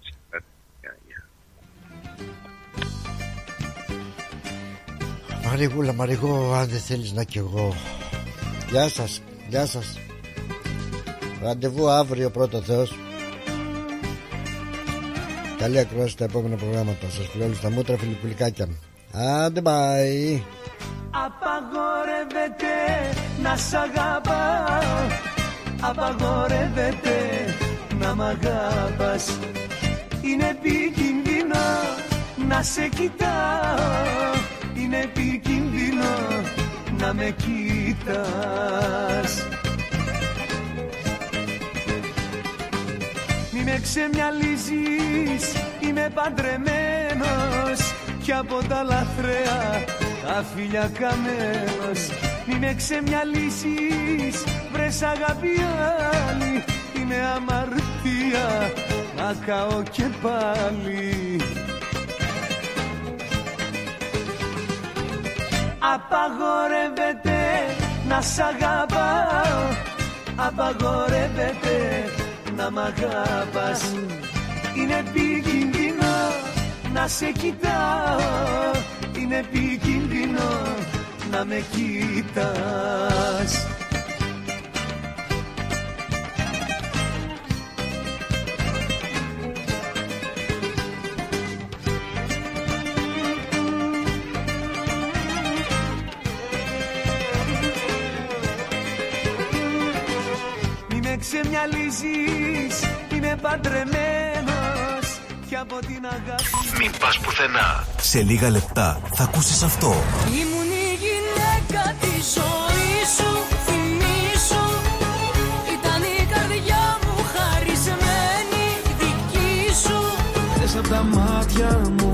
Μαριγούλα, Μαριγό, αν δεν θέλεις να κι εγώ. Γεια σας, γεια σας. Ραντεβού αύριο πρώτο Θεός. Καλή ακρόαση στα επόμενα προγράμματα. Σας φιλώ όλους τα μούτρα φιλιππουλικάκια. Άντε bye. Απαγορεύεται να σ' αγαπάω. Απαγορεύεται να μ' αγάπας Είναι επικίνδυνο να σε κοιτάω. Είναι επικίνδυνο να με κοίτας Μη με ξεμιαλίζεις, είμαι παντρεμένος. Κι από τα λαθρέα τα φίλια καμένος Μη με ξεμιαλίσεις, βρες αγάπη άλλη Είναι αμαρτία να καώ και πάλι. Απαγορεύεται να σ' αγαπάω Απαγορεύεται να μ' αγάπας Είναι επικίνδυνο να σε κοιτάω Είναι επικίνδυνο να με κοίτας Μη με ξεμιαλίζεις, είμαι παντρεμένος Κι από την αγάπη Μην πας πουθενά. Σε λίγα λεπτά θα ακούσεις αυτό. Ήμουν η γυναίκα της ζωής σου, θυμίσου Ήταν η καρδιά μου χαρισμένη δική σου Θες απ' τα μάτια μου